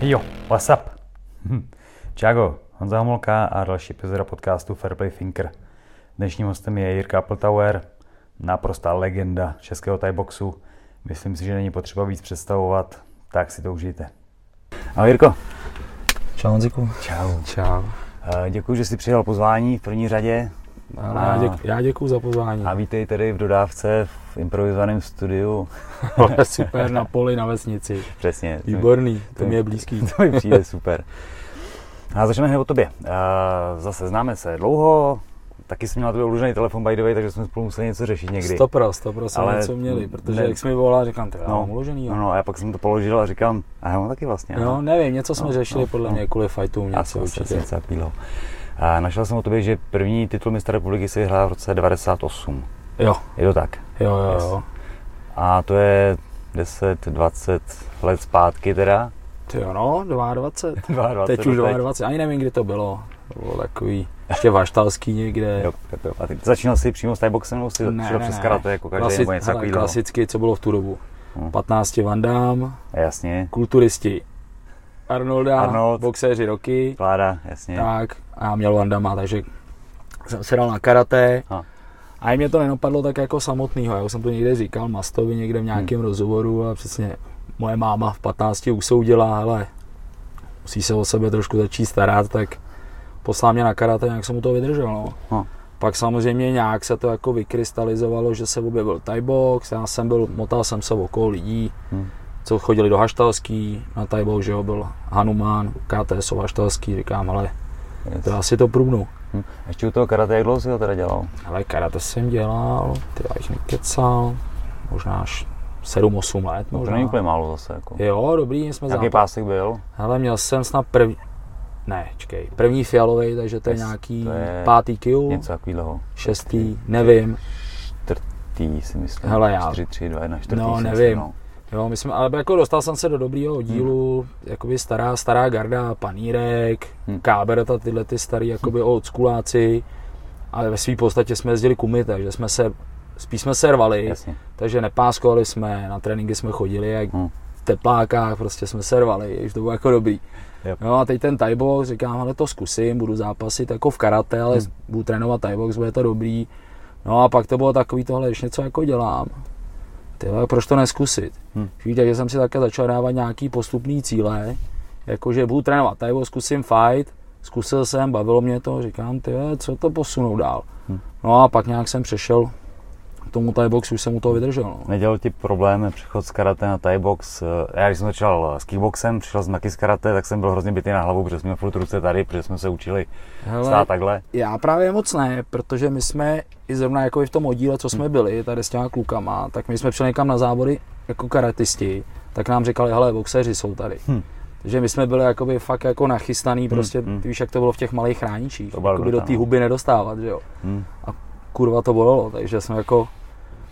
Jo, what's up? Hm. Čago, Honza Homolka a další epizoda podcastu Fairplay Thinker. Dnešním hostem je Jirka Appletower, naprostá legenda českého boxu. Myslím si, že není potřeba víc představovat, tak si to užijte. Ahoj Jirko. Čau Honziku. Čau. Čau. Děkuji, že jsi přijal pozvání v první řadě. A... Já, děku, já děkuji za pozvání. A vítej tedy v dodávce v improvizovaném studiu. super, na poli, na vesnici. Přesně. Výborný, to, to mi je blízký. To mi přijde super. A začneme hned o tobě. Zase známe se dlouho, taky jsem měl tebe uložený telefon by the way, takže jsme spolu museli něco řešit někdy. Stopro, stopro jsme Ale něco měli, protože ne, jak jsi mi volal, říkám, to já no, mám uložený. Jo. No, no, a já pak jsem to položil a říkám, a já mám taky vlastně. No, nevím, něco jsme no, řešili no, podle no. mě kvůli fightům, něco určitě. Něco a našel jsem o tobě, že první titul mistra republiky si vyhrál v roce 98. Jo. Je to tak? Jo, jo, yes. jo. A to je 10, 20 let zpátky teda? Ty jo, no, 22. 22 teď už 22, ani nevím, kdy to bylo. To bylo takový, ještě vaštalský někde. Jo, jo. A ty začínal jsi přímo s tajboxem, nebo jsi ne, ne, přes karate jako každý Klasi- nebo něco takového? Klasicky, co bylo v tu dobu. Hmm. 15 Van Damme, Jasně. kulturisti Arnolda, Arnold, boxéři Roky. Kláda, jasně. Tak, já měl Vandama, takže jsem se dal na karate. Ha. A mě to nenapadlo tak jako samotného. Já jsem to někde říkal Mastovi někde v nějakém hmm. rozhovoru a přesně moje máma v 15 usoudila, ale musí se o sebe trošku začít starat, tak poslal mě na karate, nějak jsem mu to vydržel. No. Pak samozřejmě nějak se to jako vykrystalizovalo, že se objevil Thai box, já jsem byl, motal jsem se okolo lidí, hmm co chodili do Haštalský, na Tajbou, že jo, byl Hanuman, KTS Haštalský, říkám, ale. To asi to průbnu. Hm. Ještě u toho karate, jak dlouho jsi ho teda dělal? Ale karate jsem dělal, ty jsi nekecal, možná až 7-8 let. No, to není úplně málo zase. Jako. Jo, dobrý, jsme Jaký západ. pásek byl? Hele, měl jsem snad první, ne, čekej, první fialový, takže to je nějaký to je pátý Q. Něco takového. Šestý, nevím. Čtvrtý si myslím. Hele, já. 4, 3, 2, 1, čtvrtý. No, nevím. no. Jo, myslím, ale jako dostal jsem se do dobrého dílu, hmm. jakoby stará, stará garda, Panírek, hmm. Káberta, tyhle ty starý jakoby oldschooláci, ale ve své podstatě jsme jezdili kumy, takže jsme se, spíš jsme se rvali, Jasně. takže nepáskovali jsme, na tréninky jsme chodili, jak hmm. v teplákách prostě jsme se rvali, že to bylo jako dobrý. Yep. No a teď ten Thai box, říkám, ale to zkusím, budu zápasit jako v karate, ale hmm. budu trénovat Thai box, bude to dobrý. No a pak to bylo takový tohle, když něco jako dělám, tyhle, proč to neskusit? Hmm. Víte, že jsem si také začal dávat nějaký postupný cíle, jakože budu trénovat tady zkusím fight, zkusil jsem, bavilo mě to, říkám, ty, co to posunou dál. Hmm. No a pak nějak jsem přešel tomu Thai boxu, už jsem u toho vydržel. No. Nedělal ti problém přechod z karate na Thai box? Já když jsem začal s kickboxem, přišel jsem taky z karate, tak jsem byl hrozně bytý na hlavu, protože jsme furt ruce tady, protože jsme se učili Hele, stát takhle. Já právě moc ne, protože my jsme i zrovna jako i v tom oddíle, co jsme hmm. byli tady s těma klukama, tak my jsme přišli někam na závody jako karatisti, tak nám říkali, hele, boxeři jsou tady. Hmm. Takže my jsme byli jakoby fakt jako nachystaný, hmm, prostě, hmm. víš, jak to bylo v těch malých chráničích, jakoby do té no. huby nedostávat, že jo. Hmm. A kurva to bolelo, takže jsme jako,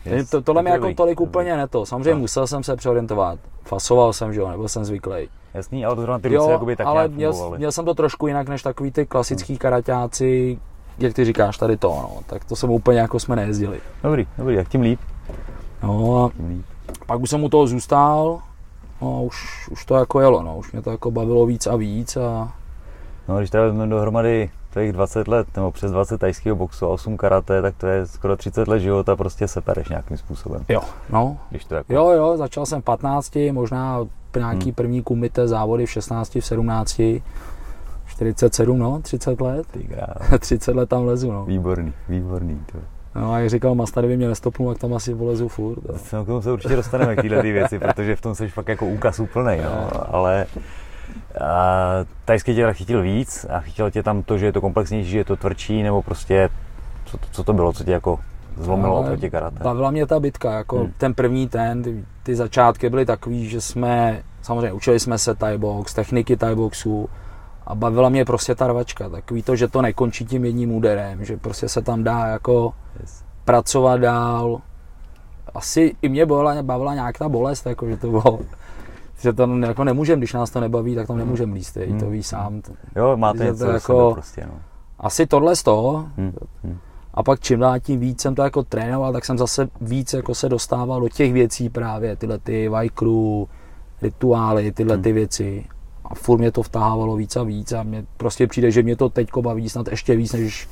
yes, to, tohle mi jako tolik úplně neto. Samozřejmě no. musel jsem se přeorientovat, fasoval jsem, že jo, nebyl jsem zvyklý. Jasný, ale to zrovna ty ruce jakoby tak ale měl, měl, jsem to trošku jinak než takový ty klasický hmm. karaťáci, jak ty říkáš tady to, no, tak to jsem úplně jako jsme nejezdili. Dobrý, dobrý, jak tím líp. No a tím líp. pak už jsem u toho zůstal, no už, už to jako jelo, no, už mě to jako bavilo víc a víc a... No, když teda vezmeme dohromady těch 20 let, nebo přes 20 tajského boxu a 8 karate, tak to je skoro 30 let života, prostě se pereš nějakým způsobem. Jo, no. Když to jako... Jo, jo, začal jsem 15, možná nějaký hmm. první kumité závody v 16, v 17, 47, no, 30 let. Ty 30 let tam lezu, no. Výborný, výborný. To. No a jak říkal Masta, kdyby mě nestopnul, tak tam asi polezu furt. No. K tomu se určitě dostaneme k téhle věci, protože v tom jsi fakt jako úkaz úplnej, no. Ale tajský tě chytil víc a chytilo tě tam to, že je to komplexnější, že je to tvrdší, nebo prostě co, co to bylo, co tě jako zlomilo oproti karate? Bavila mě ta bitka, jako hmm. ten první ten, ty, ty začátky byly takový, že jsme, samozřejmě učili jsme se Thai box, techniky Thai boxu, a bavila mě prostě ta rvačka, takový to, že to nekončí tím jedním úderem, že prostě se tam dá jako yes. pracovat dál. Asi i mě bavila, bavila nějak ta bolest, jako, že to bylo, že to jako nemůžeme, když nás to nebaví, tak tam nemůžeme líst, hmm. to ví sám. Jo, máte něco to jako, prostě, no. Asi tohle z toho. Hmm. Hmm. A pak čím dál tím víc jsem to jako trénoval, tak jsem zase víc jako se dostával do těch věcí právě, tyhle ty vajkru, rituály, tyhle hmm. ty věci a furt mě to vtahávalo víc a víc a mě prostě přijde, že mě to teďko baví snad ještě víc, než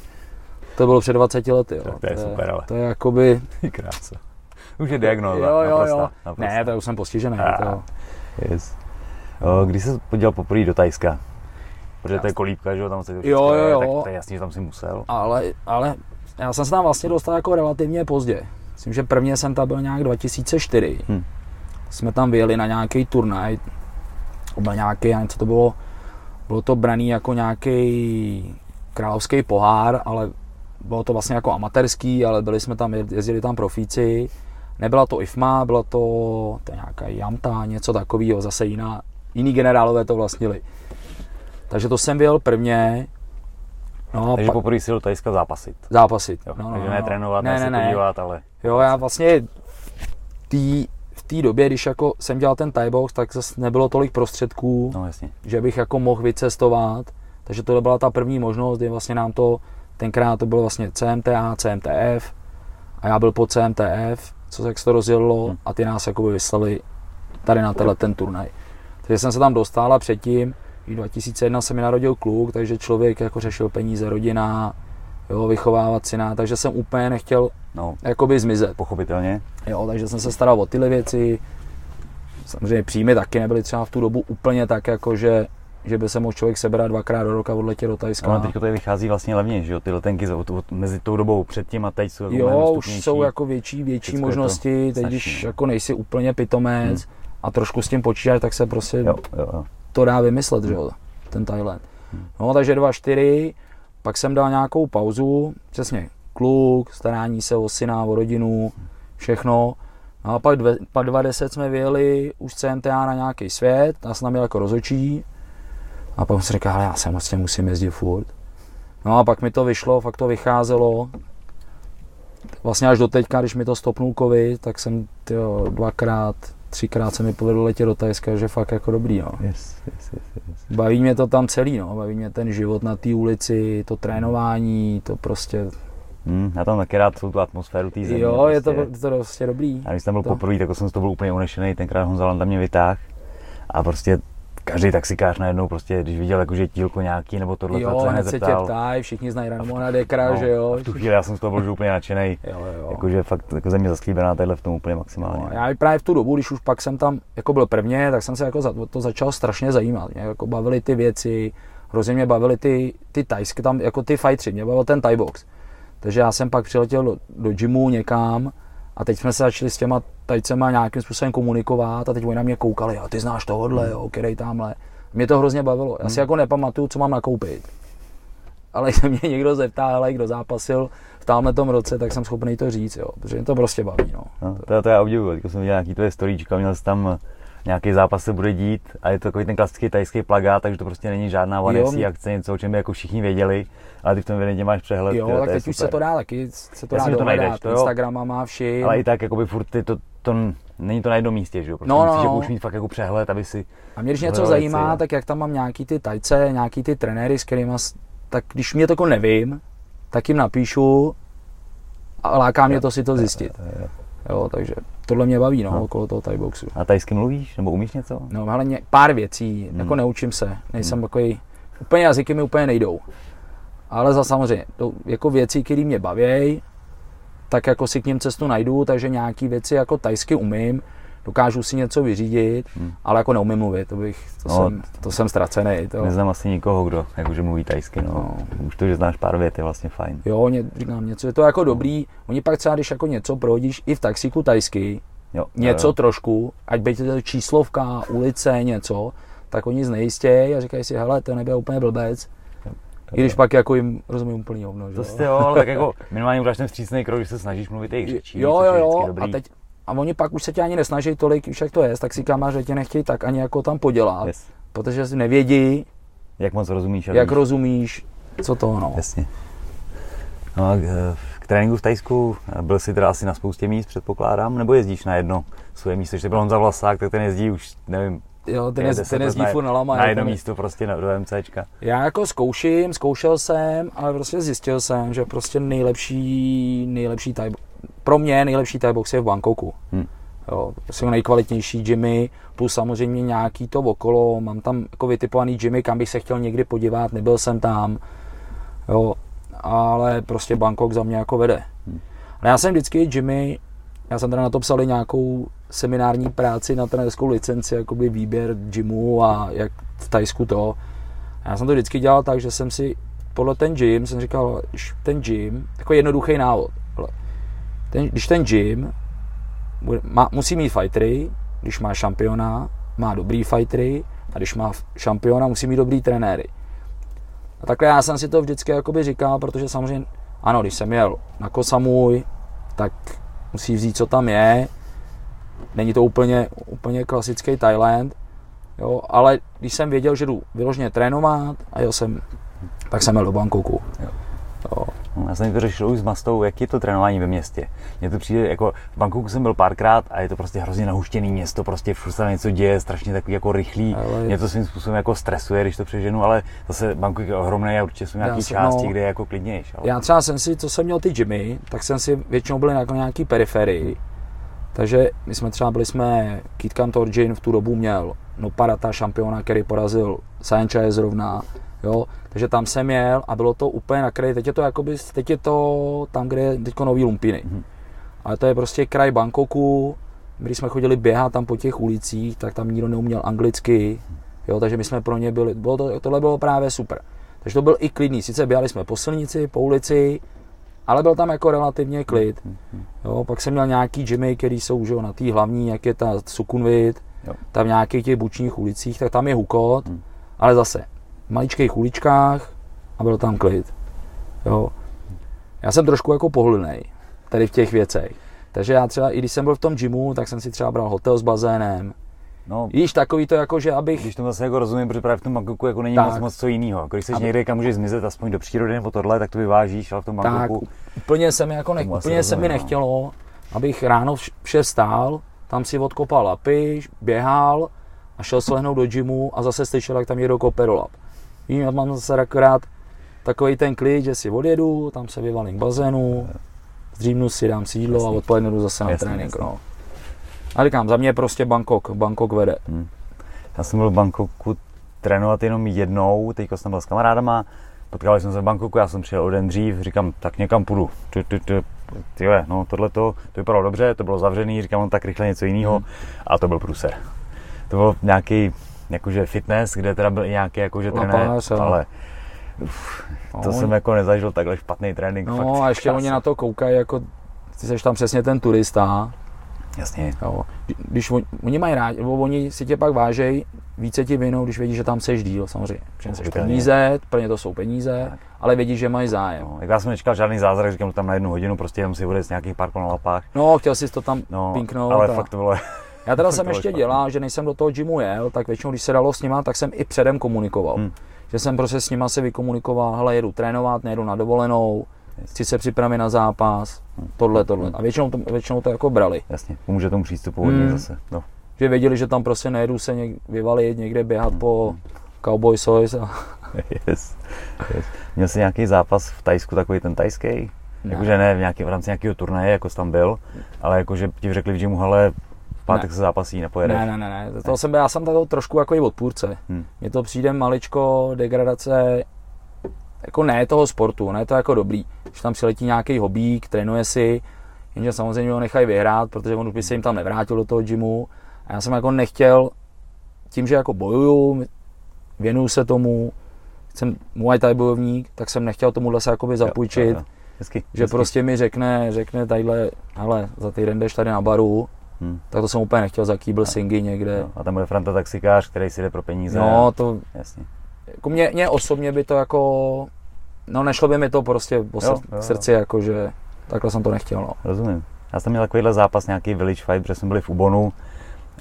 to bylo před 20 lety. Jo. Tak to je super, ale. To je jakoby... Krása. Už je diagnoza. Jo, jo, naprosta, jo. Naprosta. Ne, to už jsem postižený. Ah. To... Yes. Když jsi podíval poprvé do Tajska? Protože to je kolíbka, že jo, tam se to Jo, jo, jo. tak to je jasný, že tam si musel. Ale, ale já jsem se tam vlastně dostal jako relativně pozdě. Myslím, že prvně jsem tam byl nějak 2004. Hm. Jsme tam vyjeli na nějaký turnaj. Byl nějaký, já co to bylo. Bylo to braný jako nějaký královský pohár, ale bylo to vlastně jako amatérský, ale byli jsme tam, jezdili tam profíci. Nebyla to IFMA, byla to, to nějaká Jamta, něco takového, zase jiná, jiný generálové to vlastnili. Takže to jsem byl prvně. No, Takže pak- poprvé si do Tajska zápasit. zápasit. Jo. No, no, Takže no, ne no. trénovat, ne, ne, ne, podívat, ale Jo, já vlastně v té v té době, když jako jsem dělal ten Thai box, tak zase nebylo tolik prostředků, no jasně. že bych jako mohl vycestovat. Takže to byla ta první možnost, kdy vlastně nám to, tenkrát to bylo vlastně CMTA, CMTF a já byl po CMTF, co jak se to rozjelo Hmm. a ty nás jako vyslali tady na tenhle ten turnaj. Takže jsem se tam dostal a předtím, i 2001 se mi narodil kluk, takže člověk jako řešil peníze, rodina, jo, vychovávat syna, takže jsem úplně nechtěl No, jakoby zmizet. pochopitelně. Jo, takže jsem se staral o tyhle věci. Samozřejmě příjmy taky nebyly třeba v tu dobu úplně tak, jako že, že by se mohl člověk sebrat dvakrát do roka odletět do Tajska. Ale teď to vychází vlastně levně, že jo, ty letenky za- mezi tou dobou předtím a teď jsou jako jo, už jsou jako větší, větší Vždycky možnosti, teď když no. jako nejsi úplně pitomec a trošku s tím počítáš, tak se prostě Jo, jo, jo. to dá vymyslet, že jo, ten Thailand. No, takže 2-4, pak jsem dal nějakou pauzu, přesně, kluk, starání se o syna, o rodinu, všechno. No a pak, dve, pak 20 jsme vyjeli už CMTA na nějaký svět, já jsem tam jako rozočí. A pak jsem si říkal, hele, já se vlastně musím jezdit furt. No a pak mi to vyšlo, fakt to vycházelo. Vlastně až do teďka, když mi to stopnul covid, tak jsem tyjo, dvakrát, třikrát se mi povedlo letět do Tajska, že fakt jako dobrý, no. Yes, yes, yes, yes. Baví mě to tam celý, no. Baví mě ten život na té ulici, to trénování, to prostě, Hmm, já tam taky rád tu atmosféru té země. jo, je to, prostě. je to prostě dobrý. A když jsem tam byl to. poprvé, tak jsem z toho byl úplně unešený, tenkrát Honza Landa mě vytáhl a prostě každý taxikář najednou prostě, když viděl jakože tílko nějaký nebo tohle, Jo, se hned hned se tě zeptal. všichni znají Ramona Dekra, No, že jo. v tu chvíli já jsem z toho byl že úplně nadšený. Jo, jo. Jakože fakt jako země zaslíbená tadyhle v tom úplně maximálně. No, já i právě v tu dobu, když už pak jsem tam jako byl prvně, tak jsem se jako za to začal strašně zajímat. Mě jako bavily ty věci, hrozně mě bavily ty, ty tajsky, tam jako ty fightři, mě bavil ten Thai box. Takže já jsem pak přiletěl do, do gymu někam a teď jsme se začali s těma tajcema nějakým způsobem komunikovat a teď oni na mě koukali, a ty znáš tohodle, jo, který tamhle. Mě to hrozně bavilo. Já si jako nepamatuju, co mám nakoupit. Ale když se mě někdo zeptá, ale kdo zápasil v tamhle tom roce, tak jsem schopný to říct, jo, protože mě to prostě baví. No. No, to, to já obdivuju, teď jsem viděl nějaký tvoje storíčko, měl jsi tam nějaký zápas se bude dít a je to takový ten klasický tajský plagát, takže to prostě není žádná vanecí akce, něco, o čem by jako všichni věděli, ale ty v tom evidentně máš přehled. Jo, tak je teď už super. se to dá taky, se to Jasně, dá že to dohledat, najdeš, to jo. Instagrama má všim. Ale i tak, jakoby furt ty to, to, není to na jednom místě, že jo? Prostě No, no, musíš no. jako už mít fakt jako přehled, aby si... A mě když něco zajímá, věci, jo. tak jak tam mám nějaký ty tajce, nějaký ty trenéry, s kterými, tak když mě to jako nevím, tak jim napíšu a láká mě to si to zjistit. Jo. Jo, takže tohle mě baví, no, No. okolo toho Thai boxu. A tajsky mluvíš? Nebo umíš něco? No, ale ně, pár věcí, Hmm. jako neučím se, nejsem takový, úplně jazyky mi úplně nejdou. Ale za samozřejmě, to, jako věci, které mě baví, tak jako si k ním cestu najdu, takže nějaký věci jako tajsky umím, dokážu si něco vyřídit, Hmm. ale jako neumím mluvit, to, bych, to, No, jsem, to jsem ztracený. To. Neznám asi nikoho, kdo jakože mluví tajsky, no. No. Už to, že znáš pár vět, je vlastně fajn. Jo, ně, říkám, něco je to jako dobrý. Oni pak třeba, když jako něco prohodíš i v taxíku tajsky, Jo, něco jo. trošku, ať by to číslovka, ulice, něco, tak oni znejistějí a říkají si, hele, to nebude úplně blbec. I když pak jako jim rozumím úplný hovno, že To jste jo, ale tak jako minimálně uděláš ten vstřícný krok, že se snažíš mluvit jejich řečí, jo, jo, jo, a teď a oni pak už se tě ani nesnaží tolik, už jak to je, tak si že tě nechtějí tak ani jako tam podělat, Yes. protože si nevědí, Jak moc rozumíš jak víš. rozumíš, co to no. Jasně. No a k- k tréninku v Tajsku byl jsi teda asi na spoustě míst, předpokládám, nebo jezdíš na jedno svoje místo? To byl Honza Vlasák, tak ten jezdí už, nevím, Jo, ten, je ten jezdí na, furt na lama. na jo, jedno je- místo prostě na, do MCčka. Já jako zkouším, zkoušel jsem, ale prostě zjistil jsem, že prostě nejlepší, nejlepší pro mě nejlepší thai box je v Bangkoku. Hm. Jo, jsou nejkvalitnější gymy, plus samozřejmě nějaký to okolo, mám tam jako vytipovaný gymy, kam bych se chtěl někdy podívat, nebyl jsem tam, jo, ale prostě Bangkok za mě jako vede. Hmm. Ale já jsem vždycky Jimmy, já jsem teda na to psal nějakou seminární práci na trenerskou licenci, jakoby výběr gymu a jak v Tajsku to. A já jsem to vždycky dělal tak, že jsem si podle ten gym jsem říkal, ten gym, takový jednoduchý návod. Ten, když ten gym má, musí mít fightery, když má šampiona, má dobrý fightery, a když má šampiona, musí mít dobrý trenéry. A takhle já jsem si to vždycky jakoby říkal, protože samozřejmě, ano, když jsem jel na Kosamuj, tak musí vzít, co tam je. Není to úplně, úplně klasický Thailand, jo, ale když jsem věděl, že jdu vyloženě trénovat a jel jsem, tak jsem jel do Bangkoku. Jo. Jo. Já jsem to řešil už s Mastou, jak je to trénování ve městě. Mně to přijde, jako v Bangkoku jsem byl párkrát a je to prostě hrozně nahuštěný město, prostě všude se něco děje, strašně takový jako rychlý. Ale... Mě to svým způsobem jako stresuje, když to přeženu, ale zase Bangkok je ohromný a určitě jsou nějaké části, no, kde je jako klidnější. Ale... Já třeba jsem si, co jsem měl ty gymy, tak jsem si většinou byl jako nějaký periferii. Takže my jsme třeba byli jsme, Kitkan Torjin v tu dobu měl no Parata šampiona, který porazil Sanchez zrovna, jo, takže tam jsem jel a bylo to úplně na kraji, teď je to jakoby, teď je to tam, kde je teď nový Lumpiny. Mm-hmm. Ale to je prostě kraj Bangkoku, když jsme chodili běhat tam po těch ulicích, tak tam nikdo neuměl anglicky, jo, takže my jsme pro ně byli, bylo to, tohle bylo právě super. Takže to byl i klidný, sice běhali jsme po silnici, po ulici, ale byl tam jako relativně klid. Mhm. Jo, pak jsem měl nějaký gymy, který jsou že, na té hlavní, jak je ta Sukunvit, tam v nějakých těch bučních ulicích, tak tam je hukot, hmm. ale zase maličkých uličkách a byl tam klid. Jo. Já jsem trošku jako pohlnej tady v těch věcech. Takže já třeba, i když jsem byl v tom gymu, tak jsem si třeba bral hotel s bazénem. No, Víš, takový to jako, že abych... Když to zase jako rozumím, protože právě v tom Bangkoku jako není tak. moc, moc co jiného. Jako když jsi aby... někde, kam můžeš zmizet aspoň do přírody nebo tohle, tak to vyvážíš, ale v tom Bangkoku... Tak, úplně se mi, jako ne, úplně se mi no. nechtělo, abych ráno vše stál, tam si odkopal lapy, běhal a šel se lehnout do gymu a zase slyšel, jak tam někdo kope rolap. Vím, já mám zase akorát takový ten klid, že si odjedu, tam se vyvalím k bazénu, zdřímnu si, dám si jídlo jasný. a odpoledne jdu zase na jasný, trénink. Jasný. No. A říkám, za mě prostě Bangkok, Bangkok vede. Hmm. Já jsem byl v Bangkoku trénovat jenom jednou, teď jsem byl s kamarádama, potkali jsme se v Bangkoku, já jsem přijel o den dřív, říkám, tak někam půjdu. Ty, no tohle to vypadalo dobře, to bylo zavřený, říkám, on no, tak rychle něco jiného hmm. a to byl průser. To byl nějaký jakože fitness, kde teda byl nějaký jakože no, trenér, ale uf, to no, jsem jako nezažil takhle špatný trénink. No fakt, a ještě krásný. oni na to koukají jako, ty jsi tam přesně ten turista. Jasně. Jo. Když on, oni mají rádi, nebo oni si tě pak vážejí, více ti vinou, když vědí, že tam seš díl, samozřejmě. Přineseš peníze, pro ně to jsou peníze, tak. ale vědí, že mají zájem. No, jak já jsem nečekal žádný zázrak, říkám tam na jednu hodinu, prostě jenom si odjet nějakých pár na lapách. No, chtěl jsi to tam no, pinknout. Ale a... fakt to bylo já teda jsem ještě dělal, že než jsem do toho gymu jel, tak většinou, když se dalo s nima, tak jsem i předem komunikoval. Hmm. Že jsem prostě s nima se vykomunikoval, hele, jedu trénovat, nejedu na dovolenou, chci se připravit na zápas, hmm. tohle, tohle. A většinou to, většinou to jako brali. Jasně, pomůže tomu přístupu hodně hmm. zase. No. Že věděli, že tam prostě nejedu se něk, vyvalit, někde běhat hmm. po hmm. Cowboy Soys. A... Yes. yes. Měl jsi nějaký zápas v Tajsku, takový ten tajský? Ne. Jakože ne v, nějaký, v rámci nějakého turnaje, jako jsi tam byl, ale jakože ti řekli v gymu, hele, pátek ne. se zápasí, nepojedeš. Ne, ne, ne, ne. To jsem, já jsem tady trošku jako i odpůrce. Hmm. Mně to přijde maličko degradace, jako ne toho sportu, ne to jako dobrý. Když tam přiletí nějaký hobík, trénuje si, jenže samozřejmě ho nechají vyhrát, protože on už by se jim tam nevrátil do toho gymu. A já jsem jako nechtěl, tím, že jako bojuju, věnuju se tomu, jsem Muay Thai bojovník, tak jsem nechtěl tomuhle se jakoby zapůjčit. Jo, jo, jo. Hezky, že hezky. prostě mi řekne, řekne tadyhle, hele, za týden jdeš tady na baru, Hmm. Tak to jsem úplně nechtěl za kýbl singy někde. No, a tam bude Franta taxikář, který si jde pro peníze. No, to... Jasně. Jako mě, mě osobně by to jako... No nešlo by mi to prostě po jo, jo, srdci, jo. jako že takhle jsem to nechtěl. No. Rozumím. Já jsem měl takovýhle zápas, nějaký Village Fight, protože jsme byli v Ubonu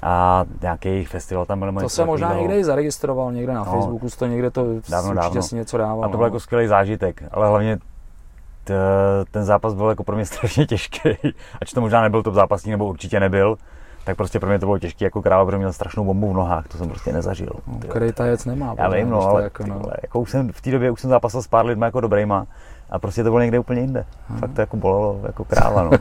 a nějaký festival tam byl. To jsem možná bylo. někde i zaregistroval, někde na no, Facebooku, to někde to dávno, určitě dávno. si něco dával. A to byl no. jako skvělý zážitek, ale hlavně ten zápas byl jako pro mě strašně těžký. Ač to možná nebyl top zápasník, nebo určitě nebyl, tak prostě pro mě to bylo těžké jako kráva, protože měl strašnou bombu v nohách, to jsem prostě nezažil. No, který tajec nemá. Já vím, no, ale jako, no. jako už jsem v té době už jsem zápasil s pár lidmi jako dobrýma a prostě to bylo někde úplně jinde. Hmm. Fakt to jako bolelo jako kráva, no.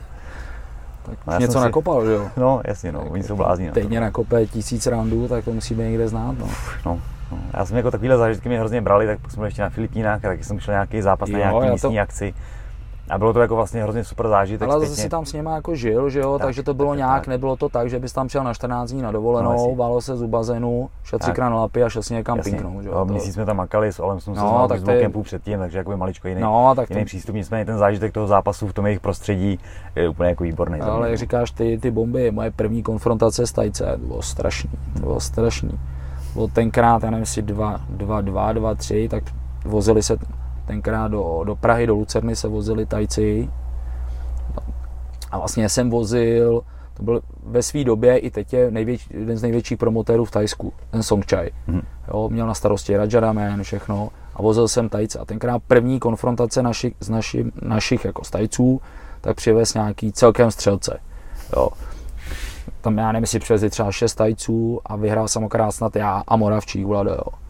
tak No, něco si... nakopal, že jo? No, jasně, no, oni jsou blázní. Teď mě nakope tisíc roundů, tak to musí být někde znát, no. no. No, já jsem jako takovýhle zážitky mě hrozně brali, tak jsme ještě na Filipínách, tak jsem šel nějaký zápas jo, na nějaký místní to... akci a bylo to jako vlastně hrozně super zážitek. Ale zase si tam s něma jako žil, že jo, tak, takže to bylo tak, nějak, tak. nebylo to tak, že bys tam šel na 14 dní na dovolenou, no, bálo se z bazénu, šel třikrát na lapy a šel si někam pinknout. Že jo, no, měsíc jsme tam makali, s Olem jsme se no, tak je... kempu předtím, takže jako maličko jiný, no, tak jiný to... přístup, nicméně ten zážitek toho zápasu v tom jejich prostředí je úplně jako výborný. Ale jak říkáš, ty, ty bomby, moje první konfrontace s Tajce, to bylo strašný, to bylo strašný. Bylo tenkrát, já nevím, jestli dva, dva, dva, dva, tři, tak vozili se tenkrát do, do Prahy, do Lucerny se vozili Tajci, a vlastně jsem vozil, to byl ve své době i teď je největší, jeden z největších promotérů v Tajsku, ten Songchai. Mm. Jo, měl na starosti Rajaramen, všechno a vozil jsem Tajce. A tenkrát první konfrontace našich, z naši, našich jako Tajců, tak přivez nějaký celkem střelce. Jo. Tam já nevím, jestli přivezli třeba šest Tajců a vyhrál jsem okrát snad já a Moravčík, Vlado, jo.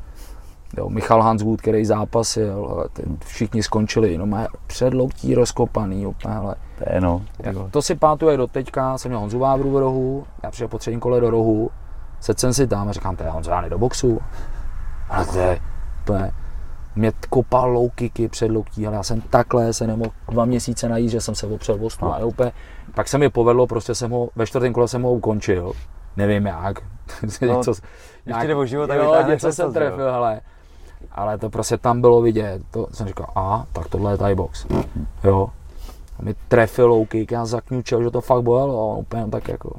Jo, Michal Hanswood, který zápasil, ale ty všichni skončili, no má předloktí rozkopaný, úplně, hele. To je no. To si pátuje do teďka, jsem měl Honzu Vávru v rohu, já přijel po třetím kole do rohu, sedl jsem si tam a říkám, to je Honzo do boxu. A to je, to je, mě kopal low kicky před loktí, ale já jsem takhle se nemohl dva měsíce najít, že jsem se opřel o stůl. No. úplně, pak se mi povedlo, prostě jsem ho, ve čtvrtém kole jsem ho ukončil. Nevím jak. No, něco, nějak, nebo život, tak jo, něco jsem trefil, hele ale to prostě tam bylo vidět. To jsem říkal, a tak tohle je Thai box. Jo. A mi trefil low kick, já zakňučel, že to fakt bolelo a úplně tak jako,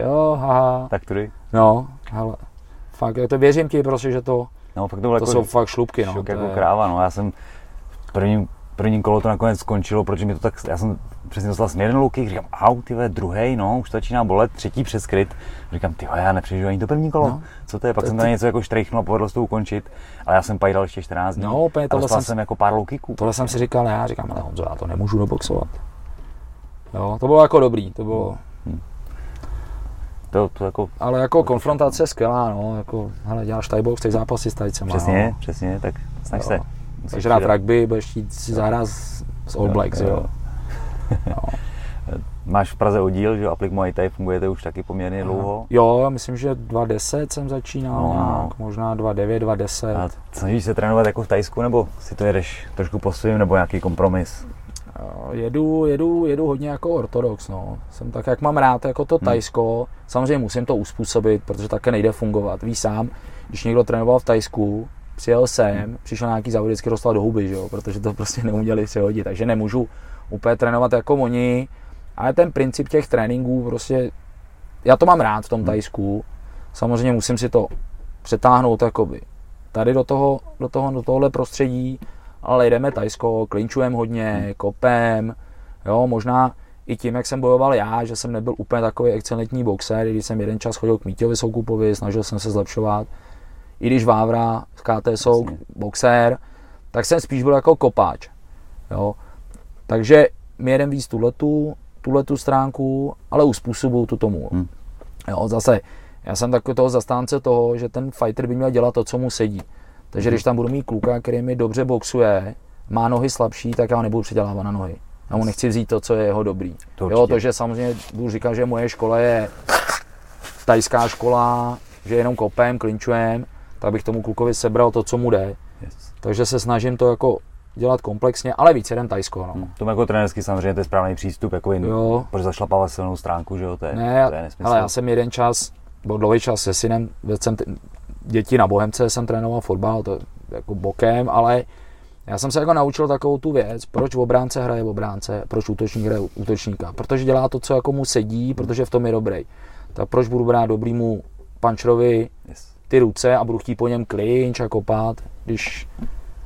jo, haha. Tak tudy? No, hele, fakt, to věřím ti prostě, že to, no, fakt to, to jako jsou fakt šlupky, no. Šok jako je... kráva, no, já jsem v prvním, prvním kolo to nakonec skončilo, protože mi to tak, já jsem přesně dostal jsem jeden low kick, říkám, au, ty druhý, no, už to začíná bolet, třetí přeskryt. Říkám, ty já nepřežiju ani to první kolo. No. Co to je? Pak to, jsem tam něco jako štrejchnul a povedlo se to ukončit, ale já jsem pajdal ještě 14 dní. No, úplně tohle jsem, jsem, jako pár low kicků. Tohle jsem si říkal, já říkám, ale Honzo, já to nemůžu doboxovat. Jo, to bylo jako dobrý, to bylo, hmm. To, to jako... Ale jako konfrontace skvělá, no, jako, hele, děláš Thai box, tak zápasy s tajcema. Přesně, no. přesně, tak snaž jo. se. Musíš hrát rugby, budeš jít si zahrát s, s All Blacks, jo. jo. No. Máš v Praze oddíl, že Aplik Muay Thai fungujete už taky poměrně dlouho? Jo, já myslím, že 2010 jsem začínal, no, nějak, možná 2009, 2010. A snažíš se trénovat jako v Tajsku, nebo si to jedeš trošku po svým, nebo nějaký kompromis? Jedu, jedu, jedu hodně jako ortodox, no. Jsem tak, jak mám rád jako to. Tajsko, hmm. samozřejmě musím to uspůsobit, protože také nejde fungovat. Víš sám, když někdo trénoval v Tajsku, přijel sem, hmm. přišel nějaký závod, vždycky dostal do huby, že jo? protože to prostě neuměli přehodit, takže nemůžu úplně trénovat jako oni, ale ten princip těch tréninků prostě, já to mám rád v tom hmm. Tajsku, samozřejmě musím si to přetáhnout jakoby tady do toho, do toho, do tohohle prostředí, ale jdeme Tajsko, klinčujeme hodně, hmm. kopem, jo, možná i tím, jak jsem bojoval já, že jsem nebyl úplně takový excelentní boxer, když jsem jeden čas chodil k Míťovi Soukupovi, snažil jsem se zlepšovat, i když Vávra z KT Souk, boxer, tak jsem spíš byl jako kopáč, jo. Takže my jedeme víc tuhletu, tuhletu stránku, ale uspůsobuju tu tomu. Hmm. Jo, zase, já jsem takový toho zastánce toho, že ten fighter by měl dělat to, co mu sedí. Takže hmm. když tam budu mít kluka, který mi dobře boxuje, má nohy slabší, tak já ho nebudu předělávat na nohy. Já mu nechci vzít to, co je jeho dobrý. To jo, to, že samozřejmě budu říkat, že moje škola je tajská škola, že jenom kopem, klinčujem, tak bych tomu klukovi sebral to, co mu jde. Yes. Takže se snažím to jako dělat komplexně, ale víc jeden Tajsko. No. Hmm. To jako trenerský samozřejmě to je správný přístup, jako jen, jo. proč zašlapávat silnou stránku, že jo, to je, ne, to je nesmysl. Ale já jsem jeden čas, byl dlouhý čas se synem, jsem t- děti na Bohemce jsem trénoval fotbal, to jako bokem, ale já jsem se jako naučil takovou tu věc, proč v obránce hraje v obránce, proč útočník hraje útočníka. Protože dělá to, co jako mu sedí, protože v tom je dobrý. Tak proč budu brát dobrýmu pančerovi ty ruce a budu chtít po něm klinč a kopat, když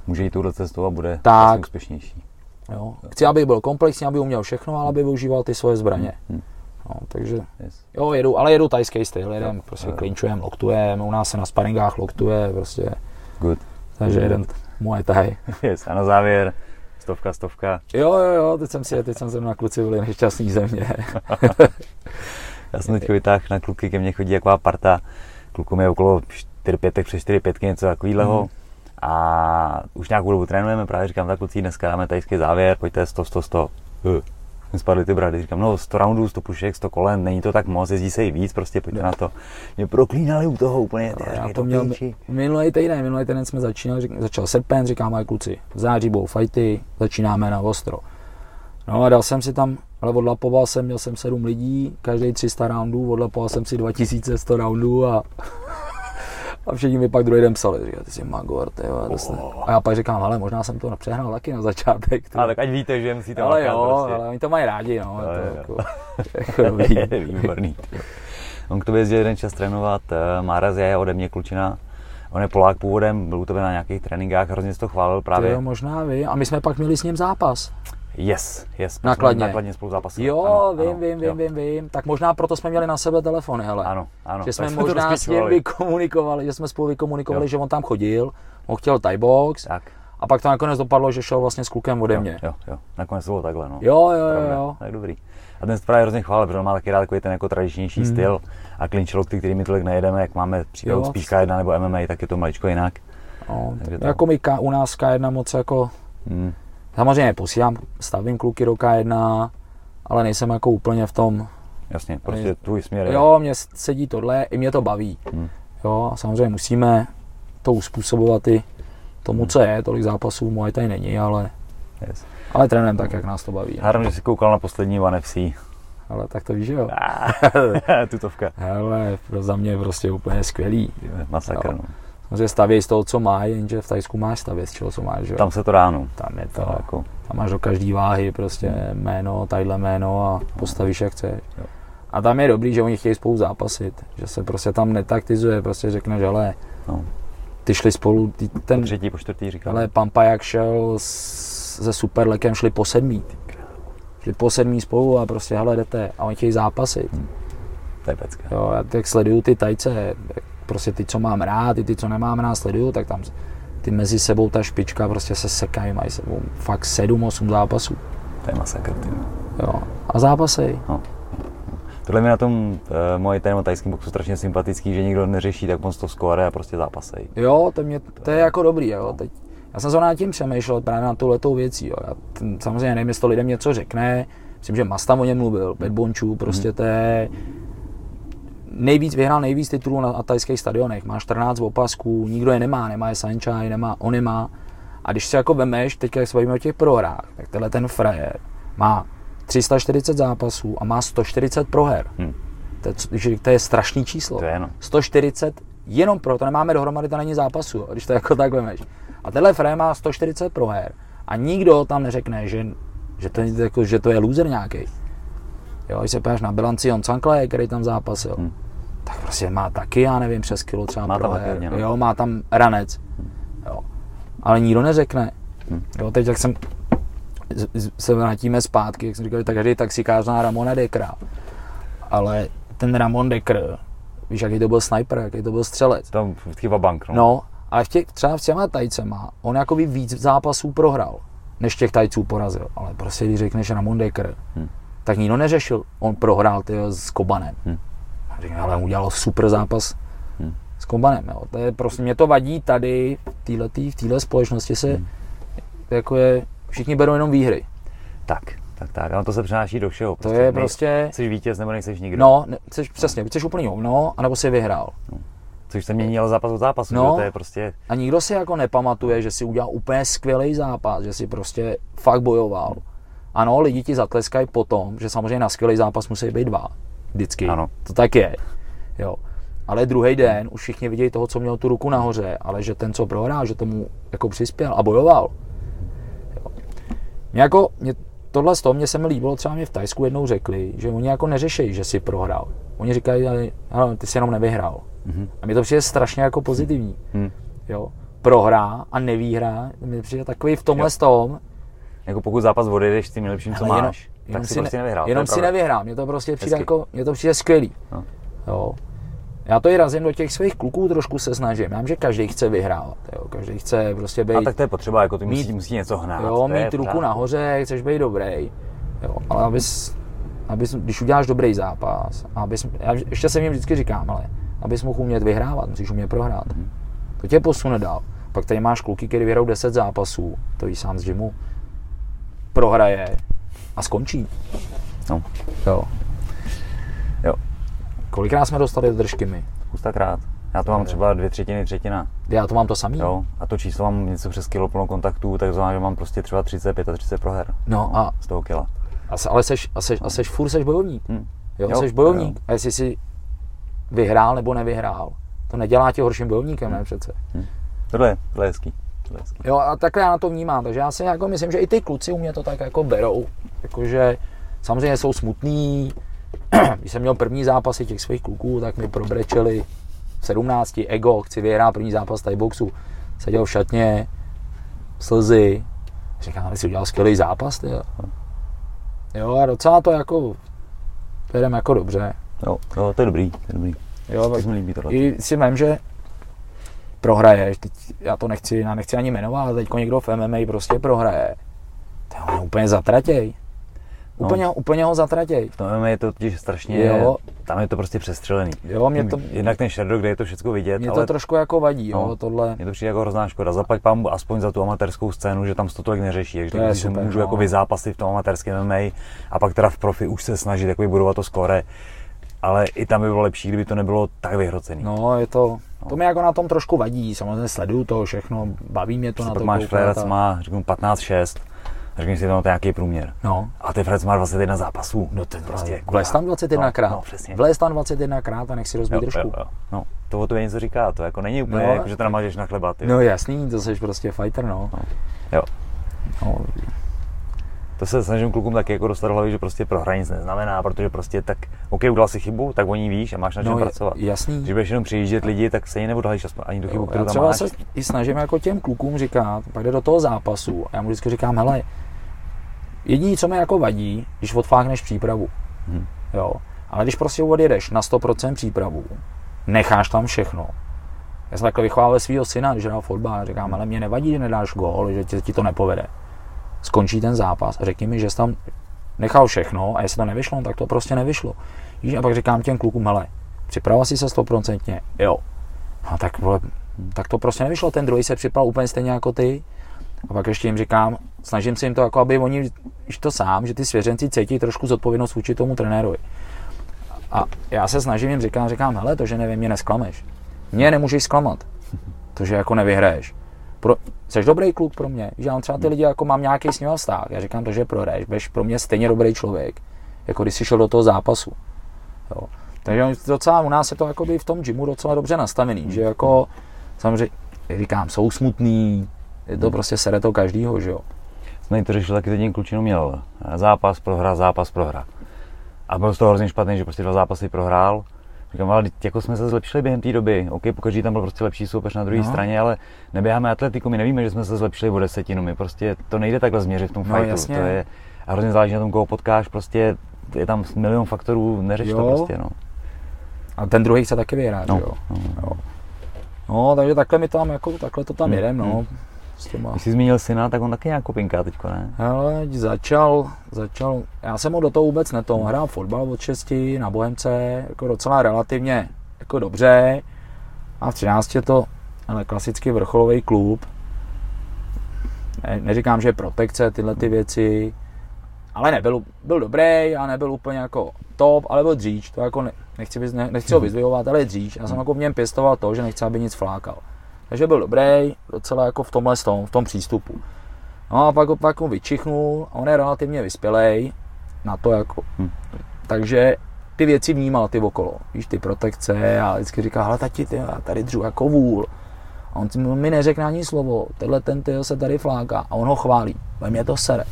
může jít touhle cestou a bude tak. Vlastně úspěšnější. Jo. Chci, aby byl komplexní, aby uměl všechno, ale aby využíval ty svoje zbraně. Hmm. hmm. No, takže yes. jo, jedu, ale jedu tajský styl, jedem, yeah. prostě yeah. klinčujem, loktujem, u nás se na sparingách loktuje, prostě. Good. Takže Good. jeden moje taj. Yes. A na závěr, stovka, stovka. Jo, jo, jo, teď jsem si, teď jsem se na kluci byli nešťastný země. Já jsem teď vytáhl na kluky, ke mně chodí jaková parta, klukům je okolo 4 pětek přes 4 pětky, něco takového. Hmm a už nějakou dobu trénujeme, právě říkám, tak kluci, dneska dáme tajský závěr, pojďte 100, 100, 100. spadly ty brady, říkám, no 100 roundů, 100 pušek, 100 kolen, není to tak moc, jezdí se i víc, prostě pojďte na to. Mě proklínali u toho úplně, ty, já to měl minulý týden, minulý týden jsme začínali, řík, začal srpen, říkám, ale kluci, v září budou fighty, začínáme na ostro. No a dal jsem si tam, ale odlapoval jsem, měl jsem 7 lidí, každý 300 roundů, odlapoval jsem si 2100 roundů a a všichni mi pak druhý den psali, říkají, ty jsi magor, ty jo, oh. A já pak říkám, ale možná jsem to přehnal taky na začátek. Ale tak ať víte, že musíte Ale jo, prostě. ale oni to mají rádi, no. je to jako, jako dobrý. Výborný. On k tobě jezdil jeden čas trénovat, uh, Máraz je ode mě klučina, On je Polák původem, byl u tebe na nějakých tréninkách, hrozně to chválil právě. To jo, možná vy. A my jsme pak měli s ním zápas. Yes, yes. Nakladně. Nakladně spolu zápasili. Jo, ano, vím, ano, vím, vím, vím, vím. Tak možná proto jsme měli na sebe telefony, hele. Ano, ano. Že jsme možná s ním vykomunikovali, že jsme spolu vykomunikovali, jo. že on tam chodil, on chtěl Thai box. Tak. A pak to nakonec dopadlo, že šel vlastně s klukem ode mě. Jo, jo, nakonec to bylo takhle, no. Jo, jo, jo, jo. Tak dobrý. A ten právě hrozně chválil, protože on má taky rád takový ten jako tradičnější hmm. styl. A clinch ty, který my tolik nejedeme, jak máme příklad spíš K1 nebo MMA, tak je to maličko jinak. No, to... Jako my u nás K1 moc jako hmm. Samozřejmě posílám, stavím kluky do K1, ale nejsem jako úplně v tom. Jasně, prostě tvůj směr je. Jo, mě sedí tohle, i mě to baví. Hmm. Jo, a samozřejmě musíme to uspůsobovat i tomu, co je, tolik zápasů moje tady není, ale, yes. ale trénujeme tak, jak nás to baví. Hádám, že jsi koukal na poslední One FC. Ale tak to víš, jo. Tutovka. Hele, za mě prostě úplně skvělý. Masakr, no. Samozřejmě stavějí z toho, co má, jenže v Tajsku máš stavět z čeho, co máš. Že? Tam se to ráno. Tam je to, jako... tam máš do každé váhy prostě jméno, tadyhle jméno a postavíš jak chceš. Jo. A tam je dobrý, že oni chtějí spolu zápasit, že se prostě tam netaktizuje, prostě řekne, že ale no. ty šli spolu, ty, ten... Po třetí, po čtvrtý říkal. Ale Pampa jak šel s, se Superlekem, šli po sedmý. Šli po sedmý spolu a prostě hele jdete a oni chtějí zápasit. Hmm. To je pecka. Jo, já tak sleduju ty tajce, prostě ty, co mám rád, i ty, co nemám rád, sleduju, tak tam ty mezi sebou ta špička prostě se sekají, mají sebou fakt 7-8 zápasů. To je masakr, ty. Jo. A zápasy. No. Tohle mi na tom uh, moje téma tajským boxu strašně sympatický, že nikdo neřeší tak moc to skóre a prostě zápasej. Jo, to, mě, to je jako dobrý, jo. Teď, já jsem se na tím přemýšlel právě na letou věcí, jo. Já ten, samozřejmě nevím, jestli to lidem něco řekne, myslím, že Mastam o něm mluvil, Bad Bončů, prostě mm-hmm. to je nejvíc, vyhrál nejvíc titulů na tajských stadionech. Má 14 opasků, nikdo je nemá, nemá je Sanchai, nemá, on nemá. A když si jako vemeš, teď jak se bavíme o těch prohrách, tak tenhle ten frajer má 340 zápasů a má 140 proher. Hmm. To, je, to je strašný číslo. To je no. 140 jenom pro, to nemáme dohromady, to není zápasu, když to jako tak vemeš. A tenhle frajer má 140 proher a nikdo tam neřekne, že, že, to, jako, že to je loser nějaký. Jo, když se podíváš na bilanci Jon Cankle, který tam zápasil, hmm. tak prostě má taky, já nevím, přes kilo třeba má tam taky, no. jo, má tam ranec, hmm. jo. Ale nikdo neřekne. Hmm. Jo, teď jak jsem se vrátíme zpátky, jak jsem říkal, tak každý taxikář zná Ramona Dekra. Ale ten Ramon Dekr, víš, jaký to byl sniper, jaký to byl střelec. Tam chyba bank, no. no ale v těch, třeba v těma tajcema, on jako víc zápasů prohrál, než těch tajců porazil. Ale prostě, když řekneš Ramon Dekr, hmm tak nikdo neřešil. On prohrál ty s Kobanem. Hmm. A říkám, ale udělal super zápas hmm. s Kobanem. Jo. To je prostě, mě to vadí tady, v téhle společnosti se, hmm. jako je, všichni berou jenom výhry. Tak, tak, tak, ale to se přenáší do všeho. Prostě to je prostě... Jsi vítěz nebo nejseš nikdo. No, ne, chceš, přesně, chceš úplný hovno, anebo si vyhrál. No. Což se měnilo zápas od zápasu, no, to je prostě... A nikdo si jako nepamatuje, že si udělal úplně skvělý zápas, že si prostě fakt bojoval. Ano, lidi ti zatleskají potom, že samozřejmě na skvělý zápas musí být dva. Vždycky. Ano. To tak je. Jo. Ale druhý den už všichni vidějí toho, co měl tu ruku nahoře, ale že ten, co prohrál, že tomu jako přispěl a bojoval. Jo. Mě jako, mě, tohle z toho mě se mi líbilo, třeba mě v Tajsku jednou řekli, že oni jako neřeší, že si prohrál. Oni říkají, ale, ty jsi jenom nevyhrál. Mm-hmm. A mi to přijde strašně jako pozitivní. Mm. Jo. Prohrá a nevýhra, mi přijde takový v tomhle jo. tom, jako pokud zápas odejdeš tím nejlepším, co máš, jenom, tak jenom si, prostě nevyhrál. Jenom si nevyhrál, mně to prostě přijde jako, mně to přijde skvělý. No. Jo. Já to i razím do těch svých kluků trošku se snažím. Já vím, že každý chce vyhrávat. Jo. Každý chce prostě být... A tak to je potřeba, jako ty mít, musí, musí něco hnát. Jo, mít ruku právě. nahoře, chceš být dobrý. Jo. Ale abys, abys, když uděláš dobrý zápas, abys, já ještě se jim vždycky říkám, ale abys mohl umět vyhrávat, musíš umět prohrát. Mm. To tě posune dál. Pak tady máš kluky, který vyhrajou 10 zápasů, to víš sám z gymu, prohraje a skončí. No. Jo. Jo. Kolikrát jsme dostali do držky my? Spoustakrát. Já to mám třeba dvě třetiny, třetina. Já to mám to samý. Jo. A to číslo mám něco přes kilo plno kontaktů, tak znamená, že mám prostě třeba 30, 35 proher. No a, Z toho kila. a se- ale seš, a seš, a seš furt seš bojovník. Hm. Jo, Jo, seš bojovník. jo. A jestli jsi vyhrál nebo nevyhrál, to nedělá tě horším bojovníkem, Hm. ne přece. Tohle je, tohle je. Tohle je hezký. Jo, a takhle já na to vnímám, takže já si jako myslím, že i ty kluci u mě to tak jako berou. Jakože samozřejmě jsou smutný. Když jsem měl první zápasy těch svých kluků, tak mi probrečeli v 17 ego, chci vyhrát první zápas Thai boxu. Seděl v šatně, slzy. Říkám, ale jsi udělal skvělý zápas, ty. jo." Jo, a docela to jako, to jedem jako dobře. Jo, jo, to je dobrý, to je dobrý. Jo, Tak mi líbí tohle. i si vím, že prohraješ, teď já to nechci, já nechci ani jmenovat, ale teď někdo v MMA prostě prohraje. To je úplně zatratěj. Úplně, no. úplně ho zatratěj. V tom MMA je to totiž strašně, Jo. tam je to prostě přestřelený. Jo, mě to, Jednak ten shadow, kde je to všechno vidět, mě ale to trošku jako vadí, jo, No. tohle. Mně to přijde jako hrozná škoda. Zaplať pán aspoň za tu amatérskou scénu, že tam se to tolik neřeší. Takže To když se můžu no. jako vyzápasit v tom amatérském MMA a pak teda v profi už se snažit jako budovat to skore. Ale i tam by bylo lepší, kdyby to nebylo tak vyhrocený. No, je to, to mi jako na tom trošku vadí, samozřejmě sleduju to všechno, baví mě to na Pak to máš a- má, řeknu, 15-6. A řekni si, no, to je nějaký průměr. No, A ty Flerec má 21 zápasů. no ten prostě. vlez tam 21 krát, No, no, přesně. vlez tam 21 krát a nech si rozbít jo, jo. No, to o to něco říká, to jako není úplně, No. jako, že to namážeš na chleba, ty. No jasný, to jsi prostě fighter, no. Jo. no. To se snažím klukům taky jako dostat do hlavy, že prostě prohra nic neznamená, protože prostě tak, OK, udělal si chybu, tak o ní víš a máš na čem No, pracovat. jasný. Když budeš jenom přijíždět lidi, tak se jí neodhalíš ani tu chybu, Jo, kterou tam třeba máš. se i snažím jako těm klukům říkat, pak jde do toho zápasu a já mu vždycky říkám, hele, jediné, co mi jako vadí, když odflákneš přípravu, Mhm. jo, ale když prostě odjedeš na 100% přípravu, necháš tam všechno. Já jsem takhle vychválil svého syna, když hrál fotbal, říkám, ale mě nevadí, že nedáš gól, že ti, ti to nepovede. Skončí ten zápas a řekni mi, že jsi tam nechal všechno a jestli to nevyšlo, no tak to prostě nevyšlo. Víš, a pak říkám těm klukům, hele, připravoval jsi se 100%? Jo. A tak, vole, tak to prostě nevyšlo, ten druhý se připravil úplně stejně jako ty. A pak ještě jim říkám, snažím se jim to jako, aby oni, víš to sám, že ty svěřenci cítí trošku zodpovědnost vůči tomu trenérovi. A já se snažím jim říkám, říkám, hele, to, že nevím, mě nesklameš. Mě nemůžeš zklamat. To, že jako nevyhraješ. Pro, jsi dobrý kluk pro mě. Že já třeba ty lidi, jako mám nějaký s nimi vztah. Já říkám to, že prohraješ. Budeš pro mě stejně dobrý člověk, jako když jsi šel do toho zápasu. Jo. Takže docela u nás je to jakoby v tom gymu docela dobře nastavený, že jako samozřejmě, říkám, jsou smutný, je to prostě sere to každýho, že jo. Jsme to řešil taky teď klučinu měl. Zápas, prohra, zápas, prohra. A byl z toho hrozně špatný, že prostě dva zápasy prohrál. Říkám, ale jako jsme se zlepšili během té doby. OK, pokaždé tam byl prostě lepší soupeř na druhé No. straně, ale neběháme atletiku, my nevíme, že jsme se zlepšili o desetinu. My prostě to nejde takhle změřit v tom No, fightu. jasně. To je, a hrozně záleží na tom, koho potkáš, prostě je tam milion faktorů, neřeš to Jo. prostě, no. A ten druhý chce taky vyhrát, No, jo. no. jo. No, takže takhle mi tam, jako, takhle to tam Hmm, jedem, no. hmm. S těma. Když jsi zmínil syna, tak on taky nějak kopinká teďko, ne? Hele, začal, začal, já jsem ho do toho vůbec netou, hrál fotbal od 6 na Bohemce, jako docela relativně jako dobře. A v 13 je to ale klasicky vrcholový klub. Ne, neříkám, že je protekce, tyhle ty věci, ale nebyl, byl dobrý a nebyl úplně jako top, ale byl dříč, to jako ne, nechci, ne, nechci ho vyzvihovat, ale dříč. Já jsem jako v něm pěstoval to, že nechci, aby nic flákal. Takže byl dobrý, docela jako v tomhle tom, v tom přístupu. No a pak, ho- pak ho vyčichnul a on je relativně vyspělej na to jako. Hm. Takže ty věci vnímal ty okolo, víš, ty protekce a vždycky říká, hele tati, ty, já tady dřu jako vůl. A on mi- neřekne ani slovo, tenhle ten ty se tady fláká a on ho chválí, ve mě to sere.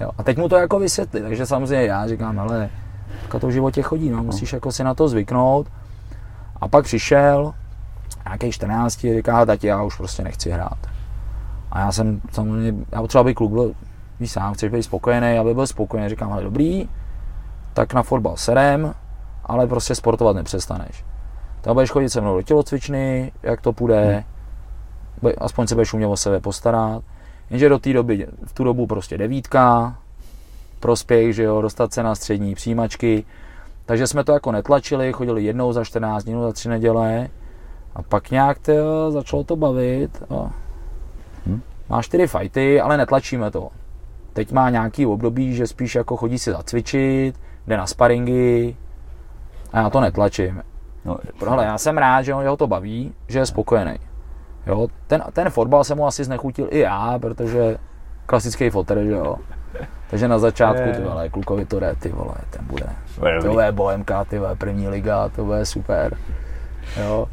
Jo. A teď mu to jako vysvětli, takže samozřejmě já říkám, hele, tak to v životě chodí, no, musíš jako si na to zvyknout. A pak přišel, nějaký 14, říká, "Hele, tati, já už prostě nechci hrát. A já jsem samozřejmě, já potřeba, aby kluk byl, víš sám, chceš být spokojený, aby byl spokojený, říkám, ale dobrý, tak na fotbal serem, ale prostě sportovat nepřestaneš. Tak budeš chodit se mnou do tělocvičny, jak to půjde, bude- aspoň se budeš umět o sebe postarat. Jenže do té doby, v tu dobu prostě devítka, prospěch, že jo, dostat se na střední přijímačky, takže jsme to jako netlačili, chodili jednou za 14 dní, za tři neděle a pak nějak to začalo to bavit. A Hm. má čtyři fajty, ale netlačíme to. teď má nějaký období, že spíš jako chodí si zacvičit, jde na sparingy a já to netlačím. No, Hele, já jsem rád, že ho to baví, že je spokojený. Jo, ten, ten fotbal jsem mu asi znechutil i já, protože klasický fotr, že jo. Takže na začátku, ty vole, klukovi to jde, ty vole, ten bude. To je Bohemka, ty vole, první liga, to bude super. Jo.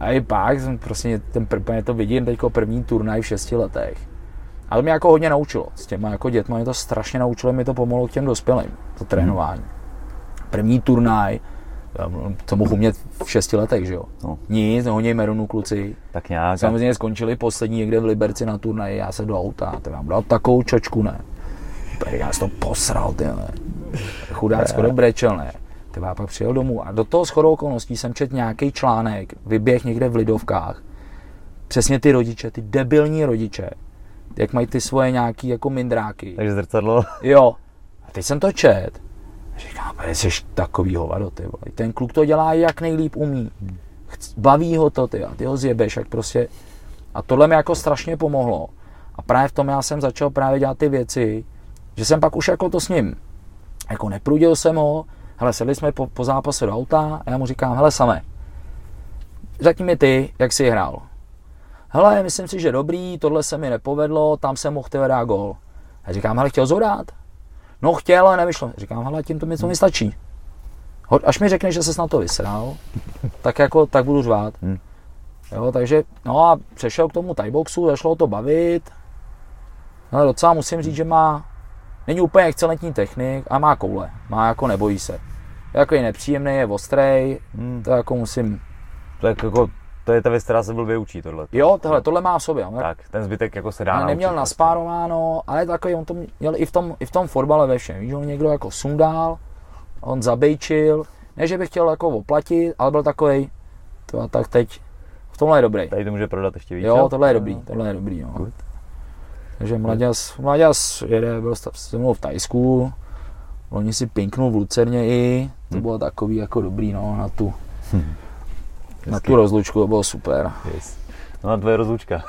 A i pak jsem prostě ten, první to vidím teďko první turnaj v šesti letech. Ale mě jako hodně naučilo. S těma jako dětma mě to strašně naučilo, mi to pomohlo k těm dospělým, to trénování. První turnaj, co mohu umět v šesti letech, že jo? No. Nic, nehoněj merunu kluci. Tak nějak. Samozřejmě skončili poslední někde v Liberci na turnaji, já se do auta, to vám dal takovou čočku, ne? Já jsem to posral, ty ne. Chudák skoro brečel, ne? Ty pak přijel domů a do toho shodou okolností jsem čet nějaký článek, vyběh někde v Lidovkách. Přesně ty rodiče, ty debilní rodiče, jak mají ty svoje nějaký jako mindráky. Takže zrcadlo. Jo. A teď jsem to čet. Říkám, jsi takový hovado, ty vole. Ten kluk to dělá jak nejlíp umí. Baví ho to, ty, a ty ho zjebeš, jak prostě. A tohle mi jako strašně pomohlo. A právě v tom já jsem začal právě dělat ty věci, že jsem pak už jako to s ním, jako neprudil jsem ho, hele, sedli jsme po, po zápase do auta a já mu říkám, hele, samé, řekni mi ty, jak jsi hrál hele, myslím si, že dobrý, tohle se mi nepovedlo, tam jsem mohl dát gol. A říkám, hele, chtěl zodát? No chtěl, ale nevyšlo. Říkám, hele, tím to mi to mi stačí. Až mi řekne, že se na to vysral, tak jako, tak budu řvát. Hmm. Jo, takže, no a přešel k tomu boxu, začalo to bavit. No, docela musím říct, že má, není úplně excelentní technik a má koule. Má jako nebojí se. Je jako je nepříjemný, je ostrý, hmm. to jako musím... Tak jako to je ta věc, která se blbě učí, tohle. Jo, tohle, tohle má v sobě. Tak, ten zbytek jako se dá naučit. Neměl prostě. naspárováno, ale takový, on to měl i v tom, i v tom fotbale ve všem. Víš, on někdo jako sundal, on zabejčil, ne, že bych chtěl jako oplatit, ale byl takový, to a tak teď, v tomhle je dobrý. Tady to může prodat ještě víc. Jo, tohle je dobrý, tohle je dobrý, jo. Good. Takže Mladěs, Mladěs jede, byl se mnou v Tajsku, oni si pinknul v Lucerně i, to hmm. bylo takový jako dobrý, no, na tu, hmm na tu rozlučku to bylo super. Yes. No na tvoje rozlučka.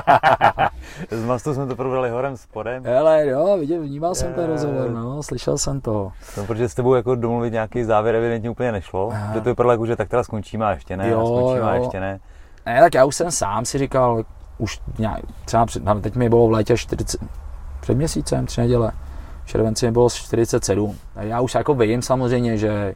Z mastu jsme to probrali horem spodem. Hele, jo, viděl, vnímal jsem ten rozhovor, no, slyšel jsem to. No, protože s tebou jako domluvit nějaký závěr evidentně úplně nešlo, Aha. že to vypadalo jako, že tak teda skončíme a ještě ne, jo, a skončíme jo. a ještě ne. Ne, tak já už jsem sám si říkal, už nějak, třeba před, teď mi bylo v létě 40, před měsícem, tři neděle, v červenci mi bylo 47. A já už jako vím samozřejmě, že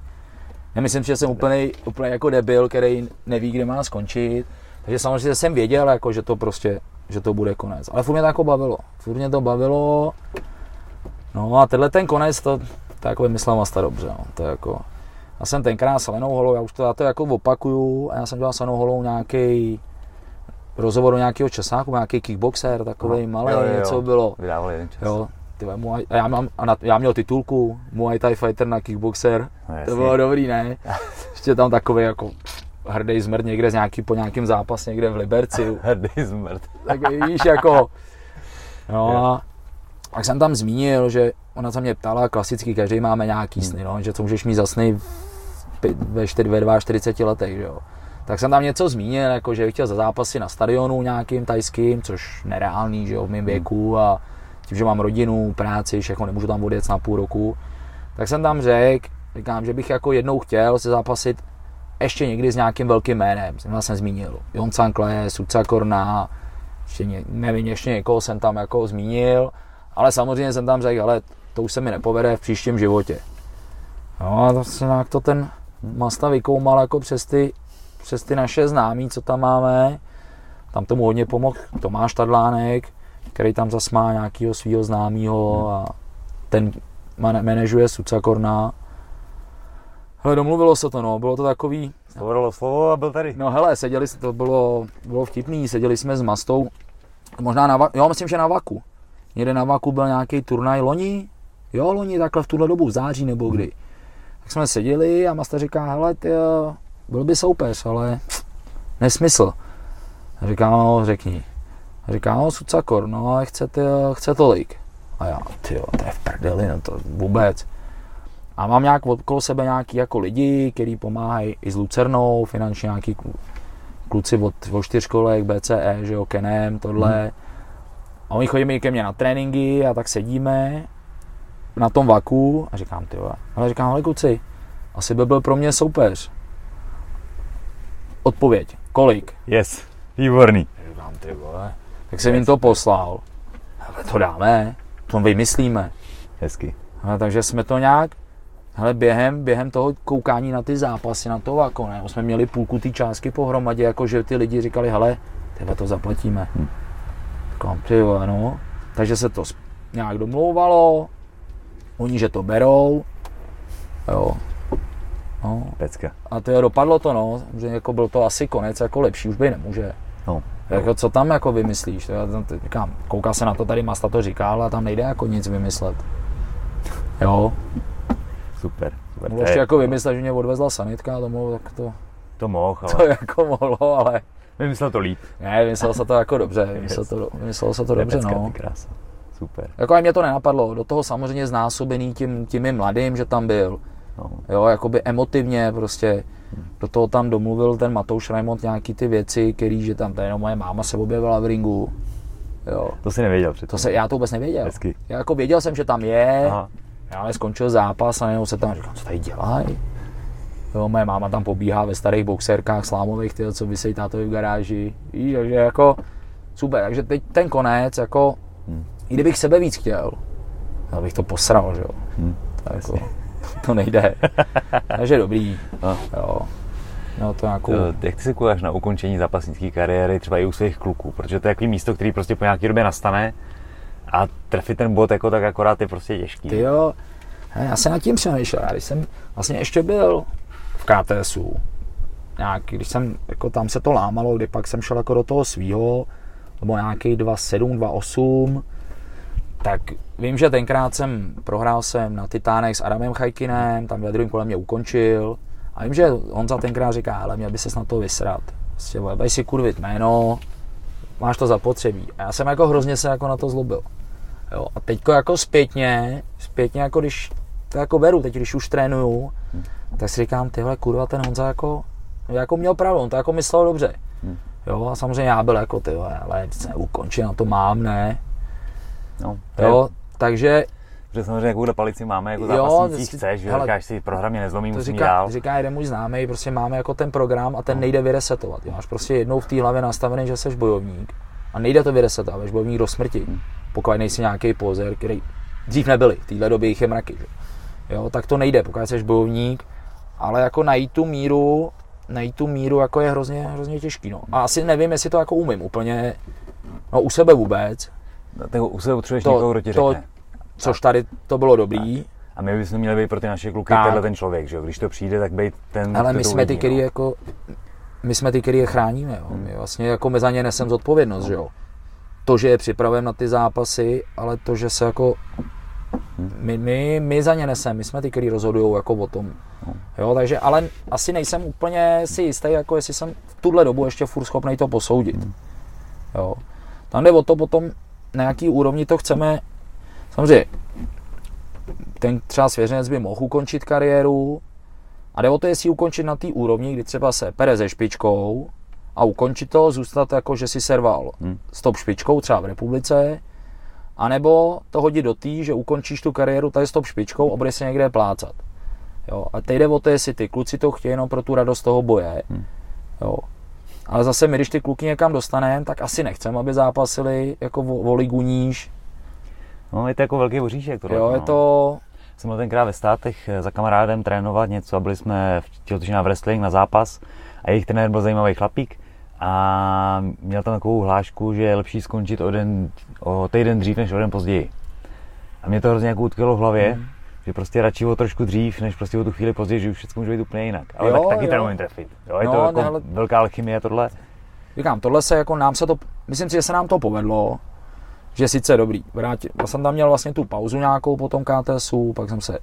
Nemyslím, že jsem úplně, úplně jako debil, který neví, kde má skončit. Takže samozřejmě jsem věděl, jako, že to prostě, že to bude konec. Ale furt mě to jako bavilo. Furt mě to bavilo. No a tenhle ten konec, to, to jako vymyslel Masta dobře. No. To jako, já jsem tenkrát s Lenou Holou, já už to, já to jako opakuju, a já jsem dělal s Lenou Holou nějaký rozhovor do nějakého časáku, nějaký kickboxer, takový no, malý, něco bylo. Vydávali jeden čas. Jo, tyhle, Muay, a já, mám, a na, já měl titulku Muay Thai Fighter na kickboxer, no, to bylo dobrý, ne? Ještě tam takový jako hrdý zmrt někde z nějaký, po nějakém zápase někde v Liberci. hrdý zmrt. tak víš, jako, no a tak jsem tam zmínil, že ona se mě ptala, klasicky každý máme nějaký sny, no, že co můžeš mít za sny ve, 4, ve 42 letech, že jo. Tak jsem tam něco zmínil, jako že bych chtěl za zápasy na stadionu nějakým tajským, což nereálný, že jo, v mém věku a tím, že mám rodinu, práci, všechno, nemůžu tam odjet na půl roku, tak jsem tam řekl, říkám, že bych jako jednou chtěl se zapasit ještě někdy s nějakým velkým jménem, jsem jsem zmínil, Jon Sankle, Suca Korna, ještě ně, nevím, ještě někoho jsem tam jako zmínil, ale samozřejmě jsem tam řekl, ale to už se mi nepovede v příštím životě. No a to se nějak to ten Masta vykoumal jako přes ty, přes ty naše známí, co tam máme. Tam tomu hodně pomohl Tomáš Tadlánek, který tam zas má nějakého svého známého a ten manažuje Sucakorna. Hele, domluvilo se to, no, bylo to takový... Slovo slovo a byl tady. No hele, seděli, to bylo, bylo vtipný, seděli jsme s Mastou, možná na, jo, myslím, že na Vaku. Někde na Vaku byl nějaký turnaj loni, jo, loni takhle v tuhle dobu, v září nebo kdy. Tak jsme seděli a Masta říká, hele, ty, byl by soupeř, ale nesmysl. A říkám, no, řekni. Říká, no Sucakor, no ale chce, ty, chce tolik. A já, ty jo, to je v prdeli, no to vůbec. A mám nějak okolo sebe nějaký jako lidi, kteří pomáhají i s Lucernou, finančně nějaký kluci od, od čtyřkolek, BCE, že jo, Kenem, tohle. Hmm. A oni chodí ke mně na tréninky a tak sedíme na tom vaku a říkám, ty vole. Ale říkám, ale kluci, asi by byl pro mě soupeř. Odpověď, kolik? Yes, výborný. Říkám, ty vole. Tak jsem jim to poslal. Ale to dáme, to vymyslíme. Hezky. Ale takže jsme to nějak, hele, během, během toho koukání na ty zápasy, na to vako, ne, jsme měli půlku té částky pohromadě, jako že ty lidi říkali, hele, tyhle to zaplatíme. Hm. Říkám, ty vole, no. Takže se to nějak domlouvalo, oni, že to berou, jo. No. Pecka. A to je dopadlo to, no, že jako byl to asi konec, jako lepší už by nemůže. No. Jako, co tam jako vymyslíš? Já tam, říkám, koukal se na to, tady Masta to říkal a tam nejde jako nic vymyslet. Jo. Super. super. Mohl ještě jako vymyslet, že mě odvezla sanitka, to mohlo, tak to... To mohl, ale... To jako mohlo, ale... Vymyslel to líp. Ne, vymyslel se to jako dobře, vymyslel, to, vymyslel se to dobře, pecka, no. Super. Jako a mě to nenapadlo, do toho samozřejmě znásobený tím, tím mladým, že tam byl. No. Jo, jakoby emotivně prostě do toho tam domluvil ten Matouš Raimond nějaký ty věci, který, že tam jenom moje máma se objevila v ringu. Jo. To si nevěděl předtím. To se, já to vůbec nevěděl. Hezky. Já jako věděl jsem, že tam je, Aha. já ale skončil zápas a jenom se tam říkám, co tady dělají. Jo, moje máma tam pobíhá ve starých boxerkách slámových, ty, co vysej tátovi v garáži. Víš, takže jako super, takže teď ten konec, jako, hmm. i kdybych sebe víc chtěl, já bych to posral, že jo. Hmm. Tak jako, to nejde. Takže dobrý. No. Jo. No to nějakou... Jak ty se koukáš na ukončení zápasnické kariéry, třeba i u svých kluků, protože to je takový místo, který prostě po nějaké době nastane a trefit ten bod jako tak akorát je prostě těžký. Ty jo, já jsem nad tím přemýšlel, když jsem vlastně ještě byl v KTSu, nějak, když jsem, jako tam se to lámalo, kdy pak jsem šel jako do toho svýho, nebo nějaký 2.7, 2.8, tak vím, že tenkrát jsem prohrál jsem na Titánech s Adamem Chajkinem, tam ve druhém kole mě ukončil. A vím, že Honza tenkrát říká, ale měl by se na to vysrat. Prostě budeš si kurvit jméno, máš to zapotřebí. A já jsem jako hrozně se jako na to zlobil. Jo, a teďko jako zpětně, zpětně jako když to jako beru, teď když už trénuju, hmm. tak si říkám, tyhle kurva, ten Honza jako, jako měl pravdu, on to jako myslel dobře. Hmm. Jo, a samozřejmě já byl jako, ty ale se ukončil, na to mám, ne. No, jo, takže Protože samozřejmě jakou palici máme, jako zápasnící chceš, že hele, říkáš si, program mě nezlomí, musím říká, dál. Říká jeden můj známý, prostě máme jako ten program a ten no. nejde vyresetovat. Máš prostě jednou v té hlavě nastavený, že jsi bojovník a nejde to vyresetovat, jsi bojovník do smrti. Hmm. Pokud nejsi nějaký pozer, který dřív nebyli, v téhle době jich je mraky. Že? Jo, tak to nejde, pokud jsi bojovník, ale jako najít tu míru, najít tu míru jako je hrozně, hrozně těžký. No. A asi nevím, jestli to jako umím úplně, no u sebe vůbec, tak u sebe potřebuješ to, někoho, kdo ti řekne. To, což tady to bylo dobrý. Tak. A my bychom měli být pro ty naše kluky tak. tenhle ten člověk, že jo? Když to přijde, tak být ten, Ale my jsme ty, který no. jako, my jsme ty, který je chráníme, jo? Hmm. My vlastně jako my za ně nesem zodpovědnost, že jo? To, že je připraven na ty zápasy, ale to, že se jako hmm. my, my, my za ně nesem, my jsme ty, kteří rozhodují jako o tom. Hmm. Jo, takže, ale asi nejsem úplně si jistý, jako jestli jsem v tuhle dobu ještě furt schopný to posoudit. Jo. Tam jde o to potom, na jaký úrovni to chceme. Samozřejmě, ten třeba svěřenec by mohl ukončit kariéru, a jde o to, jestli ukončit na té úrovni, kdy třeba se pere se špičkou a ukončit to, zůstat jako, že si serval hmm. s top špičkou třeba v republice, anebo to hodit do tý, že ukončíš tu kariéru tady s top špičkou a bude se někde plácat. Jo, a teď jde o to, jestli ty kluci to chtějí jenom pro tu radost toho boje. Hmm. Jo. Ale zase my, když ty kluky někam dostaneme, tak asi nechceme, aby zápasili jako o, o ligu níž. No, je to jako velký voříšek. Tohle, jo, je no. to... Jsem byl tenkrát ve státech eh, za kamarádem trénovat něco a byli jsme v tělotečná wrestling na zápas a jejich trenér byl zajímavý chlapík a měl tam takovou hlášku, že je lepší skončit o, den, o týden dřív než o den později. A mě to hrozně jako utkvělo v hlavě, mm. Že prostě radši o trošku dřív, než prostě o tu chvíli později, že už všechno může být úplně jinak. Ale jo, tak, taky jo. trefit. Jo, je no, to jako ale... velká alchymie tohle. Říkám, tohle se jako nám se to, myslím si, že se nám to povedlo, že sice dobrý. Vrátil, já jsem tam měl vlastně tu pauzu nějakou po tom KTSu, pak jsem se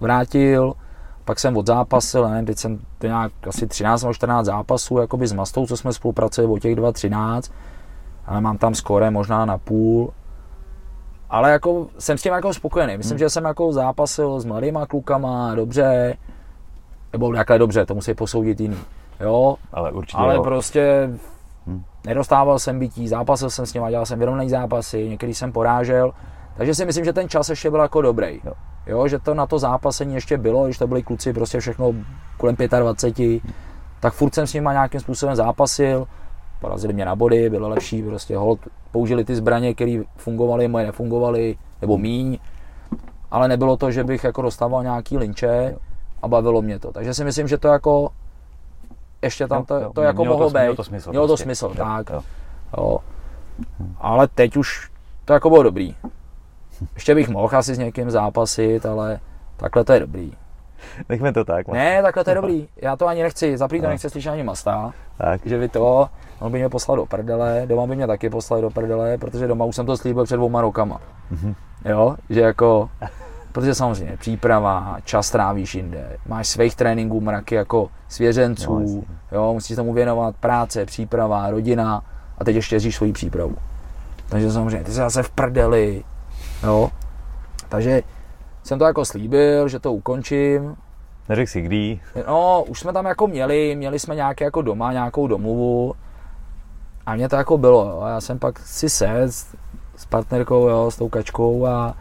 vrátil, pak jsem odzápasil, ne, teď jsem to nějak asi 13 nebo 14 zápasů jakoby s Mastou, co jsme spolupracovali o těch 2-13, ale mám tam skore možná na půl. Ale jako jsem s tím jako spokojený. Myslím, hmm. že jsem jako zápasil s mladýma klukama, dobře, nebo takhle dobře, to musí posoudit jiný. Jo, ale určitě ale jo. prostě hmm. nedostával jsem bytí, zápasil jsem s ním, dělal jsem vyrovnaný zápasy, některý jsem porážel, takže si myslím, že ten čas ještě byl jako dobrý. Jo. jo. že to na to zápasení ještě bylo, když to byli kluci prostě všechno kolem 25, tak furt jsem s nimi nějakým způsobem zápasil, porazili mě na body, bylo lepší, prostě hold, použili ty zbraně, které fungovaly, moje nefungovaly, nebo míň, ale nebylo to, že bych jako dostával nějaký linče a bavilo mě to. Takže si myslím, že to jako ještě tam to, to, to jako mohlo být. Mělo to smysl. Mělo to prostě. smysl, jo, tak. Jo. Jo. Ale teď už to jako bylo dobrý. Ještě bych mohl asi s někým zápasit, ale takhle to je dobrý. Nechme to tak. Ne, takhle to je dobrý. Já to ani nechci. Za to no. nechci slyšet ani masta. Tak. Že vy to, on by mě poslal do prdele, doma by mě taky poslal do prdele, protože doma už jsem to slíbil před dvouma rokama. Mm-hmm. Jo, že jako, protože samozřejmě příprava, čas trávíš jinde, máš svých tréninků mraky jako svěřenců, no, jo, musíš tomu věnovat práce, příprava, rodina a teď ještě říš svoji přípravu. Takže samozřejmě, ty jsi zase v prdeli, jo. Takže jsem to jako slíbil, že to ukončím. Neřekl si kdy? No, už jsme tam jako měli, měli jsme nějaké jako doma, nějakou domluvu. A mě to jako bylo, jo. Já jsem pak si sedl s partnerkou, jo, s tou kačkou a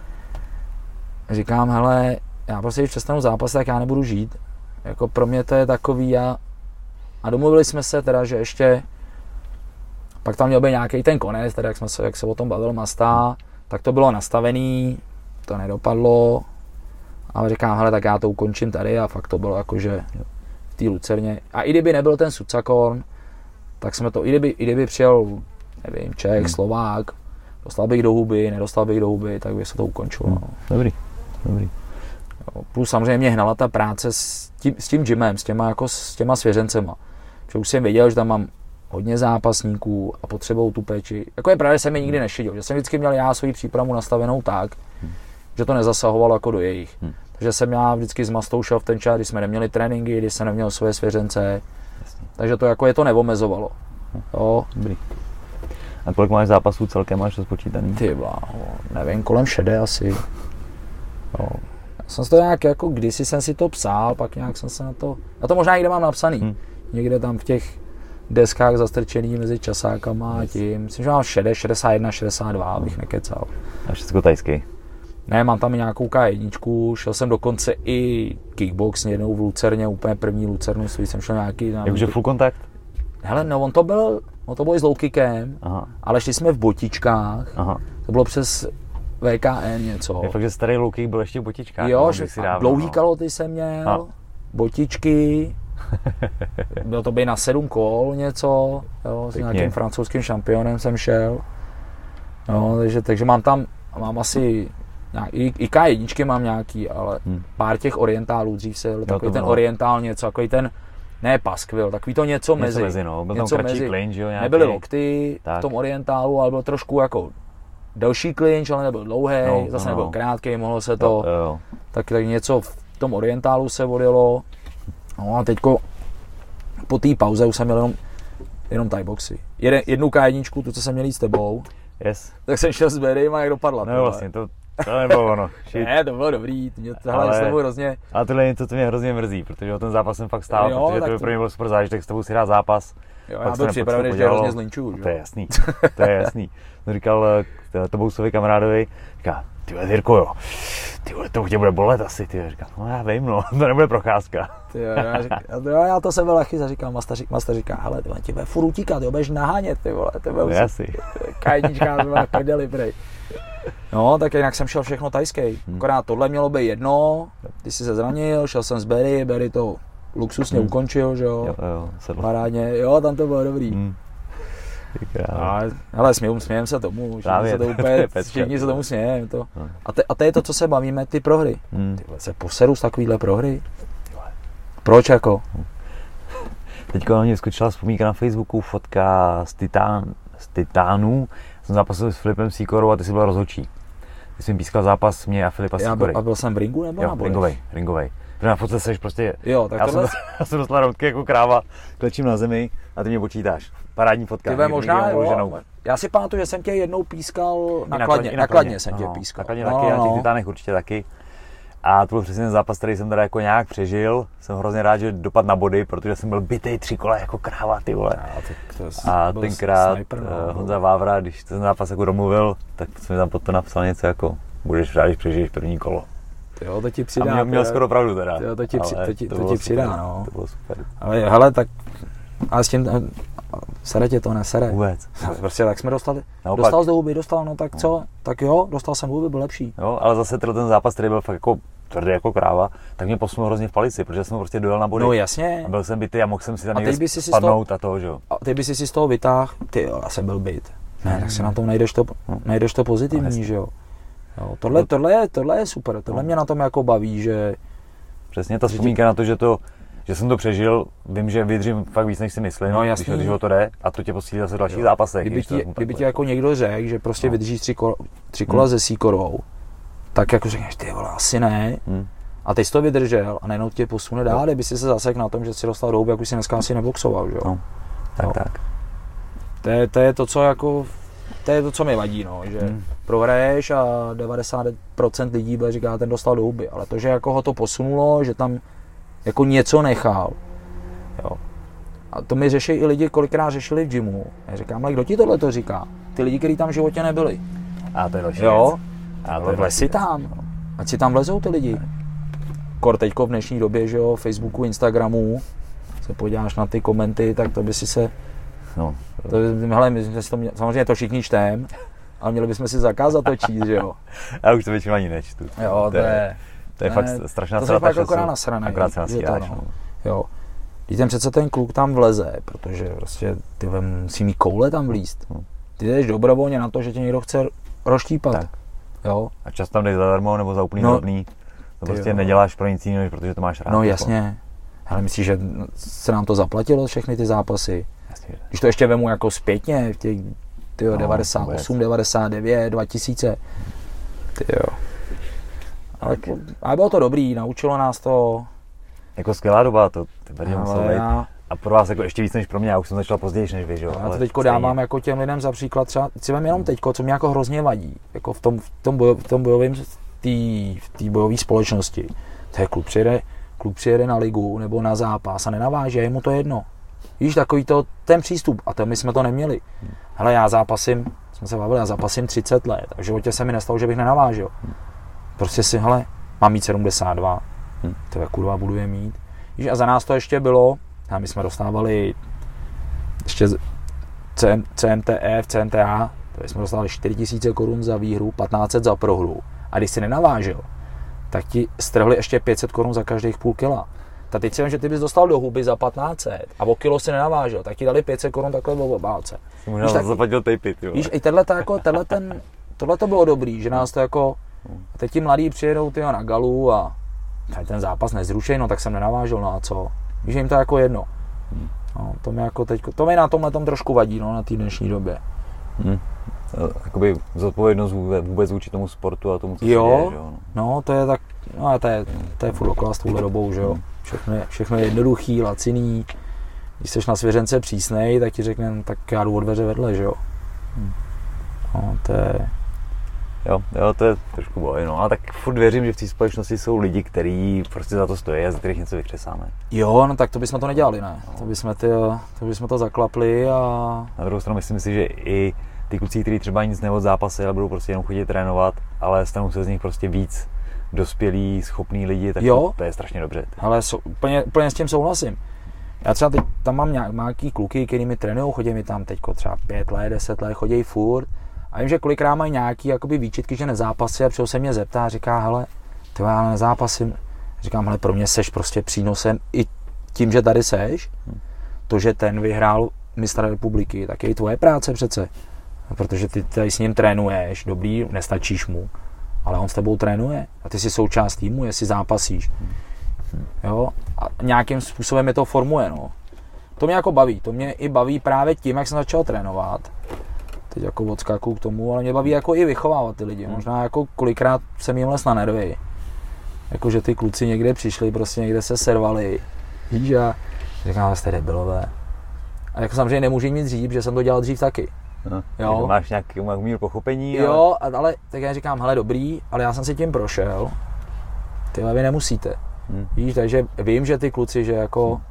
říkám, hele, já prostě, když přestanu zápas, tak já nebudu žít. Jako pro mě to je takový a, a domluvili jsme se teda, že ještě pak tam měl být nějaký ten konec, teda jak, jsme se, jak se o tom bavil Masta, tak to bylo nastavený, to nedopadlo, ale říkám, hele, tak já to ukončím tady a fakt to bylo jakože v té Lucerně. A i kdyby nebyl ten Sucakon, tak jsme to, i kdyby, i kdyby přijel, nevím, Čech, hmm. Slovák, dostal bych do huby, nedostal bych do huby, tak by se to ukončilo. Hmm. No. Dobrý, dobrý. Plus samozřejmě mě hnala ta práce s tím, s tím gymem, s těma, jako s těma svěřencema. Že už jsem věděl, že tam mám hodně zápasníků a potřebou tu péči. Jako je právě, že jsem mi nikdy nešidil, že jsem vždycky měl já svoji přípravu nastavenou tak, hmm. Že to nezasahovalo jako do jejich. Hmm. Takže jsem já vždycky s Mastou šel v ten čas, kdy jsme neměli tréninky, kdy jsem neměl svoje svěřence. Jasně. Takže to jako je to neomezovalo. Hm. Jo. Dobrý. A kolik máš zápasů celkem, máš to spočítaný? Ty bláho, nevím, kolem šedé asi. Jo. Já jsem to nějak, jako kdysi jsem si to psal, pak nějak jsem se na to, a to možná někde mám napsaný. Hmm. Někde tam v těch deskách zastrčený mezi časákama a tím. Myslím, že mám 60, 61, 62, abych nekecal. A všechno tajský? Ne, mám tam nějakou K1, šel jsem dokonce i kickbox jednou v Lucerně, úplně první Lucernu svůj jsem šel nějaký... Jakože full kontakt? Hele, no on to byl, on to byl i s low kickem, Aha. ale šli jsme v botičkách, Aha. to bylo přes VKN něco. Je fakt, že starý low kick byl ještě v botičkách. Jo, no, si dávno, dlouhý no. kaloty jsem měl, Aha. botičky, bylo to by na sedm kol něco, jo, s nějakým francouzským šampionem jsem šel. No, takže, takže mám tam, mám asi i, i K1 mám nějaký, ale hmm. pár těch orientálů dřív se byl takový ten orientál něco, takový ten, ne paskvil, takový to něco, něco mezi. mezi no. Byl něco tam mezi. Clinch, jo, nějaký. Nebyly lokty tak. v tom orientálu, ale byl trošku jako delší klinč, ale nebyl dlouhý, no, zase no, nebyl no. krátký, mohlo se to, jo, jo. Tak, tak něco v tom orientálu se vodilo. No a teďko po té pauze už jsem měl jenom, jenom Thai boxy. Jeden, jednu K1, tu, co jsem měl jít s tebou, yes. tak jsem šel s Berym a jak dopadla. No vlastně, to, to nebylo ono. Shit. Ne, to bylo dobrý, mě tohle ale, s tebou hrozně... Ale tohle je něco, co mě hrozně mrzí, protože o ten zápas jsem fakt stál, jo, protože to by pro mě byl super zážitek s tebou si hrát zápas. Jo, já byl připravený, že hrozně zlinču. To je jasný, to je jasný. No, říkal eh, Tobousovi kamarádovi, říká, ty Jirko, jo, ty to tě bude bolet asi, ty říkám, no já vím, no, to nebude procházka. Ty já, říkám, já, já to sebe lehky zaříkám, Masta, říká, Masta říká, hele, ty tě bude furt utíkat, ty budeš nahánět, ty vole, ty bude asi. Kajnička, prdeli, prej. No, tak jinak jsem šel všechno tajský. Hmm. Akorát tohle mělo být jedno, ty jsi se zranil, šel jsem z Berry, Berry to luxusně hmm. ukončil, že jo. Jo, jo, Parádně, jo, tam to bylo dobrý. Hmm. A, ale smějím, smějím se tomu, všichni Právě, se to úplně, všichni se tomu smějeme. To. No. A, te, a to je to, co se bavíme, ty prohry. Hmm. Ty se poseru z takovýhle prohry. Proč jako? Teď na mě skočila vzpomínka na Facebooku, fotka z, titán, z Titánů. Jsem zápasil s Filipem Sikorou a ty jsi byl rozhodčí. Ty jsi mi pískal zápas mě a Filipa Sikory. A byl jsem v ringu nebo jo, na ringovej, ringovej. Protože na fotce seš prostě, jo, tak já, jsem, já jsem dostal routky jako kráva, klečím na zemi a ty mě počítáš. Parádní fotka. Ty možná, jo. Já si pamatuju, že jsem tě jednou pískal nakladně, nakladně, nakladně jsem tě pískal. Nakladně no, taky, no. a těch titánech určitě taky. A to byl přesně ten zápas, který jsem teda jako nějak přežil. Jsem hrozně rád, že dopad na body, protože jsem byl bitej tři kola jako kráva, ty vole. A, tak to A tenkrát sniper, no. uh, Honza Vávra, když ten zápas jako domluvil, tak jsem mi tam potom napsal něco jako budeš rád, když přežiješ první kolo. Jo, to ti A přidá. měl, měl teda. skoro pravdu teda. Jo, to ti při- to ti- to bylo ti přidá, super, no. To bylo super. Ale hele, tak a s tím, eh, sere tě to, nesere. Vůbec. Prostě tak jsme dostali, Naopak. dostal do huby, dostal, no tak co, tak jo, dostal jsem huby, byl lepší. Jo, ale zase ten zápas, který byl fakt jako tvrdý jako kráva, tak mě posunul hrozně v palici, protože jsem prostě dojel na body. No jasně, A byl jsem bitý a mohl jsem si tam A někde si si spadnout a toho, že jo. a ty by si si z toho vytáhl, ty jo, já jsem byl byt. Ne, tak si na tom najdeš to, najdeš to No, pozitivní, jasně. že jo. jo tohle, tohle, je, tohle je super, tohle mě na tom jako baví, že Přesně ta vzpomínka na to, že to že jsem to přežil, vím, že vydržím fakt víc, než si myslím, No, když, jasný. když o to jde a to tě posílí zase v dalších zápasech. kdyby když ti, kdyby ti jako někdo řekl, že prostě No. vydržíš tři kola, tři kola se síkorou, tak jako řekneš, ty vole, asi ne. Hm. A ty jsi to vydržel a najednou tě posune dál, kdyby si se zasek na tom, že si dostal do huby, jak už si dneska asi neboxoval, že jo. No. Tak, No. tak. To je, to je to, co jako, to je to, co mi vadí, no, že Hmm. prohraješ a 90% lidí bude říká, ten dostal do huby, ale to, že jako ho to posunulo, že tam jako něco nechal, jo. A to mi řeší i lidi, kolikrát řešili v gymu. Já říkám, ale kdo ti tohle to říká? Ty lidi, kteří tam v životě nebyli. A to je další Jo. A to je vlez si tam. Ať si tam vlezou ty lidi. Kor teďko v dnešní době, že jo, Facebooku, Instagramu, se podíváš na ty komenty, tak to by si se. No, to, hele, my jsme si to mě, samozřejmě to všichni čtem, ale měli bychom si zakázat to číst, že jo. já už to většinou ani nečtu. Jo, to je, to je ne, fakt strašná to jsem fakt akorát nasranej, Akorát se to nasíráš. no. No. jo. Když ten přece ten kluk tam vleze, protože prostě ty vem- musí mít koule tam vlíst. No. Ty jdeš dobrovolně na to, že tě někdo chce roštípat. Tak. Jo, A čas tam jdeš zadarmo nebo za úplný No, rodný. To prostě jo. neděláš pro nic jiného, protože to máš rád. no jako. jasně. Ale myslíš, že se nám to zaplatilo všechny ty zápasy? Jasně. Když to ještě vemu jako zpětně, v těch tyjo, No, 98, 99, 2000. Ty Ale, ale bylo to dobrý, naučilo nás to. Jako skvělá doba, to ty brně muselo být. já, A pro vás jako ještě víc než pro mě, já už jsem začal později než vy, že jo. já to teďko stejně. dávám jako těm lidem za příklad třeba, si vem jenom teďko, co mě jako hrozně vadí, jako v tom, v tom, bojo, v tom bojovém, v té bojové společnosti. To je klub přijede, klub přijede na ligu nebo na zápas a nenaváží, a je mu to jedno. Víš, takový to, ten přístup, a to my jsme to neměli. Hele, já zápasím, jsme se bavili, já zápasím 30 let a v životě se mi nestalo, že bych nenavážil. Prostě si, hele, mám mít 72, Hmm. to je kurva budu je mít. Víš, a za nás to ještě bylo, a my jsme dostávali ještě CM, CMTF, CMTA, to jsme dostali 4000 korun za výhru, 1500 za prohru. A když si nenavážil, tak ti strhli ještě 500 korun za každých půl kila. Tak teď si vím, že ty bys dostal do huby za 1500 a o kilo si nenavážil, tak ti dali 500 korun takhle v obálce. Možná zaplatil vole. Víš, i tenhle, ta, jako, tenhle ten, tohle to bylo dobrý, že nás to jako, a teď ti mladí přijedou tyjo, na galu a ten zápas nezrušej, no tak jsem nenavážil, no a co? Víš, že jim to jako jedno. No, to mi jako teď, to mi na tomhle tom trošku vadí, no, na té dnešní době. Hm. Eh, Jakoby zodpovědnost vůbec, vůbec vůči tomu sportu a tomu, co Jo. se děje, že jo. no. No, to je tak, no to je, to je furt dokola s touhle dobou, že jo. Všechno je, všechno je jednoduchý, laciný. Když jsi na svěřence přísnej, tak ti řekne, no, tak já jdu od dveře vedle, že jo. No, to je, Jo, jo, to je trošku boj, no. Ale tak furt věřím, že v té společnosti jsou lidi, kteří prostě za to stojí a za kterých něco vykřesáme. Jo, no tak to bychom to nedělali, ne? To bychom, ty, to bychom to zaklapli a... Na druhou stranu myslím si, že i ty kluci, kteří třeba nic neod zápasy, ale budou prostě jenom chodit trénovat, ale stanou se z nich prostě víc dospělí, schopní lidi, tak Jo. to, to je strašně dobře. Ale so, úplně, úplně s tím souhlasím. Já třeba teď tam mám nějak, nějaký kluky, který mi trénují, chodí mi tam teď třeba 5 let, 10 let, chodí furt. A vím, že kolikrát mají nějaký jakoby výčitky, že nezápasí a přijel se mě zeptá a říká, hele, ty já nezápasím. Říkám, hele, pro mě seš prostě přínosem i tím, že tady seš. To, že ten vyhrál mistra republiky, tak je i tvoje práce přece. Protože ty tady s ním trénuješ, dobrý, nestačíš mu, ale on s tebou trénuje a ty jsi součást týmu, jestli zápasíš. Jo? A nějakým způsobem je to formuje. No. To mě jako baví. To mě i baví právě tím, jak jsem začal trénovat. Teď jako odskakuju k tomu, ale mě baví jako i vychovávat ty lidi. Možná jako kolikrát jsem jim les na nervy. Jako, že ty kluci někde přišli, prostě někde se servali. Víš, a říkám, jste debilové. A jako samozřejmě nemůžu nic říct, že jsem to dělal dřív taky. No. Jo. Jako máš nějaký míru pochopení, ale Jo, ale tak já říkám, hele dobrý, ale já jsem si tím prošel. ty vy nemusíte. Hmm. Víš, takže vím, že ty kluci, že jako, hmm.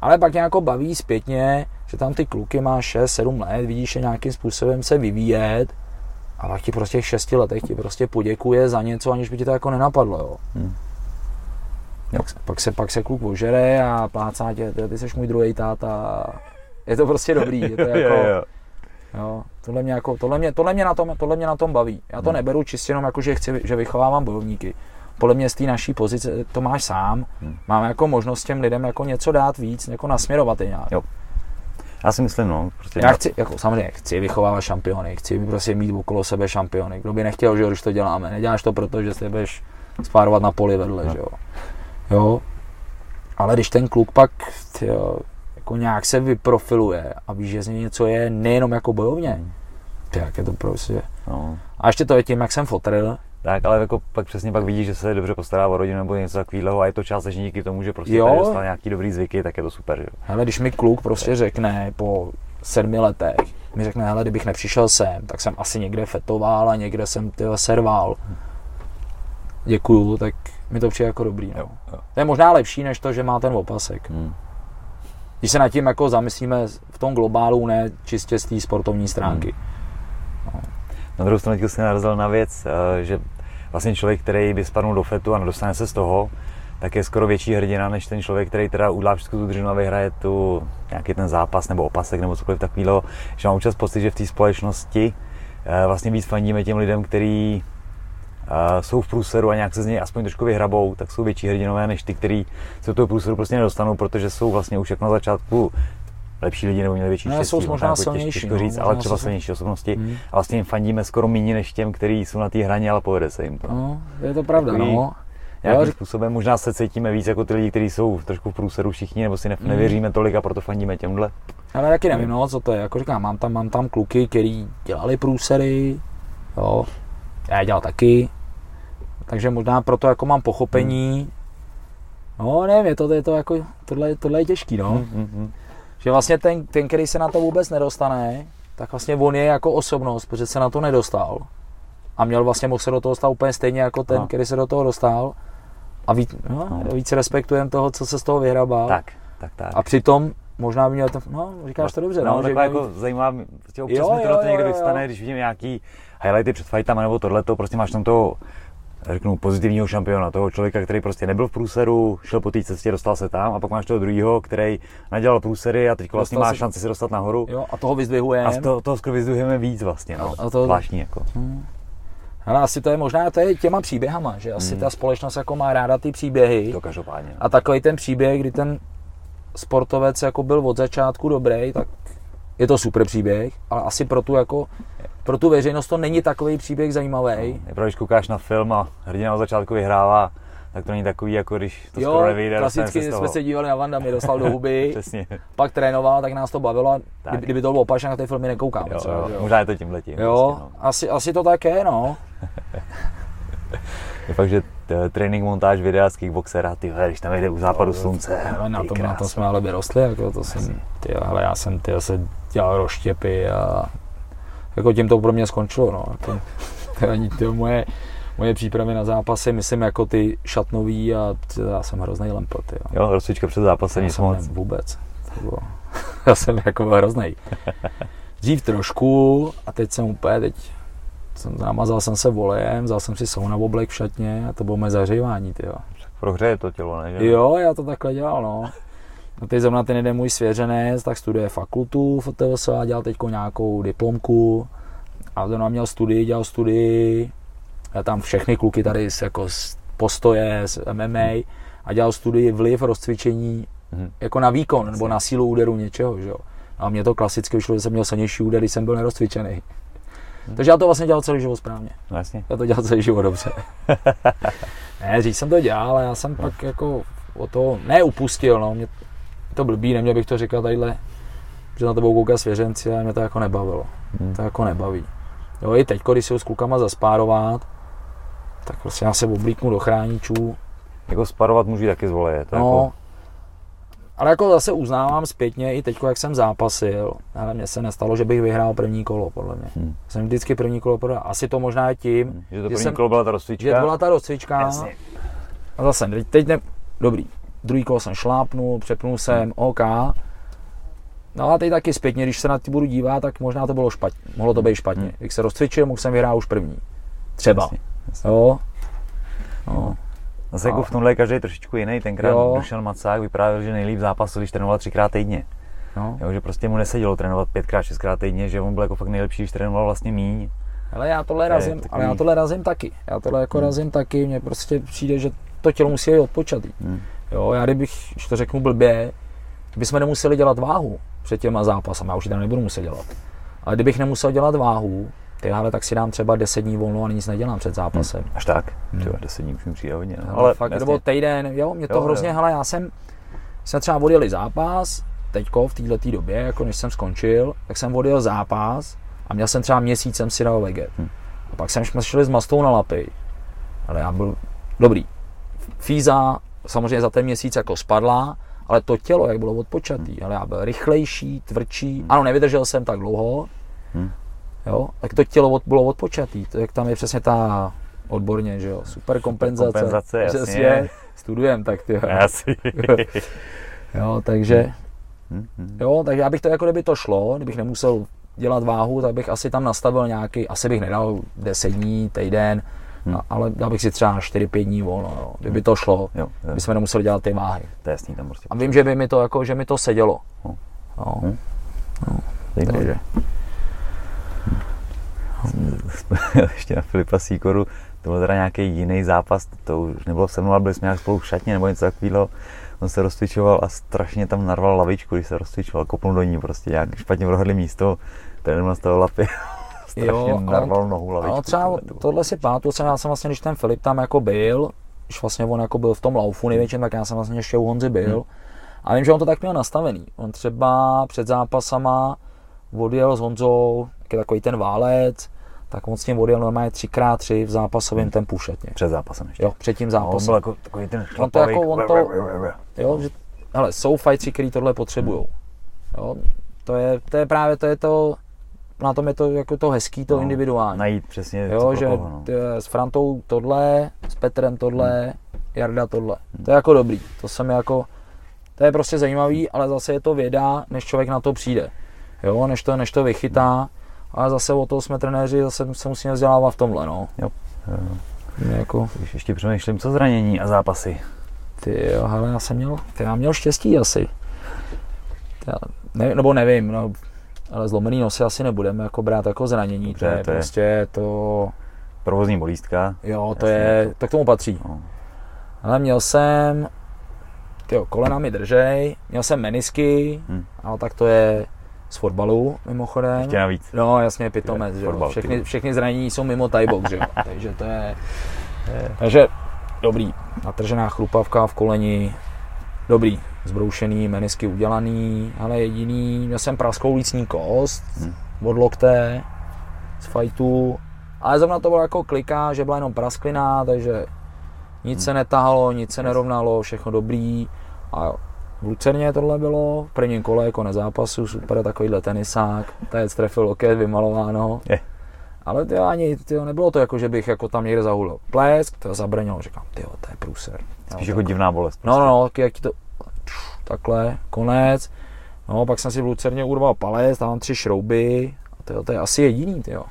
Ale pak nějak baví zpětně, že tam ty kluky má 6-7 let, vidíš je nějakým způsobem se vyvíjet a pak ti prostě v 6 letech ti prostě poděkuje za něco, aniž by ti to jako nenapadlo, jo. Hmm. Jo. Pak, pak, se, pak se kluk ožere a plácá tě, ty, ty jsi můj druhý táta. Je to prostě dobrý, je to jako, jo, jo. Jo, tohle, mě jako, tohle, mě, tohle, mě na tom, tohle mě na tom baví. Já to hmm. neberu čistě jenom jako, že, chci, že vychovávám bojovníky. Podle mě z té naší pozice to máš sám. Hmm. Máme jako možnost těm lidem jako něco dát víc, jako nasměrovat je nějak. Jo. Já si myslím, no. Prostě já chci, jako samozřejmě, chci vychovávat šampiony, chci prostě mít okolo sebe šampiony. Kdo by nechtěl, že když to děláme. Neděláš to proto, že se budeš spárovat na poli vedle, no. že jo. Jo. Ale když ten kluk pak tyjo, jako nějak se vyprofiluje a víš, že z něj něco je nejenom jako bojovně, hmm. tak je to prostě. No. A ještě to je tím, jak jsem fotril, tak, ale jako pak přesně pak vidíš, že se dobře postará o rodinu nebo něco takového a je to částečně díky tomu, že prostě jo. dostal nějaký dobrý zvyky, tak je to super. Jo. Ale když mi kluk prostě řekne po sedmi letech, mi řekne, hele, kdybych nepřišel sem, tak jsem asi někde fetoval a někde jsem tyhle serval. Děkuju, tak mi to přijde jako dobrý. No. Jo, jo. To je možná lepší, než to, že má ten opasek. Hmm. Když se nad tím jako zamyslíme v tom globálu, ne čistě z té sportovní stránky. Hmm. Na druhou stranu jsi narazil na věc, eh, že vlastně člověk, který by spadnul do fetu a nedostane se z toho, tak je skoro větší hrdina, než ten člověk, který teda udlá všechno tu dřinu a vyhraje tu, nějaký ten zápas nebo opasek nebo cokoliv takového, že mám občas pocit, že v té společnosti eh, vlastně víc fandíme těm lidem, kteří uh, jsou v průseru a nějak se z něj aspoň trošku vyhrabou, tak jsou větší hrdinové než ty, kteří se do toho průseru prostě nedostanou, protože jsou vlastně už jako na začátku lepší lidi nebo měli větší štěstí. jsou možná jako silnější. Těžko no, říct, ale třeba silnější osobnosti. Hmm. A vlastně jim fandíme skoro méně než těm, kteří jsou na té hraně, ale povede se jim to. No, je to pravda, Takový, no. Nějakým jo, způsobem možná se cítíme víc jako ty lidi, kteří jsou trošku v průseru všichni, nebo si ne, hmm. nevěříme tolik a proto fandíme těmhle. Ale taky nevím, no, co to je. Jako říkám, mám tam, mám tam kluky, kteří dělali průsery, jo. Já je dělal taky, takže možná proto jako mám pochopení. Hmm. No, nevím, je to, je to jako, tohle, tohle je těžký, no. Hmm, hmm, hmm. Že vlastně ten, ten, který se na to vůbec nedostane, tak vlastně on je jako osobnost, protože se na to nedostal. A měl vlastně mohl se do toho stát úplně stejně jako ten, no. který se do toho dostal. A víc, no, no. víc respektujeme toho, co se z toho vyhrabal. Tak, tak, tak. A přitom možná by měl to, no, říkáš to dobře. No, no taková jako mít... zajímavá, prostě občas jo, mi to, jo, to někdo vystane, když vidím nějaký highlighty před fightama nebo tohleto, prostě máš tam toho řeknu, pozitivního šampiona, toho člověka, který prostě nebyl v průseru, šel po té cestě, dostal se tam a pak máš toho druhého, který nadělal průsery a teď vlastně má šanci se dostat nahoru. Jo, a toho vyzdvihujeme. A to, toho skoro vyzdvihujeme víc vlastně, no. A to... Zvláštní jako. Hmm. Ale asi to je možná to je těma příběhama, že asi hmm. ta společnost jako má ráda ty příběhy. To každopádně. A takový ten příběh, kdy ten sportovec jako byl od začátku dobrý, tak je to super příběh, ale asi pro tu jako pro tu veřejnost to není takový příběh zajímavý. No, když koukáš na film a hrdina od začátku vyhrává, tak to není takový, jako když to jo, skoro nevyjde. klasicky se jsme se dívali na Vanda, mi dostal do huby, Přesně. pak trénoval, tak nás to bavilo. Tak. Kdyby, to bylo opačně, na ty filmy nekoukám. Jo, jo, jo. Možná je to tím letím. Jo, vlastně, no. asi, asi to tak je, no. je fakt, že trénink, montáž videa z kickboxera, ty když tam jde u západu jo, slunce. Jo, na, tom, na tom jsme ale vyrostli, jako to jsem, ty, ale já jsem ty, se dělal roštěpy a jako tím to pro mě skončilo. No. Jako, ani ty moje, moje přípravy na zápasy, myslím jako ty šatnový a já jsem hrozný lempot. Jo, jo rozcvička před zápasem nic moc. Vůbec. Bylo, já jsem jako hrozný. Dřív trošku a teď jsem úplně, teď jsem, namazal jsem se volejem, vzal jsem si sauna oblek v šatně a to bylo moje zahřívání, ty jo. Prohřeje to tělo, ne? Že? Jo, já to takhle dělal, no. No teď zrovna ten jeden můj svěřenec, tak studuje fakultu FTVS a dělal teď nějakou diplomku. A zrovna měl studii, dělal studii, a tam všechny kluky tady s, jako s postoje, s MMA a dělal studii vliv rozcvičení hmm. jako na výkon nebo na sílu úderu něčeho, že jo. A mě to klasicky vyšlo, že jsem měl silnější úder, když jsem byl nerozcvičený. Hmm. Takže já to vlastně dělal celý život správně. Vlastně. Já to dělal celý život dobře. ne, říct jsem to dělal, ale já jsem no. pak jako o to neupustil, no. Mě to blbý, neměl bych to říkat tadyhle, že na tebou kouká svěřenci, ale mě to jako nebavilo. Hmm. To jako nebaví. Jo, i teď, když si s klukama zaspárovat, tak prostě já se oblíknu do chráničů. Jako sparovat můžu taky zvolit. To no, jako... ale jako zase uznávám zpětně i teď, jak jsem zápasil, ale mně se nestalo, že bych vyhrál první kolo, podle mě. Hmm. Jsem vždycky první kolo podle Asi to možná je tím, hmm. že to první jsem, kolo byla ta rozcvička. Že to byla ta rozcvička. Jasně A zase, teď, teď ne, dobrý, druhý kolo jsem šlápnul, přepnul jsem, hmm. OK. No a teď taky zpětně, když se na ty budu dívat, tak možná to bylo špatně, mohlo to být špatně. Hmm. Když se rozcvičil, mohl jsem vyhrát už první. Třeba. Jasně, jasně. Jo. No. Zase jako v tomhle je každý trošičku jiný. Tenkrát jo. Dušan Macák vyprávěl, že nejlíp zápas, když trénoval třikrát týdně. No. Jo, že prostě mu nesedělo trénovat pětkrát, šestkrát týdně, že on byl jako fakt nejlepší, když trénoval vlastně míň. Ale já tohle razím, takový... ale já tohle razím taky. Já tohle jako hmm. razím taky, mně prostě přijde, že to tělo musí být odpočatý. Hmm. Jo, já kdybych, když to řeknu blbě, bychom nemuseli dělat váhu před těma zápasama, já už ji tam nebudu muset dělat. Ale kdybych nemusel dělat váhu, ty ale tak si dám třeba 10 dní volno a nic nedělám před zápasem. Hmm. Až tak? Hmm. Třeba 10 dní už mi přijde hodně. No. Ale fakt, nebo týden, jo, mě to jo, hrozně, jo. hele, já jsem, jsem třeba odjeli zápas, teďko v této době, jako než jsem skončil, tak jsem odjel zápas a měl jsem třeba měsíc, jsem si dal veget. Hmm. A pak jsem šli s mastou na lapy. Ale já byl dobrý. Fíza samozřejmě za ten měsíc jako spadla, ale to tělo, jak bylo odpočatý, hmm. ale já byl rychlejší, tvrdší. Hmm. Ano, nevydržel jsem tak dlouho, hmm. jo, tak to tělo od, bylo odpočatý. To, jak tam je přesně ta odborně, že jo, super kompenzace. Kompenzace, jasně. Přesně, studujem, tak ty. jo, takže, hmm, hmm. jo, tak já bych to, jako kdyby to šlo, kdybych nemusel dělat váhu, tak bych asi tam nastavil nějaký, asi bych nedal 10 dní, týden, Hmm. No, ale dal bych si třeba 4-5 dní volno, jo. kdyby to šlo, jo, jo. bychom nemuseli dělat ty váhy. To je jasný, tam prostě. A vím, že by mi to, jako, že mi to sedělo. No. No. Hmm. No. Takže. Hmm. Ještě na Filipa Sýkoru, to byl teda nějaký jiný zápas, to už nebylo se mnou, ale byli jsme nějak spolu v šatně nebo něco takového. On se rozcvičoval a strašně tam narval lavičku, když se rozcvičoval, kopnul do ní prostě nějak špatně prohodli místo, ten z toho lapy jo, narval nohu lavičku. No třeba tohle si pamatuju, já jsem vlastně, když ten Filip tam jako byl, když vlastně on jako byl v tom laufu největším, tak já jsem vlastně ještě u Honzy byl. Hmm. A vím, že on to tak měl nastavený. On třeba před zápasama odjel s Honzou, je takový ten válec, tak on s tím odjel normálně 3x3 v zápasovém hmm. tempu všetně. Před zápasem ještě. Jo, před tím zápasem. No, on byl jako takový ten on to jako, on to, jo, že, hele, jsou fajtři, kteří tohle potřebují. Hmm. Jo, to je, to je právě to je to, na tom je to jako to hezký, to no, individuální. Najít přesně jo, že koho, no. s Frantou tohle, s Petrem tohle, hmm. Jarda tohle. Hmm. To je jako dobrý, to jsem jako, to je prostě zajímavý, ale zase je to věda, než člověk na to přijde. Jo, než to, než to vychytá, ale zase o to jsme trenéři, zase se musíme vzdělávat v tomhle, no. Jo. jo. Jako... Když ještě přemýšlím, co zranění a zápasy. Ty jo, hele, já jsem měl, ty já měl štěstí asi. Já, ne, nebo nevím, no, ale zlomený nosy asi nebudeme jako brát jako zranění, Dobře, to je to prostě je... to... Provozní bolístka. Jo, to je, to k tomu patří. No. Ale měl jsem, tyjo, kolena mi držej, měl jsem menisky, hmm. ale tak to je z fotbalu mimochodem. Ještě navíc. No jasně, pitomec, že jo. Všechny, všechny zranění jsou mimo box, že jo. Takže to je, je, takže dobrý, natržená chrupavka v koleni, dobrý, zbroušený, menisky udělaný, ale jediný, měl jsem prasklou lícní kost hmm. od lokte z fajtu, ale zrovna to bylo jako klika, že byla jenom prasklina, takže nic hmm. se netahalo, nic se nerovnalo, všechno dobrý a v Lucerně tohle bylo, v prvním kole jako na zápasu, super takovýhle tenisák, tady trefil loket, vymalováno. Je. Ale ty ani, tyjo, nebylo to jako, že bych jako tam někde zahulil plesk, to zabranilo, říkám, ty to je průser. Spíš jako divná bolest. Prostě. No, no, no, jak ti to takhle, konec. No, pak jsem si v Lucerně urval palec, tam mám tři šrouby, a to, to je asi jediný, tyjo.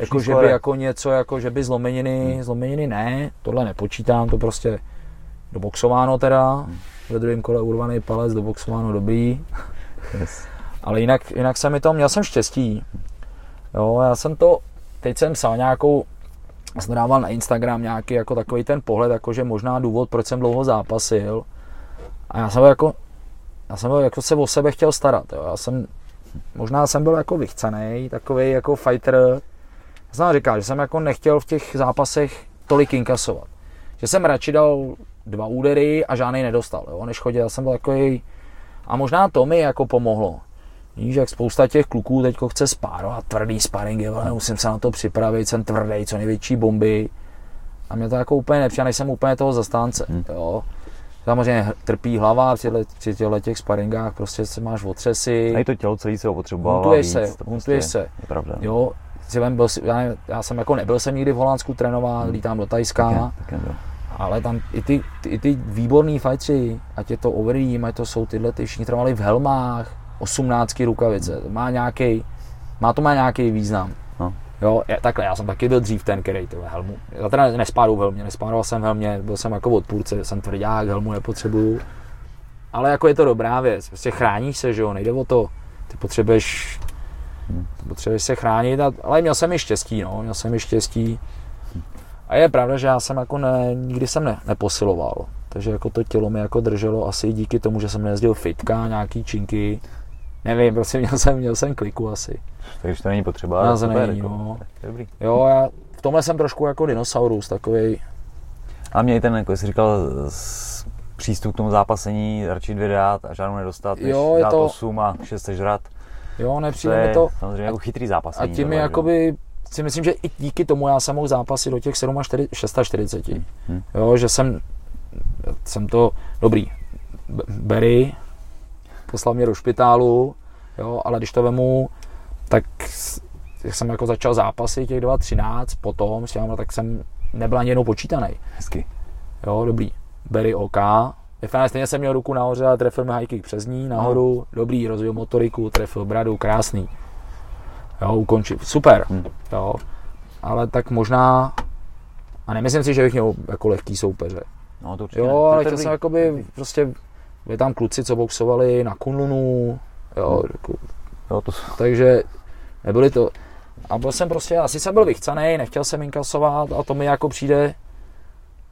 Jako, že by jako něco, jako, že by zlomeniny, hmm. zlomeniny ne, tohle nepočítám, to prostě doboxováno teda, hmm. ve druhém kole urvaný palec, doboxováno dobrý. Yes. Ale jinak, jinak jsem mi to, měl jsem štěstí. Jo, já jsem to, teď jsem psal nějakou, jsem dával na Instagram nějaký jako takový ten pohled, jako že možná důvod, proč jsem dlouho zápasil, a já jsem jako, já jsem byl jako se o sebe chtěl starat, jo. Já jsem, možná jsem byl jako vychcený, takový jako fighter. Já jsem říkal, že jsem jako nechtěl v těch zápasech tolik inkasovat. Že jsem radši dal dva údery a žádný nedostal, jo, než chodil. Já jsem byl takový, a možná to mi jako pomohlo. Víš, jak spousta těch kluků teď chce spárovat, tvrdý sparingy, ale musím se na to připravit, jsem tvrdý, co největší bomby. A mě to jako úplně nepřijde, nejsem úplně toho zastánce. Hmm. Jo. Samozřejmě trpí hlava při, při těchto těch sparingách, prostě se máš otřesy. A i to tělo celý se opotřebovalo Huntuješ se, prostě se. Je pravda. Jo, byl, já, já, jsem jako nebyl jsem nikdy v Holandsku trénovat, hmm. lítám do Tajska. Tak je, tak je, ale tam i ty, ty, i ty výborný fajtři, ať je to Overeem, ať to jsou tyhle, ty všichni trvali v helmách, 18 rukavice, má nějaký, má to má nějaký význam. No. Jo, je, takhle, já jsem taky byl dřív ten, který ty helmu. Já teda nespádu v helmě, nespádoval jsem v helmě, byl jsem jako odpůrce, jsem tvrdák, helmu nepotřebuju. Ale jako je to dobrá věc, prostě chráníš se, že jo, nejde o to, ty potřebuješ, potřebuješ se chránit, a, ale měl jsem i štěstí, no, měl jsem i štěstí. A je pravda, že já jsem jako ne, nikdy jsem ne, neposiloval. Takže jako to tělo mi jako drželo asi díky tomu, že jsem nejezdil fitka, nějaký činky. Nevím, prostě měl jsem, měl jsem kliku asi. Takže to není potřeba. To není, jako, no. Dobrý. Jo, já v tomhle jsem trošku jako dinosaurus, takový. A mě i ten, jako jsi říkal, přístup k tomu zápasení, radši dvě dát a žádnou nedostat, než jo, je dát to... 8 a 6 sežrat. Jo, nepřijde mi to. Samozřejmě jako chytrý zápasení. A tím je jakoby, si myslím, že i díky tomu já jsem mohl zápasy do těch 7 a 4, 640. Hmm. hmm. Jo, že jsem, jsem to, dobrý, Berry, poslal mě do špitálu, jo, ale když to vemu, tak jsem jako začal zápasy těch 2.13, potom s těma, tak jsem nebyl ani jednou počítaný. Hezky. Jo, dobrý. Berry OK. Ve finále stejně jsem měl ruku nahoře a trefil mi high kick přes ní, nahoru, no. dobrý, rozvíjel motoriku, trefil bradu, krásný. Jo, ukončil, super. Hmm. Jo. Ale tak možná, a nemyslím si, že bych měl jako lehký soupeře. No, to určitě jo, ale chtěl jsem jakoby, prostě, byli tam kluci, co boxovali na Kunlunu, jo, hmm. jako, jo to... takže nebyli to, a byl jsem prostě, asi jsem byl vychcaný, nechtěl jsem inkasovat a to mi jako přijde,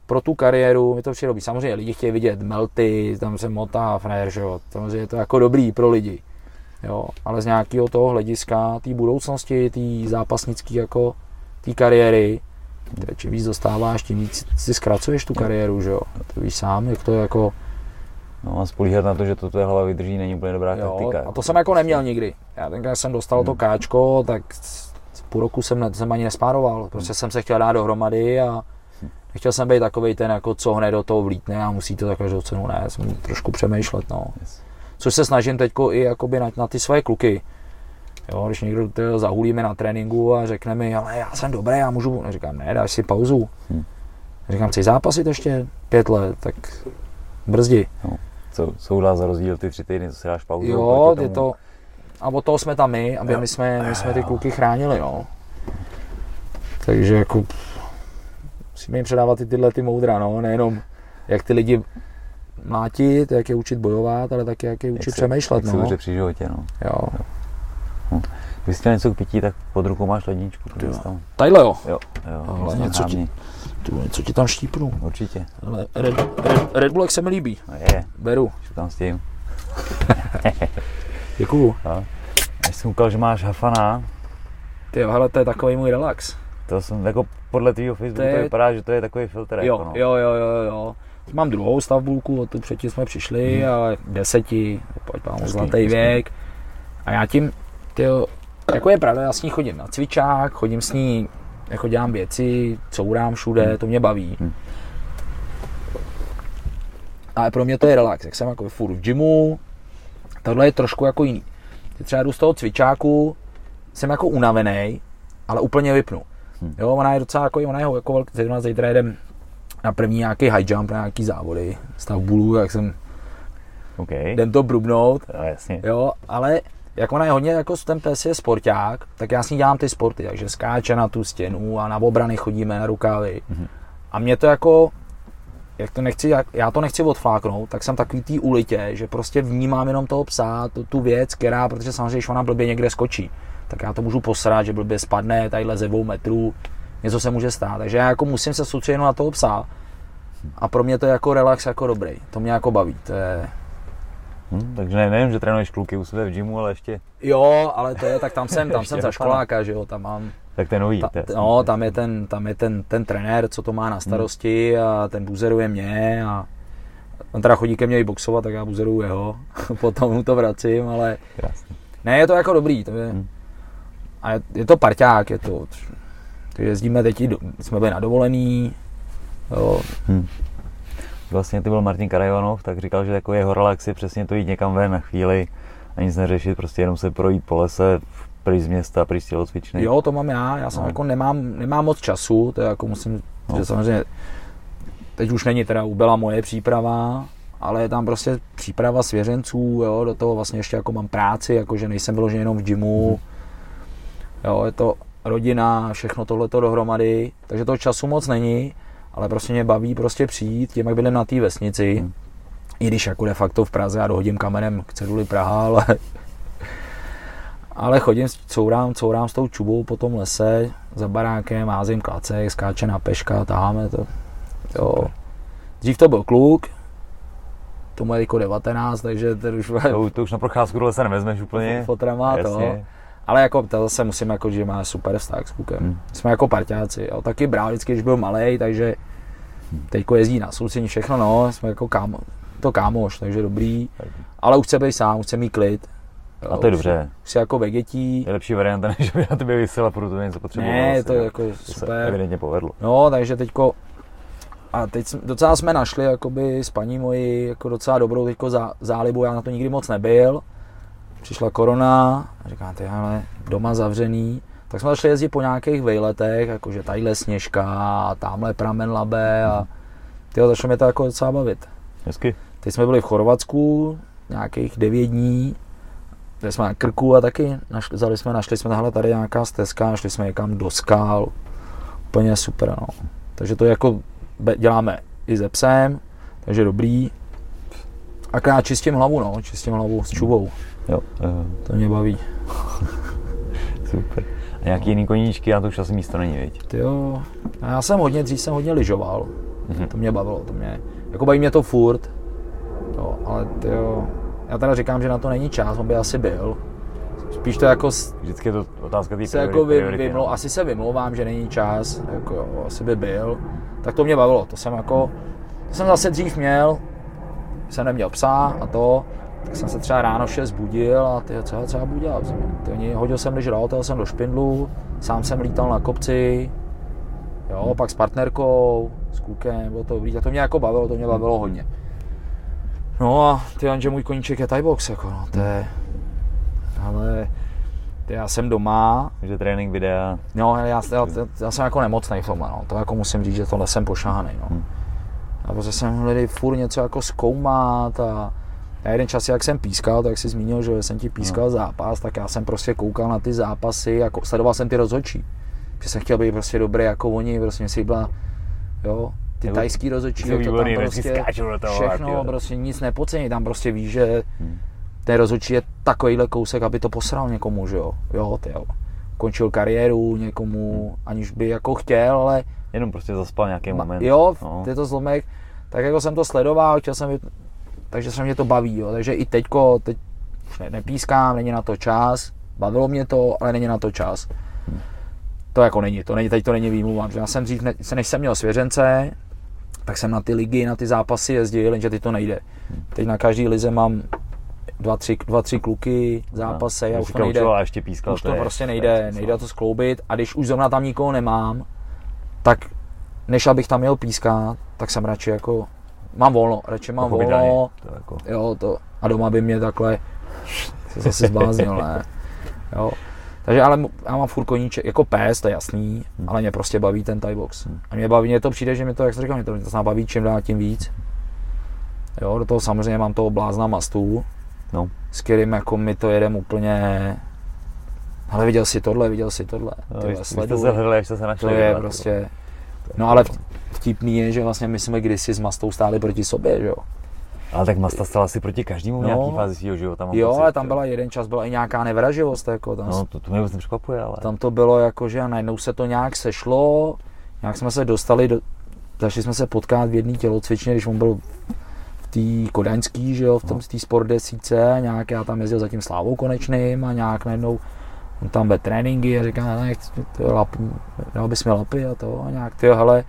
pro tu kariéru mi to přijde. Samozřejmě lidi chtějí vidět melty, tam se motá frajer, že jo. Samozřejmě je to jako dobrý pro lidi. Jo, ale z nějakého toho hlediska, té budoucnosti, té zápasnické jako té kariéry, čím víc dostáváš, tím víc si zkracuješ tu kariéru, že jo. To víš sám, jak to jako... No a spolíhat na to, že to tvoje hlava vydrží, není úplně dobrá jo, taktika. A to jsem jako neměl nikdy. Já tenkrát jsem dostal hmm. to káčko, tak půl roku jsem, ne, jsem ani nespároval. Prostě hmm. jsem se chtěl dát dohromady a Nechtěl jsem být takový ten, jako co hned do toho vlítne a musí to za každou cenu ne, jsem trošku přemýšlet, no. Yes. Což se snažím teď i jakoby na, na ty své kluky. Jo, když někdo zahulíme na tréninku a řekne mi, ale já jsem dobrý, já můžu, a říkám, ne, dáš si pauzu. Hmm. Říkám, chceš zápasit ještě pět let, tak brzdi. No. Co, co udá za rozdíl ty tři týdny, co si dáš pauzu? Jo, je to, a od toho jsme tam my, aby my jsme, my jsme ty kluky chránili, no. Takže jako, musíme jim předávat i tyhle ty moudra, no, nejenom jak ty lidi mlátit, jak je učit bojovat, ale taky jak je učit jak přemýšlet. Jak no. se při životě, no. Jo. jo. Hm. Když jsi něco k pití, tak pod rukou máš ledničku. Tadyhle jo. Jo, jo. Ale vlastně něco ti, tu, něco ti tam štípnu. Určitě. Ale Red, Red, Red Bull, jak se mi líbí. No je. Beru. Šel tam s tím. Děkuju. No. Já jsem koukal, že máš Hafana. Ty jo, hele, to je takový můj relax. To jsem jako podle tvýho Facebooku to, je... to vypadá, že to je takový filtr. Jo, jako no. jo, jo, jo, jo. Mám druhou stavbulku, o tu předtím jsme přišli, hmm. ale deseti, pojď mám zlatý věk. A já tím, tyjo, jako je pravda, já s ní chodím na cvičák, chodím s ní, jako dělám věci, courám všude, hmm. to mě baví. Hmm. Ale pro mě to je relax, jak jsem jako furt v gymu, tohle je trošku jako jiný. Třeba jdu z toho cvičáku, jsem jako unavený, ale úplně vypnu. Hmm. Jo, ona je docela jako, ona je jako velký, zejména zítra jedem na první nějaký high jump, na nějaký závody, stav bulu, jak jsem okay. jdem to brubnout, no, jasně. jo, ale jak ona je hodně, jako ten pes je sporták, tak já s ní dělám ty sporty, takže skáče na tu stěnu a na obrany chodíme na rukávy. Mm-hmm. A mě to jako, jak to nechci, jak, já to nechci odfláknout, tak jsem takový tý ulitě, že prostě vnímám jenom toho psa, tu, tu věc, která, protože samozřejmě, když ona blbě někde skočí, tak já to můžu posrat, že blbě spadne tadyhle ze dvou metrů, něco se může stát. Takže já jako musím se soustředit na toho psa a pro mě to je jako relax jako dobrý. To mě jako baví. To je... Hmm, takže ne, nevím, že trénuješ kluky u sebe v gymu, ale ještě... Jo, ale to je, tak tam jsem, tam jsem za školáka, že jo, tam mám... Tak ten nový. Ta, no, tam je ten, tam je ten, ten trenér, co to má na starosti hmm. a ten buzeruje mě a on teda chodí ke mně i boxovat, tak já buzeruju jeho, potom mu to vracím, ale... Krásný. Ne, je to jako dobrý, to je... Hmm a je, je to parťák, je to, jezdíme teď, jsme byli na dovolený, jo. Hmm. Vlastně ty byl Martin Karajanov, tak říkal, že jako jeho relax je přesně to jít někam ven na chvíli a nic neřešit, prostě jenom se projít po lese, pryč z města, pryč z tělocvičny. Jo, to mám já, já jsem no. jako nemám, nemám moc času, to je jako musím, no. že samozřejmě teď už není teda, byla moje příprava, ale je tam prostě příprava svěřenců, jo, do toho vlastně ještě jako mám práci, jakože nejsem vyložen jenom v gymu, hmm. jo, je to rodina, všechno tohleto dohromady, takže toho času moc není, ale prostě mě baví prostě přijít, tím jak bydlím na té vesnici, hmm. i když jako de facto v Praze já dohodím kamenem k ceduli Praha, ale ale chodím, courám, courám s tou čubou po tom lese, za barákem, házím klacek, skáče na peška, taháme to. Jo. Dřív to byl kluk, tomu je jako 19, takže to už... To, to už na procházku do lesa nevezmeš úplně. Fotrama to. Ale jako to zase musím jako, že má super vztah s klukem. Hmm. Jsme jako parťáci, jo. Taky bral vždycky, když byl malý, takže teďko jezdí na soucení všechno, no, jsme jako kámo, to kámoš, takže dobrý. Ale už chce být sám, už chce mít klid. Jo, a to je dobře. Už jako vegetí. Je lepší varianta, než by na tebe vysela, protože něco potřeboval. Ne, je to jako to super. Se evidentně povedlo. No, takže teďko a teď docela jsme našli jakoby s paní mojí jako docela dobrou teďko zá, zálibu, já na to nikdy moc nebyl. Přišla korona a říkám, ty ale doma zavřený. Tak jsme začali jezdit po nějakých vejletech, jakože tadyhle sněžka a tamhle pramen labe a tyjo, začalo mě to jako docela bavit. Hezky. Teď jsme byli v Chorvatsku nějakých devět dní, kde jsme na Krku a taky našli, zali jsme, našli jsme tahle tady nějaká stezka, šli jsme někam do skal, úplně super, no. Takže to jako děláme i ze psem, takže dobrý. Akorát čistím hlavu, no, čistím hlavu s čuvou. Jo, jo. To mě baví. Super. A nějaký jiný koníčky, a to už asi místo není, viď? Ty jo, já jsem hodně, dřív jsem hodně lyžoval. Mm-hmm. To mě bavilo, to mě, jako baví mě to furt. Jo, ale ty jo, já teda říkám, že na to není čas, on by asi byl. Spíš to jako... Vždycky je to otázka té se jako vy, vymlou, no. Asi se vymlouvám, že není čas, jako jo, asi by byl. Tak to mě bavilo, to jsem jako... To jsem zase dřív měl, jsem neměl psa a to, tak jsem se třeba ráno 6 budil a ty, co já třeba budu dělat? Ty, hodil jsem, když hrál, jsem do špindlu, sám jsem lítal na kopci, jo, pak s partnerkou, s klukem, bylo to dobrý, a to mě jako bavilo, to mě bavilo hodně. No a ty, že můj koníček je Thai box, jako no, to je, ale já jsem doma. Takže trénink videa. No, já, já, já jsem jako nemocný v tomhle, no. to jako musím říct, že tohle jsem pošahaný. No. Hmm. A prostě jsem hledal furt něco jako zkoumat a já jeden čas, jak jsem pískal, tak si zmínil, že jsem ti pískal no. zápas, tak já jsem prostě koukal na ty zápasy, jako sledoval jsem ty rozhodčí. Že jsem chtěl být prostě dobrý jako oni, prostě si byla, jo, ty Nebo tajský rozhodčí, to tam prostě toho, všechno, prostě nic nepocení, tam prostě víš, že hmm ten rozhodčí je takovýhle kousek, aby to posral někomu, že jo. Jo, ty jo. Končil kariéru někomu, aniž by jako chtěl, ale... Jenom prostě zaspal nějaký moment. Jo, no. je to zlomek. Tak jako jsem to sledoval, chtěl jsem, takže se mě to baví, jo. Takže i teďko, teď už ne, nepískám, není na to čas. Bavilo mě to, ale není na to čas. To jako není, to není, teď to není výmluva. Já jsem dřív, ne, než jsem měl svěřence, tak jsem na ty ligy, na ty zápasy jezdil, jenže teď to nejde. Teď na každý lize mám dva, tři, dva, tři kluky, zápase no, a už to nejde. A ještě pískal, už to, to je, prostě nejde, nejde to skloubit a když už zrovna tam nikoho nemám, tak než abych tam měl pískat, tak jsem radši jako, mám volno, radši mám volno, to jako... jo, to, a doma by mě takhle se zase zbláznil, ne, jo. Takže ale já mám furt koníček, jako pes, to je jasný, hmm. ale mě prostě baví ten Thai box. Hmm. A mě baví, mě to přijde, že mi to, jak jsem říkal, mě to, mě to baví čím dál tím víc. Jo, do toho samozřejmě mám toho blázna mastu, no. s kterým jako my to jedeme úplně ale viděl jsi tohle, viděl jsi tohle. No, Tyhle, jste se hledali, jak jste se našli. To je prostě, no ale vtipný je, že vlastně my jsme kdysi s Mastou stáli proti sobě, že jo. Ale tak Masta stala si proti každému v no, nějaký fázi svého života. jo, pocit, ale tam byla jeden čas, byla i nějaká nevraživost. Jako tam, no, to, to mě vůbec nepřekvapuje, ale... Tam to bylo jako, že najednou se to nějak sešlo, nějak jsme se dostali do, začali jsme se potkat v jedné tělocvičně, když on byl té kodaňský, že jo, v tom no. té sport desíce, nějak já tam jezdil za tím Slávou konečným a nějak najednou on tam ve tréninky a říká, ne, dal bys mi lapy a to a nějak, ty hele,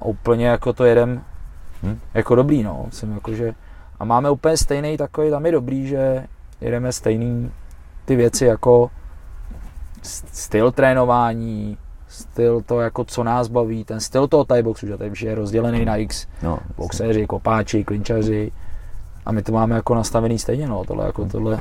a úplně jako to jedem, hm? jako dobrý, no, jsem jako, že, a máme úplně stejný takový, tam je dobrý, že jedeme stejný ty věci jako styl trénování, styl to, jako co nás baví, ten styl toho Thai boxu, že tady je rozdělený na x no, boxeři, kopáči, klinčaři a my to máme jako nastavený stejně, no, tohle, jako tohle,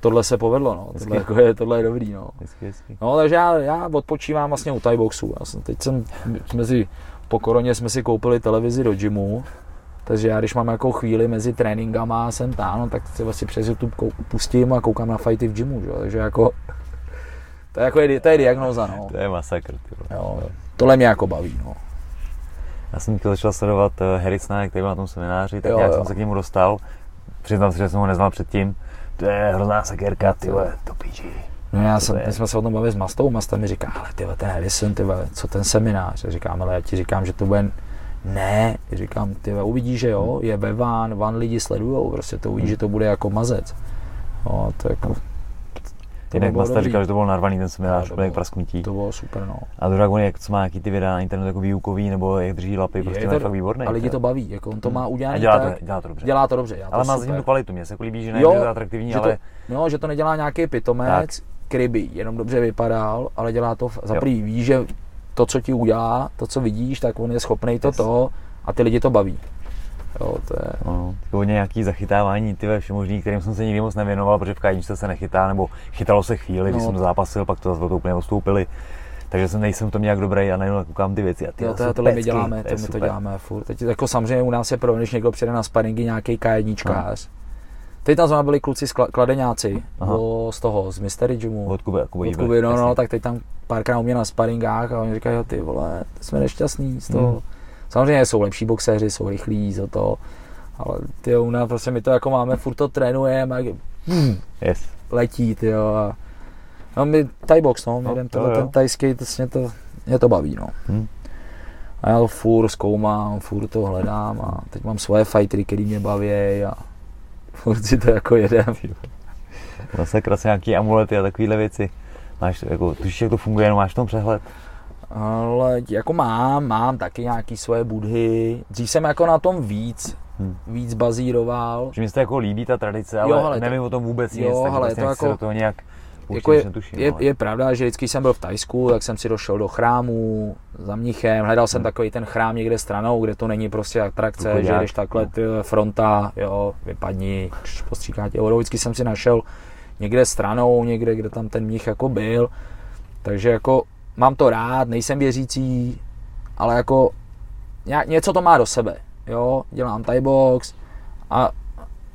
tohle se povedlo, no. Tohle, jako je, tohle je dobrý, no. Hezky, hezky. No, takže já, já odpočívám vlastně u Thai boxu. Já jsem, teď jsem, jsme si, po koroně jsme si koupili televizi do gymu, takže já když mám jako chvíli mezi tréninkama a jsem tam, no, tak si vlastně přes YouTube kou, pustím a koukám na fighty v gymu, že? takže jako to je, jako, to je diagnoza, no. To je masakr, ty jo, Tohle mě jako baví, no. Já jsem chtěl začal sledovat uh, Harrisona, který byl na tom semináři, tak jo, já jo. jsem se k němu dostal. Přiznám se, že jsem ho neznal předtím. To je hrozná sekerka, ty vole, to píči. No já jsem, my jsme se o tom bavili s Mastou, Masta mi říká, ale ty ten Harrison, ty co ten seminář? Já říkám, ale já ti říkám, že to bude ne, říkám, ty uvidíš, že jo, je ve van, van lidi sledujou, prostě to uvidíš, že to bude jako mazec. No, to jako, to Jinak Masta říkal, že to bylo narvaný ten seminář, úplně prasknutí. To bylo super, no. A Dragon, jak co má nějaký ty videa na internetu jako výukový, nebo jak drží lapy, prostě je to, je fakt výborný. A lidi to baví, jako on to má udělané. dělá, tak, to, dělá to dobře. Dělá to dobře. ale to má zatím tu kvalitu, mně se jako líbí, že ne, jo, že to atraktivní, že ale... To, no, že to nedělá nějaký pitomec, který kryby, jenom dobře vypadal, ale dělá to, za prvý ví, že to, co ti udělá, to, co vidíš, tak on je schopný to yes. to a ty lidi to baví. Jo, to je... No, jako nějaký zachytávání ty všemožných, kterým jsem se nikdy moc nevěnoval, protože v Kajíčce se nechytá, nebo chytalo se chvíli, no. když jsem zápasil, pak to zase úplně odstoupili. Takže jsem nejsem to nějak dobrý a najednou koukám ty věci. A ty jo, to, tohle pecky, my děláme, to, my to děláme furt. Teď, jako samozřejmě u nás je pro, když někdo přijde na sparingy nějaký kajedničkář, no. Teď tam jsme byli kluci z kladeňáci z toho, z Mystery Gymu. Od Kuby, Kuby, od Kuby no, no, tak teď tam párkrát u mě na sparingách a oni říkají, ty vole, jsme nešťastní z toho. Hmm Samozřejmě jsou lepší boxéři, jsou rychlí, za to, ale ty u nás prostě my to jako máme, furt to trénujeme a hmm, yes. letí, ty jo, a no my Thai box, no, my no, jdem to, ten tajský, to, mě to, mě to baví, no. Hmm. A já to furt zkoumám, furt to hledám a teď mám svoje fightery, který mě baví a furt si to jako jedem. Zase krásně nějaký amulety a takovéhle věci. Máš, jako, tušíš, jak to funguje, no máš v tom přehled? Ale jako mám, mám taky nějaký svoje budhy. Dřív jsem jako na tom víc, hmm. víc bazíroval. Že mi se jako líbí ta tradice, ale jo, hele, nevím to, o tom vůbec nic, jo, hele, vlastně to jako, do toho nějak jako je, netuším, je, je, pravda, že vždycky jsem byl v Tajsku, tak jsem si došel do chrámu za mnichem, hledal jsem hmm. takový ten chrám někde stranou, kde to není prostě atrakce, Uchodňák. že jdeš takhle no. fronta, jo, vypadni, postříká tě Vždycky jsem si našel někde stranou, někde, kde tam ten mnich jako byl, takže jako mám to rád, nejsem věřící, ale jako něco to má do sebe, jo, dělám Thai box a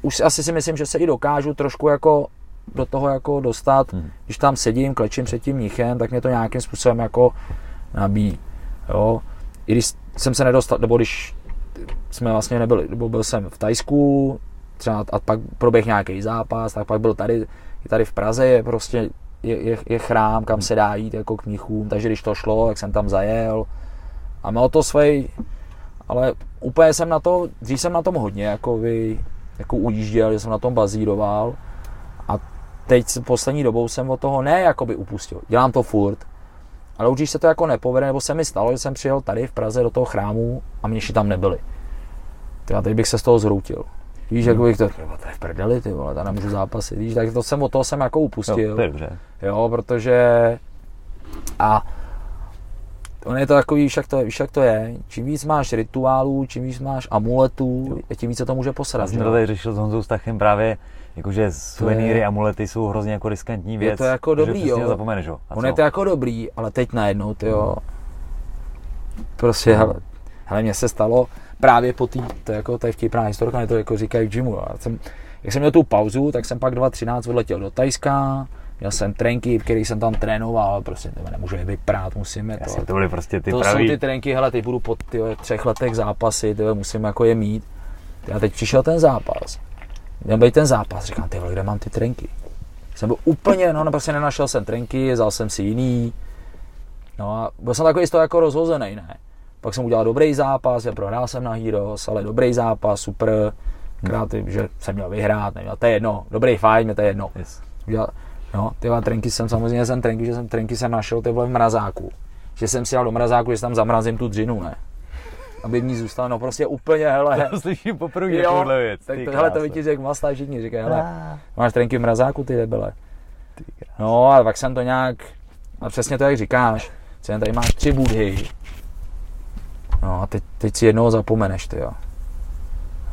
už asi si myslím, že se i dokážu trošku jako do toho jako dostat, hmm. když tam sedím, klečím před tím mnichem, tak mě to nějakým způsobem jako nabíjí, jo. I když jsem se nedostal, nebo když jsme vlastně nebyli, nebo byl jsem v Tajsku, třeba a pak proběh nějaký zápas, tak pak byl tady, i tady v Praze je prostě je, je, je chrám, kam se dá jít jako k mnichům, takže když to šlo, tak jsem tam zajel a měl to svej, ale úplně jsem na to, dřív jsem na tom hodně jako vy, jako ujížděl, že jsem na tom bazíroval teď poslední dobou jsem od toho ne jakoby upustil, dělám to furt, ale už se to jako nepovede, nebo se mi stalo, že jsem přijel tady v Praze do toho chrámu a mniši tam nebyli. Teda teď bych se z toho zhroutil. Víš, jak bych to, to je v prdeli, ty vole, tam nemůžu zápasit, víš, tak to jsem od toho jsem jako upustil. Jo, to je dobře. Jo, protože a on je to takový, víš jak to, je, víš, jak to je. Čím víc máš rituálů, čím víc máš amuletů, jo. tím více to může posrat. Já jsem to tady řešil s Honzou Stachem právě, jakože suvenýry, je, amulety jsou hrozně jako riskantní věc. Je to jako dobrý, jo. Zapomeneš, jo. On je to jako dobrý, ale teď najednou, ty jo. Prostě, hele, hele, mně se stalo, právě po té, to je jako, to je vtipná historka, mě to jako říkají v gymu. Já jsem, jak jsem měl tu pauzu, tak jsem pak 2013 odletěl do Tajska, měl jsem trenky, který jsem tam trénoval, prostě tebe nemůžu je vyprát, musíme to. Jasně, to byly prostě ty to pravý... jsou ty trenky, hele, teď budu po tyhle, třech letech zápasy, tyhle, musím jako je mít. A teď přišel ten zápas. Měl být ten zápas, říkám, ty kde mám ty trenky? Jsem byl úplně, no, no prostě nenašel jsem trenky, vzal jsem si jiný. No a byl jsem takový z toho jako rozhozený, ne? Pak jsem udělal dobrý zápas, já prohrál jsem na Heroes, ale dobrý zápas, super. Krát, hmm. že jsem měl vyhrát, neměl, to je jedno, dobrý fight, mě to je jedno. Yes. Udělal, no, ty trenky jsem samozřejmě jsem trenky, že jsem trenky jsem našel ty v mrazáku. Že jsem si dal do mrazáku, že tam zamrazím tu dřinu, ne? Aby mi zůstalo, no prostě úplně, hele. To slyším poprvé takovouhle věc. Tak to, hele, to vidíš, jak mastá všichni, říkají, hele, ah. máš trenky v mrazáku, ty debele. No a pak jsem to nějak, a přesně to, jak říkáš, tady máš tři budhy, No a teď, teď si jednoho zapomeneš, ty jo.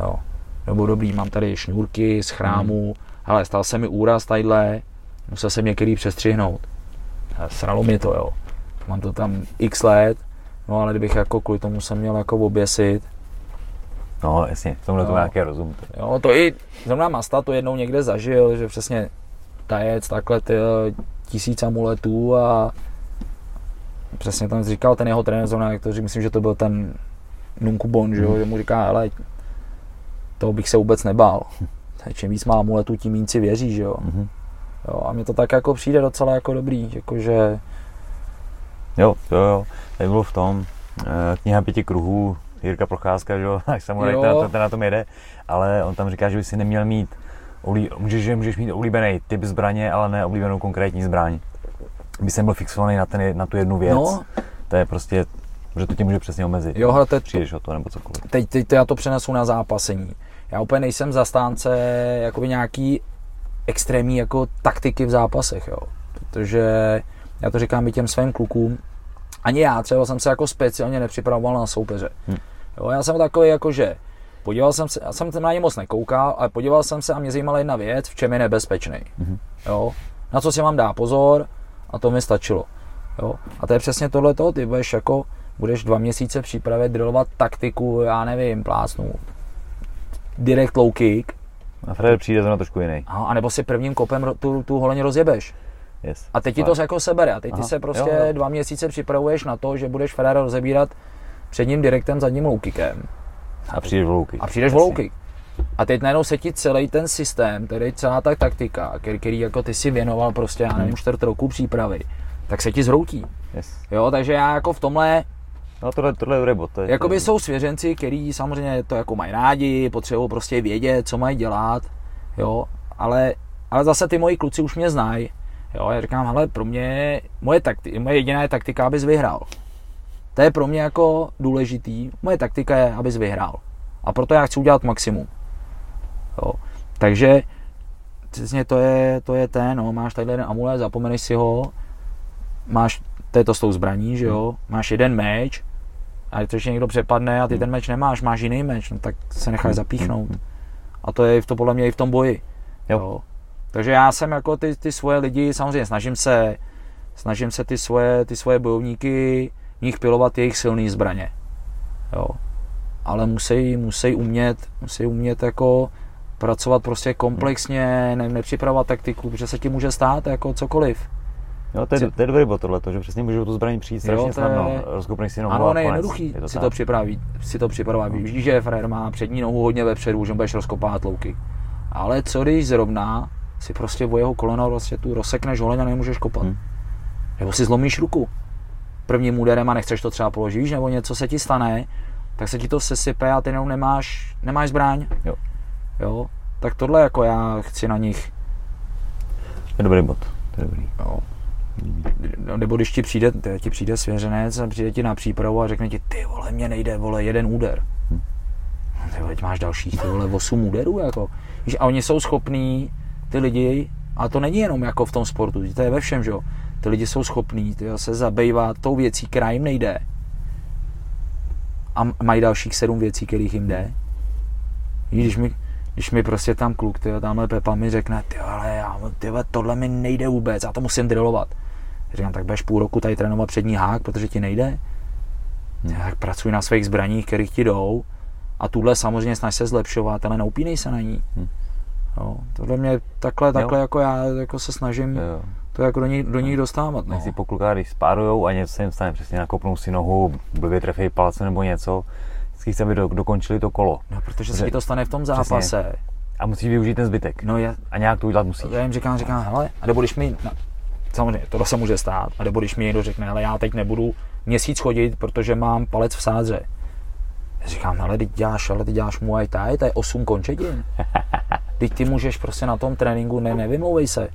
jo. Nebo dobrý, mám tady šňůrky z chrámu, hmm. hele, stal se mi úraz tadyhle, musel jsem některý přestřihnout. Sralo mi to, jo. Mám to tam x let, no ale kdybych jako kvůli tomu jsem měl jako oběsit, No, jasně, v tomhle to má nějaký rozum. Jo, to i zrovna Masta to jednou někde zažil, že přesně tajec takhle ty tisíc amuletů a přesně tam říkal ten jeho trenér zrovna, jak to řík, myslím, že to byl ten Nunku Bon, že, mm. že mu říká, ale to bych se vůbec nebál. Čím víc má amuletů, tím víc si věří, že jo. Mm-hmm. jo. A mně to tak jako přijde docela jako dobrý, jakože... Jo, jo, jo, tady bylo v tom, eh, kniha pěti kruhů, Jirka Procházka, že jo, až samuraj, ten, ten na tom jede, ale on tam říká, že by si neměl mít, můžeš, že můžeš mít oblíbený typ zbraně, ale ne oblíbenou konkrétní zbraň. By jsem byl fixovaný na, ten, na tu jednu věc. No. To je prostě, že to tě může přesně omezit. Jo, hele, teď, Přijdeš o to nebo cokoliv. Teď, teď, teď já to přenesu na zápasení. Já úplně nejsem zastánce jakoby nějaký extrémní jako taktiky v zápasech, jo. Protože já to říkám i těm svým klukům, ani já třeba jsem se jako speciálně nepřipravoval na soupeře. Hmm. Jo, já jsem takový jako, že podíval jsem se, já jsem na ně moc nekoukal, ale podíval jsem se a mě zajímala jedna věc, v čem je nebezpečný. Hmm. Jo, na co si mám dá pozor a to mi stačilo. Jo, a to je přesně tohle ty budeš jako, budeš dva měsíce přípravě drillovat taktiku, já nevím, plásnu, direct low kick. A Fred přijde to na trošku jiný. A, nebo si prvním kopem tu, tu holeně rozjebeš. Yes. A teď ti to jako sebere. A teď Aha. ty se prostě jo, jo. dva měsíce připravuješ na to, že budeš Ferrari rozebírat předním direktem, zadním loukikem. A přijdeš v louky. A přijdeš v louky. A teď najednou se ti celý ten systém, tedy celá ta taktika, který, který jako ty si věnoval prostě, já nevím, hmm. čtvrt roku přípravy, tak se ti zhroutí. Yes. Jo, takže já jako v tomhle No tohle, tohle je dobrý To je, Jakoby jsou svěřenci, kteří samozřejmě to jako mají rádi, potřebují prostě vědět, co mají dělat, jo, ale, ale zase ty moji kluci už mě znají, Jo, já říkám, ale pro mě, moje, takti, moje jediná je taktika, abys vyhrál. To je pro mě jako důležitý. Moje taktika je, abys vyhrál. A proto já chci udělat maximum. Jo. Takže přesně to je, to je ten, no, máš tady jeden amulet, zapomeneš si ho, máš, to je to s tou zbraní, že jo, máš jeden meč, a když někdo přepadne a ty ten meč nemáš, máš jiný meč, no tak se necháš zapíchnout. A to je v to podle mě i v tom boji. Jo. jo. Takže já jsem jako ty, ty svoje lidi, samozřejmě snažím se, snažím se ty svoje, ty svoje bojovníky, nich pilovat jejich silné zbraně. Jo. Ale musí, musí umět, musí umět jako pracovat prostě komplexně, ne, nepřipravovat taktiku, protože se ti může stát jako cokoliv. Jo, to je, to je dobrý bod tohle, že přesně můžu tu zbraní přijít strašně jo, snadno, rozkoupneš si nohu Ano, ne, jednoduchý je to si, to připraví, si to připravovat. No. Víš, že Frér má přední nohu hodně vepředu, že budeš rozkopávat louky. Ale co když zrovna si prostě o jeho koleno prostě tu rozsekneš holeň a nemůžeš kopat. Hmm. Nebo si zlomíš ruku prvním úderem a nechceš to třeba položit, nebo něco se ti stane, tak se ti to sesype a ty nemáš, nemáš zbraň. Jo. jo. Tak tohle jako já chci na nich. Je dobrý bod. To je dobrý. Jo. Nebo když ti přijde, ti přijde svěřenec a přijde ti na přípravu a řekne ti, ty vole, mě nejde, vole, jeden úder. Hm. Ty vole, máš dalších, ty vole, osm úderů, jako. Víš, a oni jsou schopní ty lidi, a to není jenom jako v tom sportu, to je ve všem, že jo, ty lidi jsou schopní se zabývat tou věcí, která jim nejde a mají dalších sedm věcí, kterých jim jde. Když mi, když mi prostě tam kluk, tyjo, tamhle Pepa mi řekne, ty ale já, tyjo, tohle mi nejde vůbec, já to musím drillovat. Říkám, tak budeš půl roku tady trénovat přední hák, protože ti nejde. Tak pracuj na svých zbraních, kterých ti jdou a tuhle samozřejmě snaž se zlepšovat, ale neupínej se na ní. Hmm. Jo, tohle mě takhle, takhle jako já jako se snažím jo. to jako do ní, do ní dostávat. No. Si pokluká, když spárujou a něco se jim stane, přesně nakopnou si nohu, blbě trefí palce nebo něco, vždycky chce, aby do, dokončili to kolo. No, protože se ti to stane v tom zápase. Přesně. A musíš využít ten zbytek. No, je, a nějak to udělat musíš. Já jim říkám, říkám, hele, a nebo když mi, no, samozřejmě, to se může stát, a nebo když mi někdo řekne, ale já teď nebudu měsíc chodit, protože mám palec v sádře. Já říkám, ale teď děláš, ale ty děláš Muay Thai, to je 8 končetin. Teď ty můžeš prostě na tom tréninku, ne, nevymlouvej se.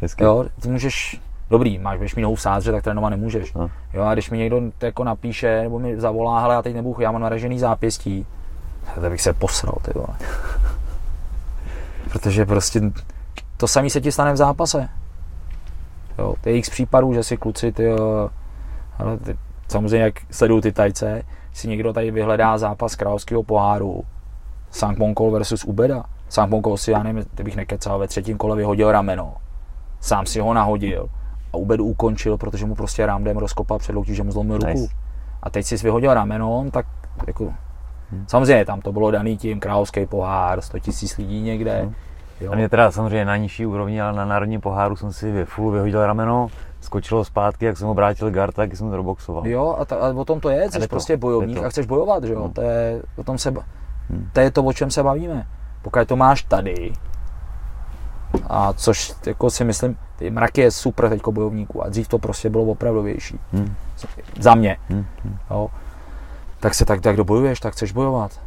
Hezky. Jo, ty můžeš, dobrý, máš, nohu v sádře, tak trénovat nemůžeš. No. Jo, a když mi někdo jako napíše, nebo mi zavolá, hele, já teď nebudu, já mám naražený zápěstí, tak bych se posral, ty vole. Protože prostě to samé se ti stane v zápase. Jo, to je x případů, že si kluci, ty, ale ty, samozřejmě jak sledují ty tajce, si někdo tady vyhledá zápas královského poháru, Sankt Monkol versus Ubeda, Samponko si, já nevím, kdybych nekecal, ve třetím kole vyhodil rameno. Sám si ho nahodil a Ubed ukončil, protože mu prostě Ramdem rozkopal předloutí, že mu zlomil ruku. Nice. A teď si vyhodil rameno, tak jako Hmm. Samozřejmě tam to bylo daný tím královský pohár, 100 tisíc lidí někde. Hmm. Jo. A mě teda samozřejmě na nižší úrovni, ale na národním poháru jsem si full vyhodil rameno, skočilo zpátky, jak jsem obrátil gard, tak jsem to roboxoval. Jo, a, ta, a o tom to je, jsi to, prostě bojovník a chceš bojovat, že jo, hmm. to je, o tom se, hmm. to je to, o čem se bavíme. Pokud to máš tady, a což jako si myslím, ty mraky je super teďko bojovníků a dřív to prostě bylo opravdovější. Hmm. Za mě. Hmm. Jo tak se tak, tak dobojuješ, tak chceš bojovat.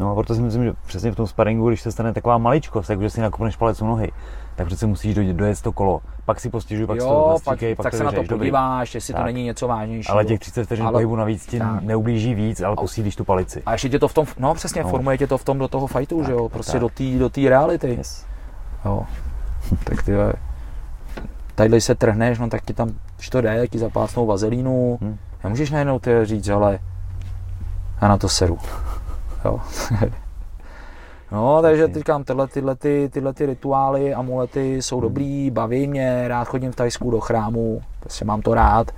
No a proto si myslím, že přesně v tom sparingu, když se stane taková maličkost, takže si nakopneš palec u nohy, tak přece musíš dojít, dojet to kolo. Pak si postižuj, pak jo, to nastříkej, pak, pak to se na to podíváš, jestli tak. to není něco vážnějšího. Ale těch 30 vteřin ale... pohybu navíc ti tak. neublíží víc, ale posílíš tu palici. A ještě tě to v tom, no přesně, no. formuje tě to v tom do toho fightu, tak, že jo, prostě tak. do té do tý reality. Yes. Jo. tak ty tadyhle se trhneš, no tak ti tam, když to jde, ti zapásnou vazelínu, hmm. nemůžeš najednou ty říct, ale já na to seru. Jo. no, takže říkám, tyhle, tyhle, ty, tyhle ty rituály, amulety jsou hmm. dobrý, baví mě, rád chodím v Tajsku do chrámu, prostě mám to rád.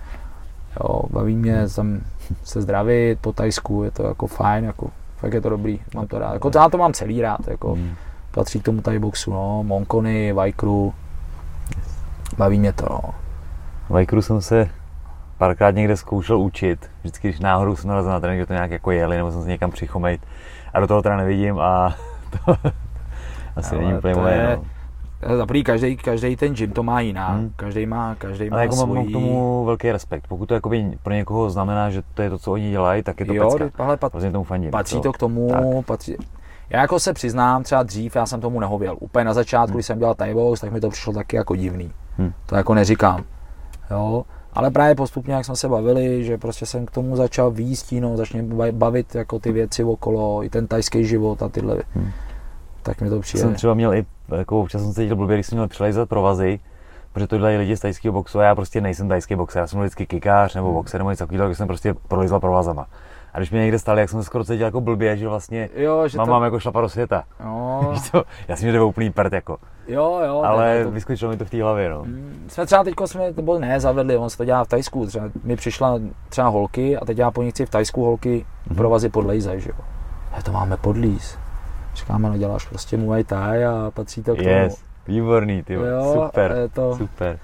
Jo, baví mě tam se zdravit po Tajsku, je to jako fajn, jako, fakt je to dobrý, mám to rád. Jako, já to mám celý rád, jako, hmm. patří k tomu boxu, no, Monkony, Vajkru, baví mě to, no. Vajkru jsem se párkrát někde zkoušel učit. Vždycky, když náhodou jsem narazil na trénink, že to nějak jako jeli, nebo jsem se někam přichomejt. A do toho teda nevidím a to asi Ale není úplně moje. No. Za prvý, každý, každý ten gym to má jiná, hmm. každý má, každý má Ale jako svojí... mám k tomu velký respekt. Pokud to jakoby pro někoho znamená, že to je to, co oni dělají, tak je to jo, pecka. Ale pat, tomu fandím. Patří to k tomu, patří, já jako se přiznám, třeba dřív já jsem tomu nehověl. Úplně na začátku, hmm. když jsem dělal Thai box, tak mi to přišlo taky jako divný. Hmm. To jako neříkám. Jo, ale právě postupně, jak jsme se bavili, že prostě jsem k tomu začal výjist, no, začně bavit jako ty věci okolo, i ten tajský život a tyhle. Hmm. Tak mi to přijde. Jsem třeba měl i, jako občas jsem se cítil blbě, když jsem měl přilejzat provazy, protože to dělají lidi z tajského boxu a já prostě nejsem tajský boxer, já jsem vždycky kikář nebo hmm. boxer nebo něco takového, jsem prostě prolezl provazama. A když mě někde stali, jak jsem se skoro cítil jako blbě, že vlastně jo, že mám, to... mám jako šlapa do světa. Jo. to, já si mě jde úplný prd jako. Jo, jo. Ale to... vyskočilo mi to v té hlavě, no. Mm, jsme třeba teď jsme to bylo ne, zavedli, on se to dělá v Tajsku, třeba mi přišla třeba holky a teď já po nich chci v Tajsku holky mm-hmm. provazy podlejzaj, že jo. A to máme podlíz. Říkám, ale děláš prostě Muay Thai a patří to k tomu. Yes, výborný, ty jo, super, je to... super.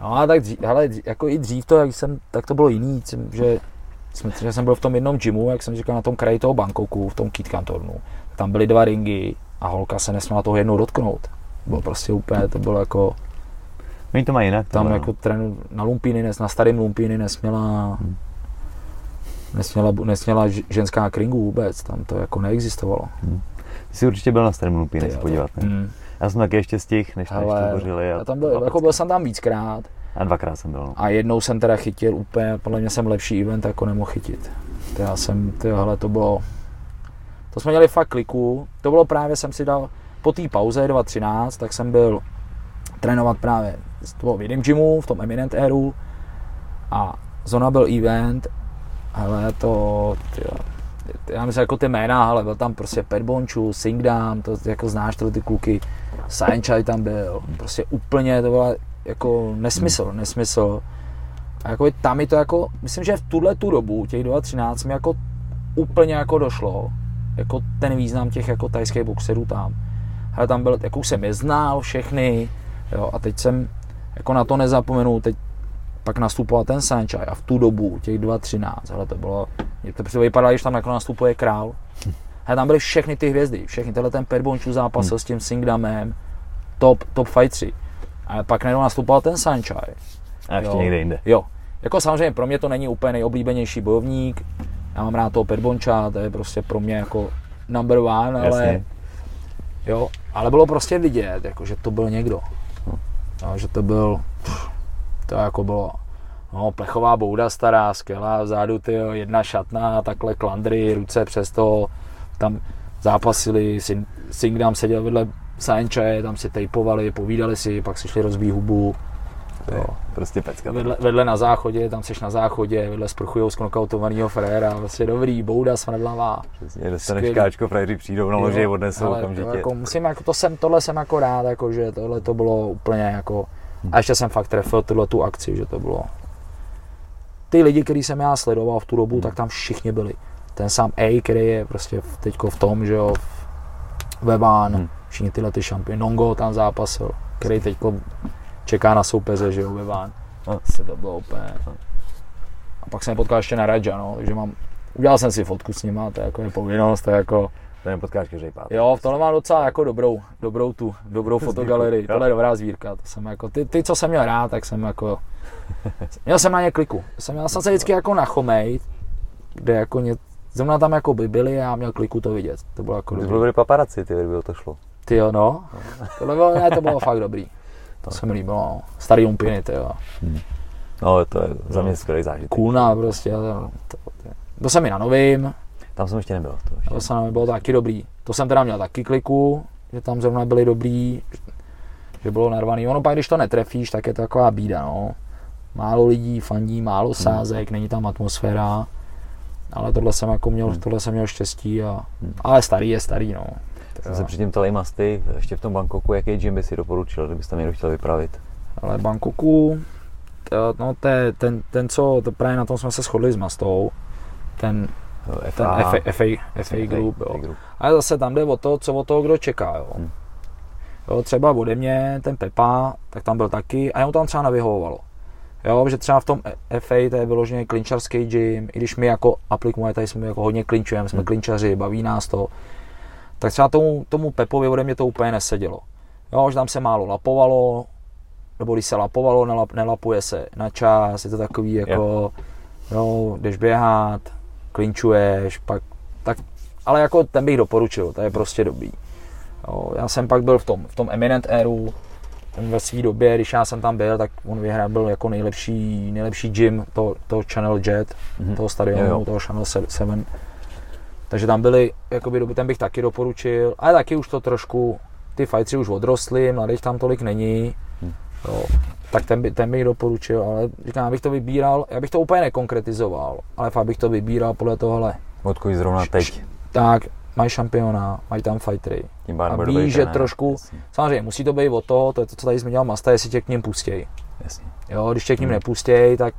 No a tak dřív, hele, jako i dřív to, jak jsem, tak to bylo jiný, že jsme, že jsem byl v tom jednom gymu, jak jsem říkal, na tom kraji toho Bangkoku, v tom Kit Cantornu. Tam byly dva ringy a holka se nesměla toho jednou dotknout. Bylo prostě úplně, to bylo jako... Oni to mají jinak. Tam jako trénu, na Lumpíny, na starém Lumpíny nesměla, hmm. nesměla, nesměla ženská kringu vůbec, tam to jako neexistovalo. Hmm. Ty jsi určitě byl na starém Lumpíny se podívat, ne? Hmm. Já jsem taky ještě stih, než Ale, než to A tam byl, jako byl jsem tam víckrát. A dvakrát jsem byl. No. A jednou jsem teda chytil úplně, podle mě jsem lepší event jako nemohl chytit. To já jsem, tyhle, to bylo, to jsme měli fakt kliku. To bylo právě, jsem si dal, po té pauze 2013, tak jsem byl trénovat právě v jednom gymu, v tom Eminent Airu a zona byl event, ale to, tyjo, já myslím jako ty jména, ale byl tam prostě Perbonču, Singdam, to jako znáš tyhle ty kluky, Sainchai tam byl, prostě úplně to byla jako nesmysl, hmm. nesmysl. A jako tam mi to jako, myslím, že v tuhle tu dobu, těch 2013, mi jako úplně jako došlo, jako ten význam těch jako tajských boxerů tam. Ale tam byl, jako už jsem je znal všechny, jo, a teď jsem jako na to nezapomenu, teď pak nastupoval ten Sanchai a v tu dobu, těch 2.13, ale to bylo, to prostě vypadalo, když tam jako nastupuje král. A tam byly všechny ty hvězdy, všechny, tenhle ten Perbončů zápasil hmm. s tím Singdamem, top, top fight 3. A pak najednou nastupoval ten Sanchai. A ještě jo. někde jinde. Jo. Jako samozřejmě pro mě to není úplně nejoblíbenější bojovník. Já mám rád toho Perbonča, to je prostě pro mě jako number one, ale... Jasně. Jo, ale bylo prostě vidět, jako, že to byl někdo. No, že to byl... To jako bylo... No, plechová bouda stará, skvělá, vzadu ty jedna šatna, takhle klandry, ruce přes to, tam zápasili, Singdam seděl vedle Sainče, tam si tejpovali, povídali si, pak si šli rozbít hubu. jo. prostě pecka. Vedle, vedle, na záchodě, tam seš na záchodě, vedle sprchujou z knokautovanýho fréra, vlastně dobrý, bouda smradlavá. Přesně, dostaneš káčko, frajeři přijdou na loži, odnesou okamžitě. To, jako, musím, jako, to jsem, tohle jsem jako rád, jako, že tohle to bylo úplně jako, hm. a ještě jsem fakt trefil tuhle tu akci, že to bylo. Ty lidi, který jsem já sledoval v tu dobu, hmm. tak tam všichni byli. Ten sám A, který je prostě teďko v tom, že jo, Veban, hmm. Všichni tyhle ty šampiony, Nongo tam zápasil, který teď čeká na soupeře, že jo, Veban. No. Se to bylo úplně. A pak jsem je potkal ještě na Raja, no, takže mám, udělal jsem si fotku s nima, to je jako je povinnost, to je jako, to nepotkáš každý pát. Jo, v tomhle mám docela jako dobrou, dobrou tu, dobrou fotogalerii. Tohle je dobrá zvírka. To jsem jako, ty, ty, co jsem měl rád, tak jsem jako, měl jsem na ně kliku. Jsem, měl jsem se vždycky jako na chomej, kde jako ně, zrovna tam jako by byli a já měl kliku to vidět. To bylo jako dobrý. To byly paparaci, ty, kdyby to šlo. Ty jo, no. Tohle bylo, ne, to bylo fakt dobrý. To se mi líbilo, no. Starý umpiny, ty jo. Hmm. No, to je za mě skvělý zážitek. Kůlna prostě. To, to, to, to jsem mi na novým. Tam jsem ještě nebyl. To, ještě. to jsem bylo taky dobrý. To jsem teda měl taky kliku, že tam zrovna byli dobrý, že bylo narvaný. Ono pak, když to netrefíš, tak je to taková bída, no. Málo lidí fandí, málo hmm. sázek, není tam atmosféra. Ale tohle jsem jako měl, hmm. tohle jsem měl štěstí a, hmm. ale starý je starý, no. Jsem se předtím ptal masty, ještě v tom Bangkoku, jaký gym by si doporučil, kdybyste někdo chtěl vypravit? Ale Bangkoku, to, no to je ten, ten, co, to právě na tom jsme se shodli s Mastou, ten, FA, ten FA, FA, FA, Group, jo. Group. Ale zase tam jde o to, co od toho kdo čeká, jo. Hmm. jo. třeba ode mě, ten Pepa, tak tam byl taky a jemu tam třeba nevyhovovalo. Jo, že třeba v tom FA to je vyloženě klinčarský gym, i když my jako aplikujeme, tady jsme jako hodně klinčujeme, jsme hmm. klinčaři, baví nás to, tak třeba tomu, tomu Pepovi ode mě to úplně nesedělo. Jo, že tam se málo lapovalo, nebo když se lapovalo, nelap, nelapuje se na čas, je to takový jako, jo, jdeš běhat, klinčuješ, pak, tak, ale jako ten bych doporučil, to je prostě dobrý. Jo, já jsem pak byl v tom, v tom Eminent Airu, ve své době, když já jsem tam byl, tak on vyhrál, byl jako nejlepší, nejlepší gym to, to Channel Jet, mm-hmm. toho stadionu, jo, jo. toho Channel 7. Takže tam byli, jakoby, ten bych taky doporučil, ale taky už to trošku, ty fajtři už odrostly, mladých tam tolik není, hm. jo, tak ten, by, ten bych doporučil, ale říkám, abych to vybíral, já bych to úplně nekonkretizoval, ale fakt bych to vybíral podle tohle. Odkud zrovna teď. Tak, mají šampiona, mají tam fightery. Tím a ví, že trošku, jasně. samozřejmě musí to být o to, to je to, co tady zmiňoval Masta, jestli tě k ním pustějí. Jasně. Jo, když tě k ním hmm. nepustějí, tak,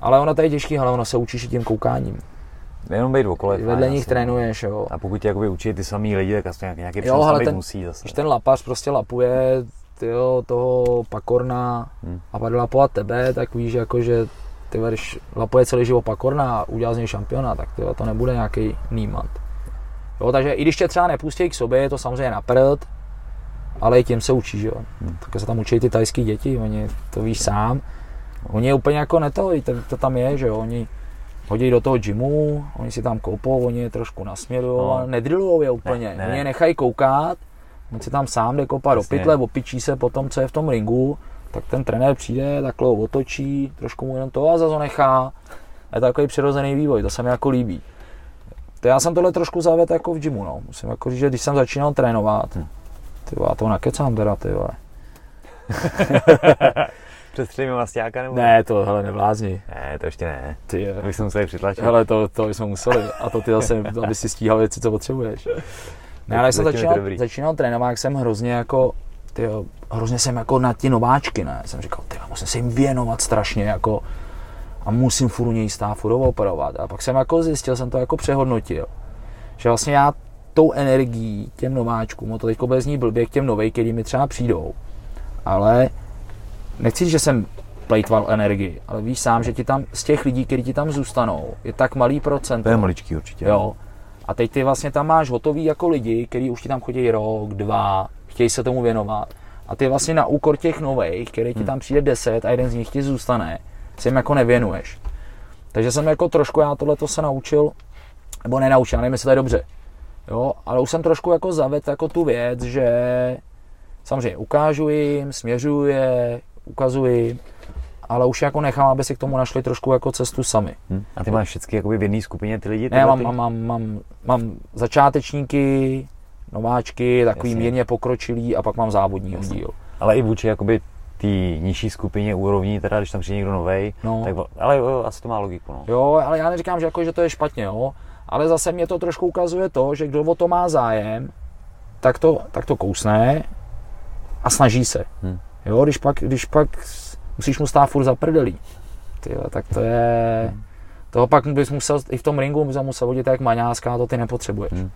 ale ono tady je těžký, ale ono se učíš tím koukáním. Jenom být okolo. Vedle nich trénuješ, jo. A pokud tě jakoby učí ty samý lidi, tak asi nějaký jo, ale ten, musí zase. Když ten lapař prostě lapuje tyjo, toho pakorna hmm. a pak lapovat tebe, tak víš, jako, že ty když lapuje celý život pakorna a udělá z něj šampiona, tak tyjo, to nebude nějaký nímant. Jo, takže i když tě třeba nepustí k sobě, je to samozřejmě na prd, ale i tím se učí, jo. Hmm. Tak se tam učí ty tajský děti, oni to víš sám. Oni úplně jako neto, to, to tam je, že jo, oni hodí do toho gymu, oni si tam koupou, oni je trošku nasměrují, no. ale nedrillujou je úplně. Ne, ne. Oni je nechají koukat, on si tam sám jde kopat do pytle, opičí se po tom, co je v tom ringu, tak ten trenér přijde, takhle otočí, trošku mu jenom to a zase ho nechá. A je to takový přirozený vývoj, to se mi jako líbí. To já jsem tohle trošku zavedl jako v gymu, no. Musím jako říct, že když jsem začínal trénovat, hm. ty já to nakecám teda, ty vole. Přes třemi masťáka nebo? Ne, to hele neblázni. Ne, to ještě ne. Ty je. My jsme museli přitlačit. Hele, to, to jsme museli. A to ty zase, aby si stíhal věci, co potřebuješ. Ne, ale jsem začínal, začínal trénovat, jak jsem hrozně jako, ty hrozně jsem jako na ty nováčky, ne. Jsem říkal, ty musím se jim věnovat strašně, jako, a musím furt u něj stát, furt operovat. A pak jsem jako zjistil, jsem to jako přehodnotil, že vlastně já tou energií těm nováčkům, to teď bude znít blbě k těm novej, který mi třeba přijdou, ale nechci, že jsem plejtval energii, ale víš sám, že ti tam z těch lidí, kteří ti tam zůstanou, je tak malý procent. To je maličký určitě. Jo. A teď ty vlastně tam máš hotový jako lidi, kteří už ti tam chodí rok, dva, chtějí se tomu věnovat. A ty vlastně na úkor těch nových, který ti hmm. tam přijde deset a jeden z nich ti zůstane, si jim jako nevěnuješ. Takže jsem jako trošku, já tohle se naučil, nebo nenaučil, nevím, jestli to je dobře. Jo, ale už jsem trošku jako zavedl jako tu věc, že samozřejmě ukážu jim, směřuju je, ukazuji, ale už jako nechám, aby si k tomu našli trošku jako cestu sami. Hmm. A ty máš všechny jakoby v jedné skupině ty lidi? Ne, mám, mám, mám, mám, mám začátečníky, nováčky, takový Jasně. mírně pokročilý a pak mám závodní díl. Ale i vůči jakoby té nižší skupině úrovní, teda když tam přijde někdo novej, no. tak, ale jo, asi to má logiku. No. Jo, ale já neříkám, že, jako, že to je špatně, jo. Ale zase mě to trošku ukazuje to, že kdo o to má zájem, tak to, tak to kousne a snaží se. Hmm. Jo, když pak, když pak musíš mu stát furt za prdelí, tyjo, tak to je... Hmm. Toho pak bys musel, i v tom ringu bys musel vodit jak maňáská, to ty nepotřebuješ. Hmm.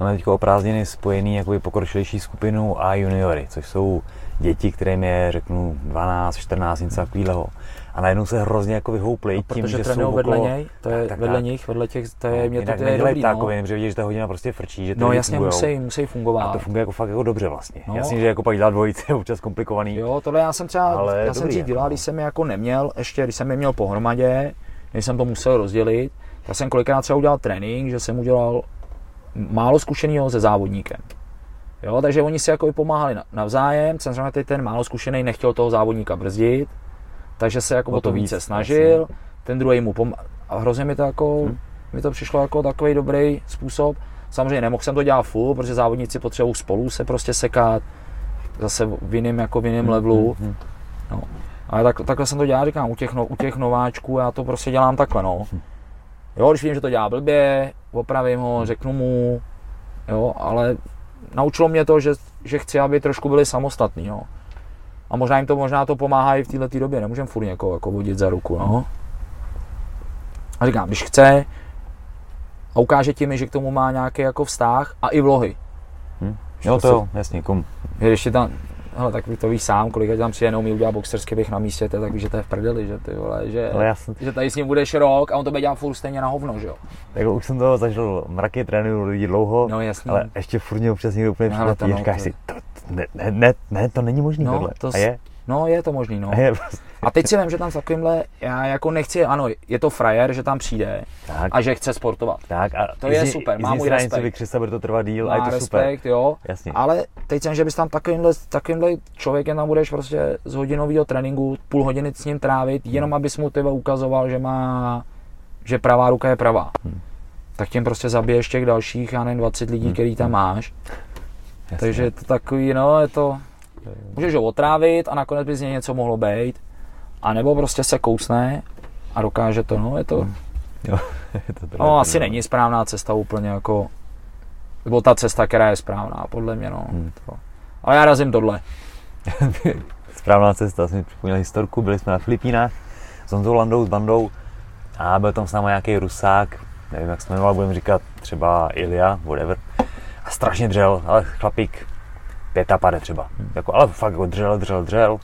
Máme teď o prázdniny spojený jakoby pokročilejší skupinu a juniory, což jsou děti, kterým je, řeknu, 12, 14, něco takového. A najednou se hrozně jako vyhoupli no, tím, že jsou vedle okolo... něj, to je tak, vedle tak. nich, vedle těch, to je, no, mě to, to je dobrý, takový, no. že vidíš, že ta hodina prostě frčí, že No jasně, musí, musí fungovat. A to funguje jako fakt jako dobře vlastně. No. Jasně, že jako pak dělat dvojice je občas komplikovaný. Jo, tohle já jsem třeba, ale já jsem dřív dělal, když jsem je jako neměl, ještě když jsem je měl pohromadě, když jsem to musel rozdělit, já jsem kolikrát třeba udělal trénink, že jsem udělal málo zkušeného se závodníkem. Jo, takže oni si jako pomáhali navzájem, samozřejmě ten málo zkušený nechtěl toho závodníka brzdit, takže se jako o to, více snažil, vlastně. ten druhý mu pomáhal. A hrozně mi to jako, hmm. mi to přišlo jako takový dobrý způsob. Samozřejmě nemohl jsem to dělat full, protože závodníci potřebují spolu se prostě sekat, zase v jiném, jako v jiném hmm. levelu. Hmm. No. Ale tak, takhle jsem to dělal, říkám, u těch, no, u těch nováčků já to prostě dělám takhle, no. Hmm. Jo, když vím, že to dělá blbě, opravím ho, hmm. řeknu mu, jo, ale naučilo mě to, že, že chci, aby trošku byli samostatní, jo. A možná jim to, možná to pomáhá i v této době, nemůžeme furt někoho jako vodit za ruku, no. A říkám, když chce a ukáže ti mi, že k tomu má nějaký jako vztah a i vlohy. Hmm. Jo, to jo, jasně, kom. Když tam, hele, tak to víš sám, kolik tam přijde, mi udělá boxerský běh na místě, tak víš, že to je v prdeli, že ty vole, že, jsem... že tady s ním budeš rok a on to bude dělat furt stejně na hovno, že jo. Tak už jsem toho zažil mraky trénuju lidi dlouho, no, jasný. ale ještě furt mě občas někdo úplně no, přijde, říkáš si, to, ne, ne, ne, to není možný no, tohle. To a je? No, je to možný, no. A, je, a teď si vím, že tam s takovýmhle, já jako nechci, ano, je to frajer, že tam přijde tak. a že chce sportovat. Tak a to je super, má můj respekt. Vykřista, bude to trvat díl má a je to respekt, super. jo. Jasně. Ale teď jsem, že bys tam takovýmhle, takovýmhle člověkem tam budeš prostě z hodinového tréninku půl hodiny s ním trávit, jenom hmm. abys mu tebe ukazoval, že má, že pravá ruka je pravá. Hmm. Tak tím prostě zabiješ těch dalších, já nevím, 20 lidí, hmm. který tam máš. Jasně. Takže je to takový, no, je to, můžeš ho otrávit a nakonec by z něj něco mohlo být. A nebo prostě se kousne a dokáže to, no, je to... Hmm. Jo, je to no, asi není správná cesta úplně jako... Nebo ta cesta, která je správná, podle mě, no. Hmm. To. Ale já razím tohle. správná cesta, jsem připomněl historku, byli jsme na Filipínách s Honzou Landou, s bandou a byl tam s námi nějaký rusák, nevím jak se jmenoval, budeme říkat třeba Ilia, whatever. A strašně dřel, ale chlapík pade třeba. Hmm. Jako, ale fakt jako dřel, dřel, dřel.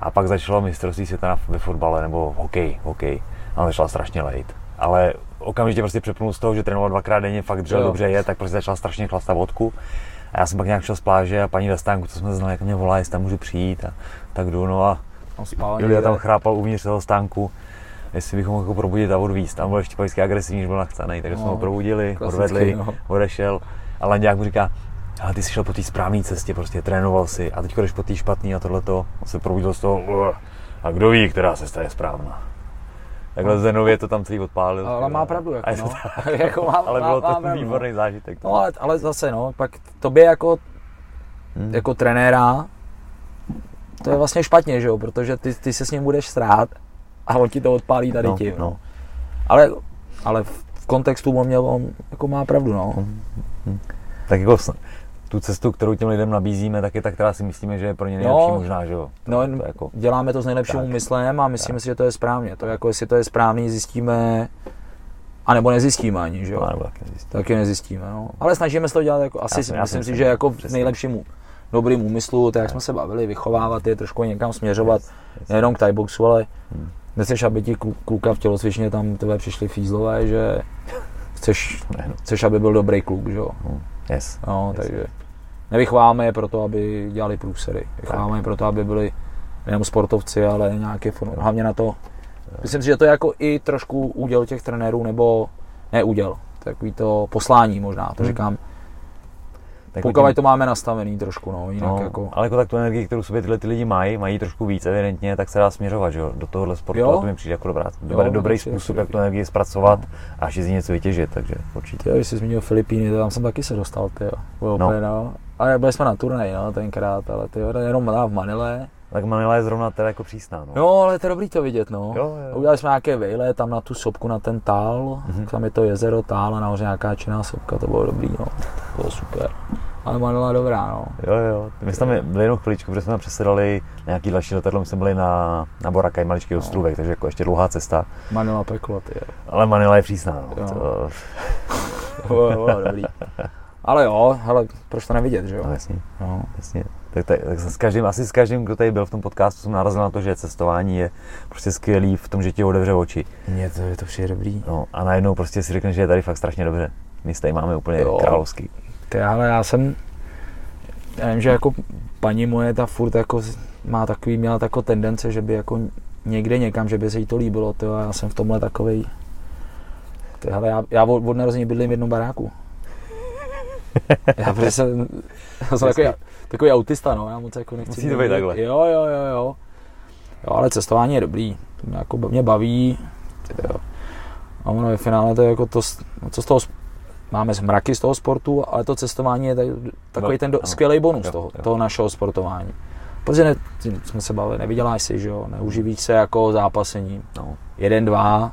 A pak začalo mistrovství světa ve fotbale nebo hokej, hokej. A on začal strašně lejt. Ale okamžitě prostě přepnul z toho, že trénoval dvakrát denně, fakt dřel dobře je, tak prostě začal strašně chlastat vodku. A já jsem pak nějak šel z pláže a paní ve stánku, co jsme znali, jak mě volá, jestli tam můžu přijít a tak jdu, no a Julia tam chrápal uvnitř toho stánku, jestli bychom ho jako probudit a odvíst. Tam byl ještě agresivní, že byl nachcený, takže no, jsme ho probudili, odvedli, no. odešel. A Landiák mu říká, ale ty jsi šel po té správné cestě, prostě trénoval si a teď jdeš po té špatné a tohleto se probudil z toho a kdo ví, která cesta je správná. Takhle Zenově to tam celý odpálil. Ale má pravdu, jako, no. jako má, ale bylo má, to má výborný no. zážitek. No, ale, ale, zase, no, pak tobě jako, hmm. jako trenéra, to je vlastně špatně, že jo, protože ty, ty se s ním budeš strát a on ti to odpálí tady no, tím. No. no. Ale, ale v kontextu on, měl, on jako má pravdu, no. Hmm. Hmm. Tak jako tu cestu, kterou těm lidem nabízíme, tak je ta, která si myslíme, že je pro ně nejlepší no, možná, že jo? To, no, to jako... děláme to s nejlepším úmyslem a myslíme tak. si, že to je správně. To jako, jestli to je správný, zjistíme, a nebo nezjistíme ani, že jo? nebo taky nezjistíme. Taky nezjistíme, no. Ale snažíme se to dělat jako, asi já, myslím si, že jako v nejlepším dobrým úmyslu, tak jak jsme se bavili, vychovávat je, trošku někam směřovat, yes, yes. nejenom k boxu, ale hmm. nechceš, aby ti kluka v tělocvičně tam tebe přišli fízlové, že chceš, chceš, aby byl dobrý kluk, že jo? Hmm. Yes. No, yes. takže nevychováváme je proto, aby dělali průsery. Vychováváme je proto, aby byli nejenom sportovci, ale nějaké formy. Hlavně na to, myslím si, že to je jako i trošku úděl těch trenérů, nebo ne úděl, takový to poslání možná, to hmm. říkám, tak Pokud to máme nastavený trošku, no, jinak no, jako... Ale jako tak tu energii, kterou sobě tyhle ty lidi mají, mají trošku víc evidentně, tak se dá směřovat, že jo, do tohohle sportu jo? a to mi přijde jako dobrá, dobrý, dobrý způsob, jak tu energii zpracovat no. a až z něco vytěžit, takže určitě. Jo, když jsi zmínil Filipíny, to tam jsem taky se dostal, ty jo, no. no. Ale byli jsme na turnaji, no, tenkrát, ale ty jo, jenom v Manile, Tak Manila je zrovna teda jako přísná, no. No, ale to je dobrý to vidět, no. Jo, jo. Udělali jsme nějaké vejle tam na tu sopku, na ten tál, mm-hmm. tam je to jezero tál a nahoře nějaká činná sopka, to bylo dobrý, no. To bylo super. Ale je dobrá, no. Jo, jo. My jsme tam byli jenom chviličku, protože jsme tam přesedali na nějaký další letadlo, my jsme byli na, na Boracay, maličký no. ostrůvek, takže jako ještě dlouhá cesta. Manila peklo, ty jo. Ale Manila je přísná, no. Jo. To, Bylo, bylo dobrý. Ale jo, hele, proč to nevidět, že jo? no jasně, No. jasně. Tak, tak, tak s každým, asi s každým, kdo tady byl v tom podcastu, jsem narazil na to, že cestování je prostě skvělý v tom, že ti otevře oči. Mně to je to přijde dobrý. No, a najednou prostě si řekneš, že je tady fakt strašně dobře. My tady máme úplně Jo. královský. Ty, ale já jsem, já vím, že jako paní moje ta furt jako má takový, měla takovou tendence, že by jako někde někam, že by se jí to líbilo, ty, a já jsem v tomhle takovej, ty, ale já, já od, od narození bydlím v jednom baráku. Já prostě jsem, já jsem takový, takový autista, no, já moc jako nechci. Musí to být takhle. Jo, jo, jo, jo. Jo, ale cestování je dobrý, to mě, jako, mě baví, ty, jo. A ono ve finále to je jako to, no, co z toho, máme zmraky z toho sportu, ale to cestování je takový No, ten do, ano. skvělý bonus Jo, toho, jo. toho našeho sportování. Protože ne, jsme se bavili, nevyděláš si, že jo, neuživíš se jako zápasením. No. Jeden, dva,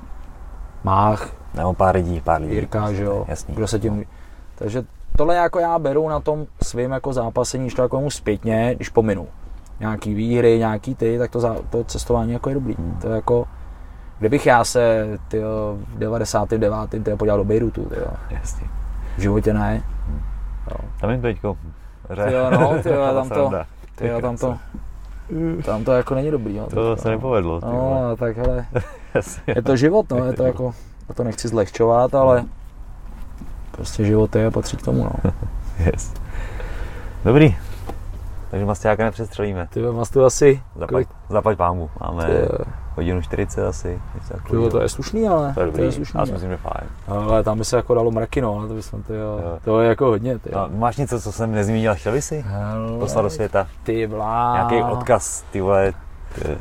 mách, Nebo pár lidí, pár lidí. Jirka, že jo, Jasný. kdo se tím... Takže tohle jako já beru na tom svým jako zápasení, když to jako zpětně, když pominu nějaký výhry, nějaký ty, tak to, za, to cestování jako je dobrý. Hmm. To je jako, kdybych já se tyjo, v 99. Tyjo, podíval do Bejrutu, tyjo, Jasně. v životě ne. Jo. Tam jim teďko. Tyjo, no, tyjo, Ta tam to, tyjo, tam to, tam to jako není dobrý. Jo, To se no. nepovedlo. No, vole. tak hele, je to život, no, je to jako, já to nechci zlehčovat, ale prostě život je a patří k tomu, no. Yes. Dobrý. Takže Mastiáka nepřestřelíme. Ty vás tu asi, Zaplať, kolik, zaplať pámu. Máme ty, hodinu 40 asi. něco ty, takového. to je slušný, ale, to je dobrý. slušný. Já si myslím, že fajn. Ale tam by se jako dalo mraky, no, ale to bychom, ty, jo, Jo. to je jako hodně, ty. No, máš něco, co jsem nezmínil, chtěl bys si Hele, poslat do světa? Ty vlá. Nějaký odkaz, ty vole, t-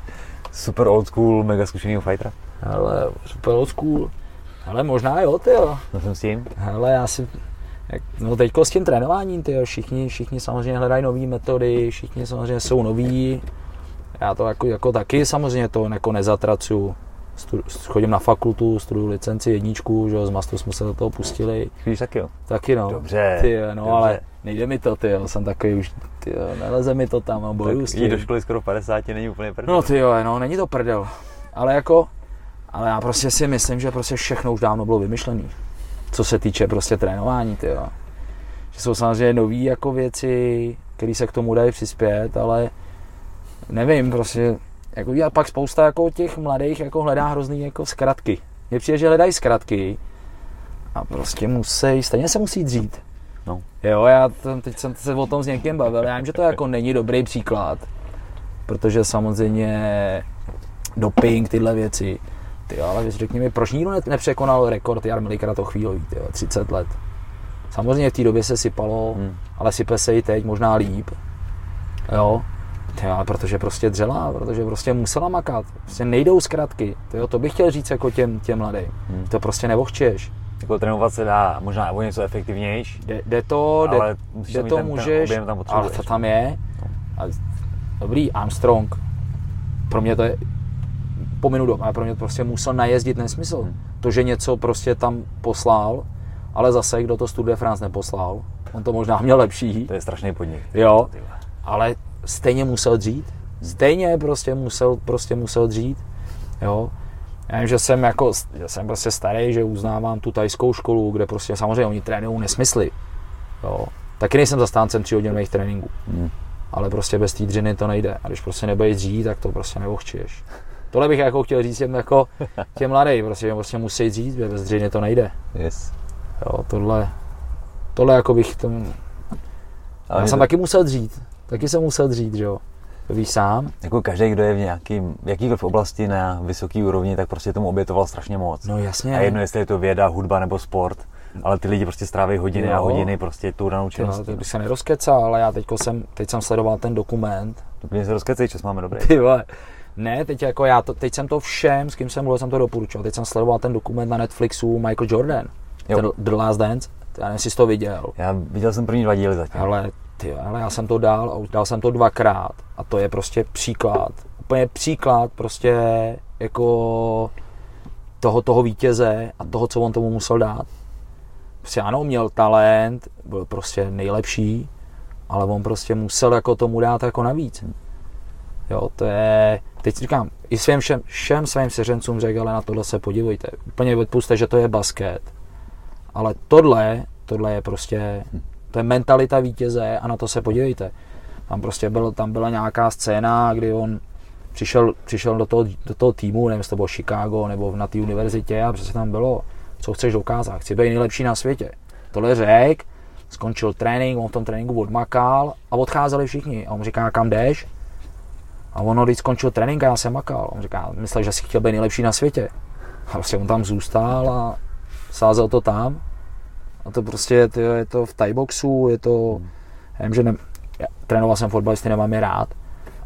super old school, mega zkušenýho fightera? Hele, super old school. Hele, možná jo, ty jo. No jsem s tím? Hele, já si, jak, no teďko s tím trénováním, ty jo, všichni, všichni samozřejmě hledají nové metody, všichni samozřejmě jsou noví. Já to jako, jako taky samozřejmě to jako nezatracuju. Chodím na fakultu, studuju licenci jedničku, že jo, z mastu jsme se do toho pustili. Víš taky jo? Taky no. Dobře, Ty, no dobře. ale nejde mi to, ty jo, jsem takový už, ty jo, neleze mi to tam a Tak jít do tím. školy skoro v 50 není úplně prdel. No ty jo, no, není to prdel. Ale jako, ale já prostě si myslím, že prostě všechno už dávno bylo vymyšlené. Co se týče prostě trénování, ty jo. Že jsou samozřejmě nové jako věci, které se k tomu dají přispět, ale nevím, prostě, jako já pak spousta jako těch mladých jako hledá hrozný jako zkratky. Mně přijde, že hledají zkratky a prostě musí, stejně se musí dřít. No. Jo, já tam, teď jsem se o tom s někým bavil, já vím, že to jako není dobrý příklad, protože samozřejmě doping, tyhle věci. Ty ale řekni mi, proč nikdo ne- nepřekonal rekord Jarmily Kratochvílový, ty jo, 30 let. Samozřejmě v té době se sypalo, Hmm. ale sype se i teď, možná líp. Jo, ty jo, ale protože prostě dřela, protože prostě musela makat. Prostě nejdou zkratky. Ty jo, to bych chtěl říct jako těm, těm mladým. Hmm. To prostě nevohčeš. Jako trénovat se dá možná o něco efektivnější, Jde, jde to, jde, ale jde to ten, můžeš, ten tam ale to tam je. A dobrý, Armstrong, pro mě to je, pominu dobu, ale pro mě to prostě musel najezdit nesmysl. Hmm. To, že něco prostě tam poslal, ale zase, kdo to Tour de France neposlal, on to možná měl lepší, To je strašný podnik. Jo. Ale stejně musel dřít. Stejně prostě musel, prostě musel dřít. Jo. Já vím, že jsem jako, že jsem prostě starý, že uznávám tu tajskou školu, kde prostě samozřejmě oni trénují nesmysly. Jo. Taky nejsem zastáncem tříhodinových tréninků, Hmm. ale prostě bez té dřiny to nejde. A když prostě nebudeš dřít, tak to prostě neochčiješ. Tohle bych jako chtěl říct těm, jako, těm mladým, prostě, že prostě musí dřít, že bez dřiny to nejde. Yes. Jo, tohle, tohle jako bych tomu, Ale já jsem to, taky musel dřít. Taky jsem musel dřít, že jo. To víš sám? jako každý, kdo je v nějakým, v jakýkoliv oblasti na vysoké úrovni, tak prostě tomu obětoval strašně moc. No jasně. A jedno, jestli je to věda, hudba nebo sport, ale ty lidi prostě stráví hodiny Jo. a hodiny prostě tu danou Jo, činností. to bych se nerozkecal, ale já teďko jsem, teď jsem sledoval ten dokument. To mě se rozkecej, čas máme dobrý. Ty vole. Ne, teď jako já to, teď jsem to všem, s kým jsem mluvil, jsem to doporučil. Teď jsem sledoval ten dokument na Netflixu Michael Jordan. Jo. Ten The Last Dance. Já nevím, jestli jsi to viděl. Já viděl jsem první dva díly zatím. Ale ty, ale já jsem to dal, dal jsem to dvakrát a to je prostě příklad, úplně příklad prostě jako toho, toho vítěze a toho, co on tomu musel dát. Prostě ano, měl talent, byl prostě nejlepší, ale on prostě musel jako tomu dát jako navíc. Jo, to je, teď říkám, i svým všem, všem svým seřencům řekl, ale na tohle se podívejte. Úplně odpuste, že to je basket. Ale tohle, tohle je prostě, to je mentalita vítěze a na to se podívejte. Tam prostě byl, tam byla nějaká scéna, kdy on přišel, přišel do, toho, do toho týmu, nevím, jestli to bylo Chicago nebo na té univerzitě a přesně tam bylo, co chceš dokázat, chci být nejlepší na světě. Tohle řek, skončil trénink, on v tom tréninku odmakal a odcházeli všichni. A on říká, kam jdeš? A on, když skončil trénink a já jsem makal. On říká, myslel, že si chtěl být nejlepší na světě. A prostě on tam zůstal a sázel to tam. A to prostě to je to v boxu, je to, já vím, že ne, já, trénoval jsem fotbalisty, nemám je rád,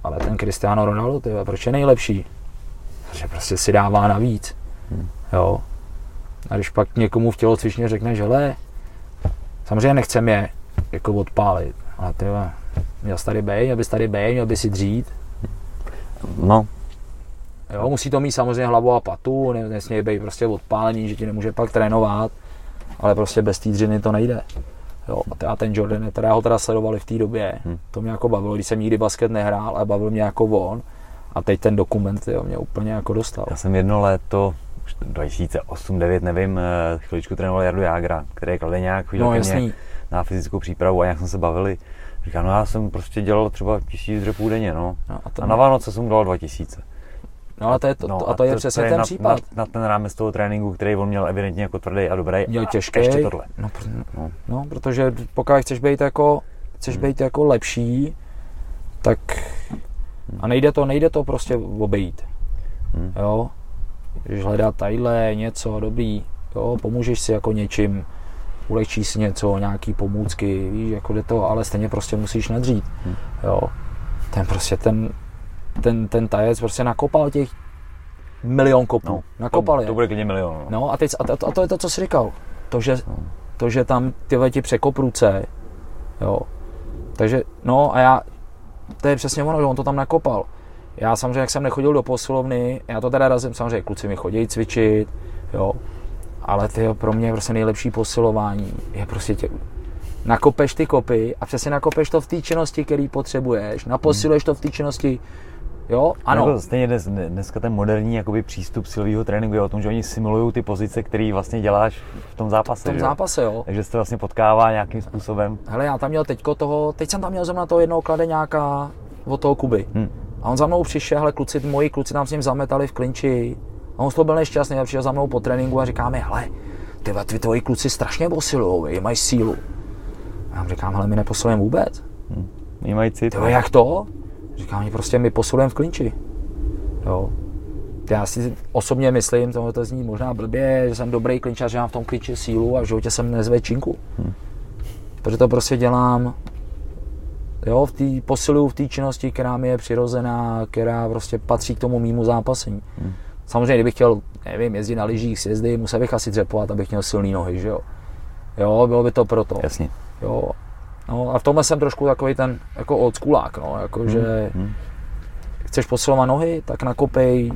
ale ten Cristiano Ronaldo, tyhle, proč je nejlepší? Protože prostě si dává navíc. Hmm. Jo. A když pak někomu v tělocvičně řekne, že le, samozřejmě nechcem je jako odpálit, ale ty měl tady bej, měl bys tady bej, měl by si dřít. No. Jo, musí to mít samozřejmě hlavu a patu, ne, nesmí být prostě odpálení, že ti nemůže pak trénovat, ale prostě bez té dřiny to nejde. Jo, a ten Jordan, teda ho teda sledovali v té době, hmm. to mě jako bavilo, když jsem nikdy basket nehrál, ale bavil mě jako on. A teď ten dokument jo, mě úplně jako dostal. Já jsem jedno léto, 2008-2009, nevím, eh, chviličku trénoval Jardu Jágra, který klade nějak chodil no, mě na fyzickou přípravu a jak jsme se bavili. Říká, no já jsem prostě dělal třeba tisíc dřepů denně, no. no a, a na Vánoce jsem dělal 2000. No a to je, to, no, a to je to, přesně to je ten na, případ. Na, na, ten rámec toho tréninku, který on měl evidentně jako tvrdý a dobrý. Měl těžký. Ještě tohle. No, no. no, protože pokud chceš být jako, chceš hmm. být jako lepší, tak a nejde to, nejde to prostě obejít. Hmm. Jo? Když hledat tadyhle něco dobrý, jo, pomůžeš si jako něčím, ulehčí si něco, nějaký pomůcky, víš, jako jde to, ale stejně prostě musíš nadřít, hmm. jo. Ten prostě ten, ten, ten tajec prostě nakopal těch milion kopů. No, nakopal to, je. To bude klidně milion. No. no a, teď, a, to, a to je to, co jsi říkal. To, že, no. to, že tam tyhle ti překop ruce, jo. Takže, no a já, to je přesně ono, že on to tam nakopal. Já samozřejmě, jak jsem nechodil do posilovny, já to teda razím, samozřejmě kluci mi chodí cvičit, jo, ale ty pro mě prostě nejlepší posilování je prostě tě, nakopeš ty kopy a přesně nakopeš to v té činnosti, který potřebuješ, naposiluješ to v té činnosti, Jo, ano. Nebo stejně dnes, dneska ten moderní jakoby, přístup silového tréninku je o tom, že oni simulují ty pozice, které vlastně děláš v tom zápase. V tom že? zápase, jo. Takže se to vlastně potkává nějakým způsobem. Hele, já tam měl teďko toho, teď jsem tam měl zrovna toho jednoho kladeňáka od toho Kuby. Hmm. A on za mnou přišel, hele, kluci, moji kluci tam s ním zametali v klinči. A on z toho byl nešťastný a přišel za mnou po tréninku a říká mi, hele, ty, ty tvoji kluci strašně posilujou, mají sílu. A já říkám, hele, my neposilujeme vůbec. Hmm. Mají cit. Tyjo, jak to? Říkám, my prostě my posilujeme v klinči. Jo. Já si osobně myslím, to, to zní možná blbě, že jsem dobrý klinčař, že mám v tom klinči sílu a v životě jsem nezve činku. Hmm. Protože to prostě dělám jo, v té posilu, v té činnosti, která mi je přirozená, která prostě patří k tomu mýmu zápasení. Hmm. Samozřejmě, kdybych chtěl, nevím, jezdit na lyžích, sjezdy, musel bych asi dřepovat, abych měl silné nohy, že jo. Jo, bylo by to proto. Jasně. Jo, No a v tomhle jsem trošku takový ten jako oldschoolák, no, jako hmm. že hmm. chceš posilovat nohy, tak nakopej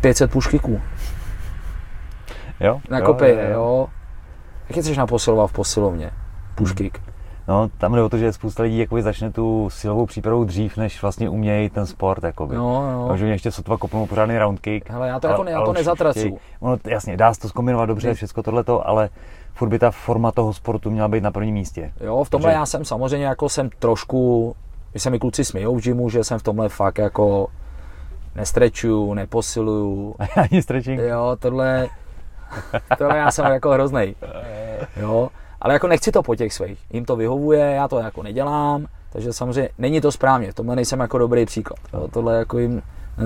500 puškyků. Jo? Nakopej, jo, jo, jo. Jak chceš naposilovat v posilovně? Puškyk. Hmm. No, tam jde o to, že spousta lidí jakoby začne tu silovou přípravu dřív, než vlastně umějí ten sport. Jakoby. No, no. Takže mě ještě sotva kopnou pořádný round kick. Hele, já to, jako, já to nezatracu. Ono, jasně, dá se to zkombinovat dobře, všechno tohleto, ale furt by ta forma toho sportu měla být na prvním místě. Jo, v tomhle Takže... já jsem samozřejmě jako jsem trošku, když se mi kluci smějou v gymu, že jsem v tomhle fakt jako nestrečuju, neposiluju. Ani stretching? Jo, tohle, tohle já jsem jako hrozný. Jo, ale jako nechci to po těch svých. Jim to vyhovuje, já to jako nedělám, takže samozřejmě není to správně. V tomhle nejsem jako dobrý příklad. Jo, tohle jako jim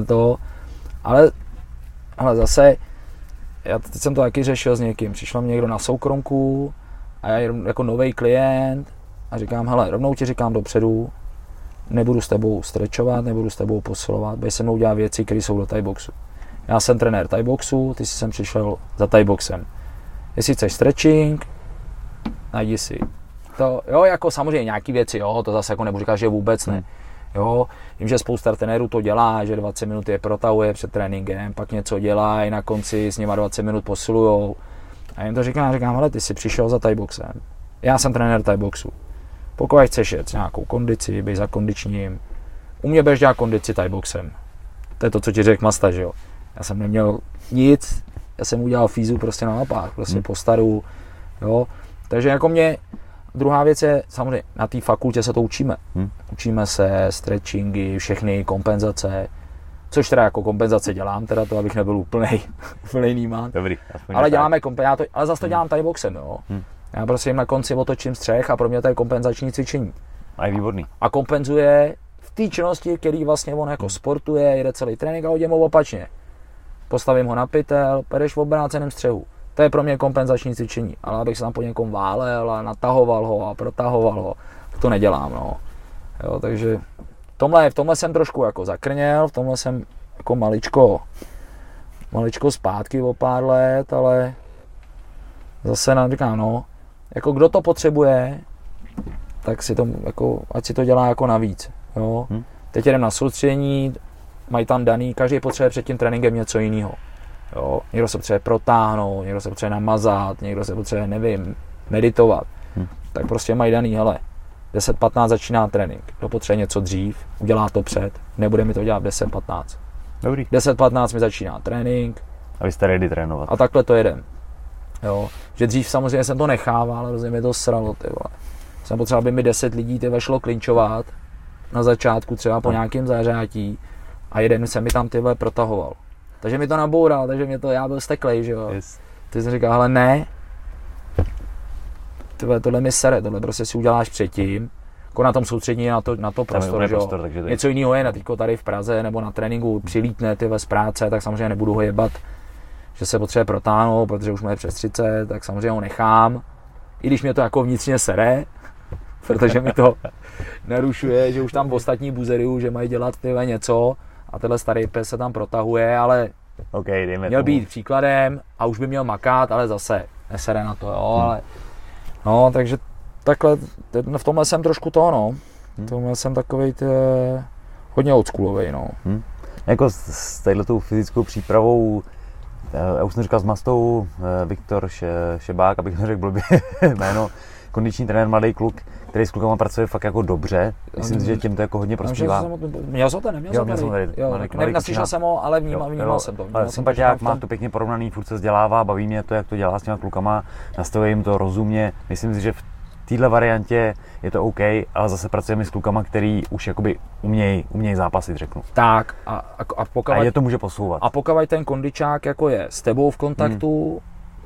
to, ale, ale zase já teď jsem to taky řešil s někým. Přišel mi někdo na soukromku a já jako nový klient a říkám, hele, rovnou ti říkám dopředu, nebudu s tebou strečovat, nebudu s tebou posilovat, bude se mnou dělat věci, které jsou do Thai boxu. Já jsem trenér Thai boxu, ty jsi sem přišel za Thai boxem. Jestli chceš stretching, najdi si to, jo, jako samozřejmě nějaký věci, jo, to zase jako nebudu říkat, že vůbec ne. Hmm. Jo, vím, že spousta trenérů to dělá, že 20 minut je protahuje před tréninkem, pak něco dělá i na konci s nima 20 minut posilujou. A jim to říkám, říkám, ale ty jsi přišel za tajboxem. Já jsem trenér tajboxu. Pokud chceš jet nějakou kondici, bej za kondičním, u mě budeš dělat kondici tajboxem. To je to, co ti řekl Masta, že jo. Já jsem neměl nic, já jsem udělal fízu prostě na mapách, prostě hmm. po staru, jo. Takže jako mě, druhá věc je, samozřejmě na té fakultě se to učíme. Hmm. Učíme se stretchingy, všechny kompenzace, což teda jako kompenzace dělám, teda to, abych nebyl úplnej, úplnej nímán. Dobrý, ale děláme kompenzace, ale zase to hmm. dělám tady boxem, jo. Hmm. Já prostě jim na konci otočím střech a pro mě to je kompenzační cvičení. A je výborný. A kompenzuje v té činnosti, který vlastně on jako hmm. sportuje, jede celý trénink a hodím ho opačně. Postavím ho na pytel, pereš v obráceném střehu. To je pro mě kompenzační cvičení, ale abych se tam po někom válel a natahoval ho a protahoval ho, to nedělám, no. Jo, takže tomhle, v tomhle jsem trošku jako zakrněl, v tomhle jsem jako maličko, maličko zpátky o pár let, ale zase nám říkám, no, jako kdo to potřebuje, tak si to, jako, ať si to dělá jako navíc, jo. Hmm. Teď jdem na soustředění, mají tam daný, každý potřebuje před tím tréninkem něco jiného. Jo, někdo se potřebuje protáhnout, někdo se potřebuje namazat, někdo se potřebuje, nevím, meditovat. Hmm. Tak prostě mají daný, hele, 10-15 začíná trénink. Kdo potřebuje něco dřív, udělá to před, nebude mi to dělat 10-15. Dobrý. 10-15 mi začíná trénink. A vy jste ready trénovat. A takhle to jedem. Jo, že dřív samozřejmě jsem to nechával, ale mě to sralo, ty vole. Jsem potřeboval, aby mi 10 lidí ty šlo klinčovat na začátku, třeba po no. nějakém zářátí a jeden se mi tam ty protahoval. Takže mi to naboural, takže mě to, já byl steklej, že jo. Yes. Ty jsi říkal, ale ne, tyhle, tohle mi sere, tohle prostě si uděláš předtím, jako na tom soustřední na to, na to prostor, že prostor takže Něco jiného je na týko tady v Praze nebo na tréninku přilítne ty z práce, tak samozřejmě nebudu ho jebat, že se potřebuje protáhnout, protože už mu je přes 30, tak samozřejmě ho nechám. I když mě to jako vnitřně sere, protože mi to narušuje, že už tam ostatní buzery, že mají dělat tyhle něco a tenhle starý pes se tam protahuje, ale okay, dejme měl tomu. být příkladem a už by měl makat, ale zase nesere na to, jo, hmm. ale No, takže takhle, v tomhle jsem trošku to, no. Hmm. V tomhle jsem takový tě, hodně oldschoolový, no. Hmm. Jako s, s tou fyzickou přípravou, eh, já už jsem říkal s Mastou, eh, Viktor Šebák, abych neřekl blbě jméno, kondiční trenér, mladý kluk, který s klukama pracuje fakt jako dobře. Myslím si, že tím to jako hodně prospívá. Měl jsem to, neměl jsem to tady. Jo, nevím, naslyšel jsem ho, ale vnímal, jo, vnímal jo, jsem to. Ale sympatiák má to pěkně porovnaný, furt se vzdělává, baví mě to, jak to dělá s těma klukama, nastavuje jim to rozumně. Myslím si, že v téhle variantě je to OK, ale zase pracujeme s klukama, který už jakoby umějí uměj zápasit, řeknu. Tak a, a, a, pokud, a je to může posouvat. A pokud ten kondičák jako je s tebou v kontaktu,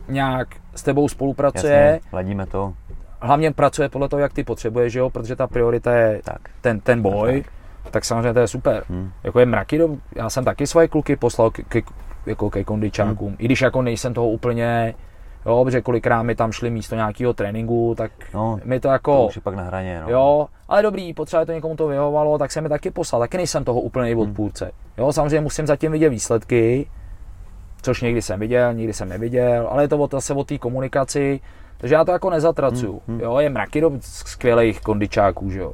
hmm. nějak s tebou spolupracuje. Jasně, ladíme to hlavně pracuje podle toho, jak ty potřebuješ, že jo? protože ta priorita je tak. Ten, ten boj, tak. tak samozřejmě to je super. Hmm. Jako je mraky, já jsem taky svoje kluky poslal k, k, jako ke kondičákům, hmm. i když jako nejsem toho úplně, jo, protože kolikrát mi tam šli místo nějakého tréninku, tak no, mi to jako... To už je pak na hraně, no. Jo, ale dobrý, potřeba to někomu to vyhovovalo, tak jsem mi taky poslal, taky nejsem toho úplný hmm. odpůrce. Jo, samozřejmě musím zatím vidět výsledky, což někdy jsem viděl, někdy jsem neviděl, ale je to zase o té komunikaci, takže já to jako nezatracuju. Hmm, hmm. Jo, je mraky do skvělých kondičáků, že jo.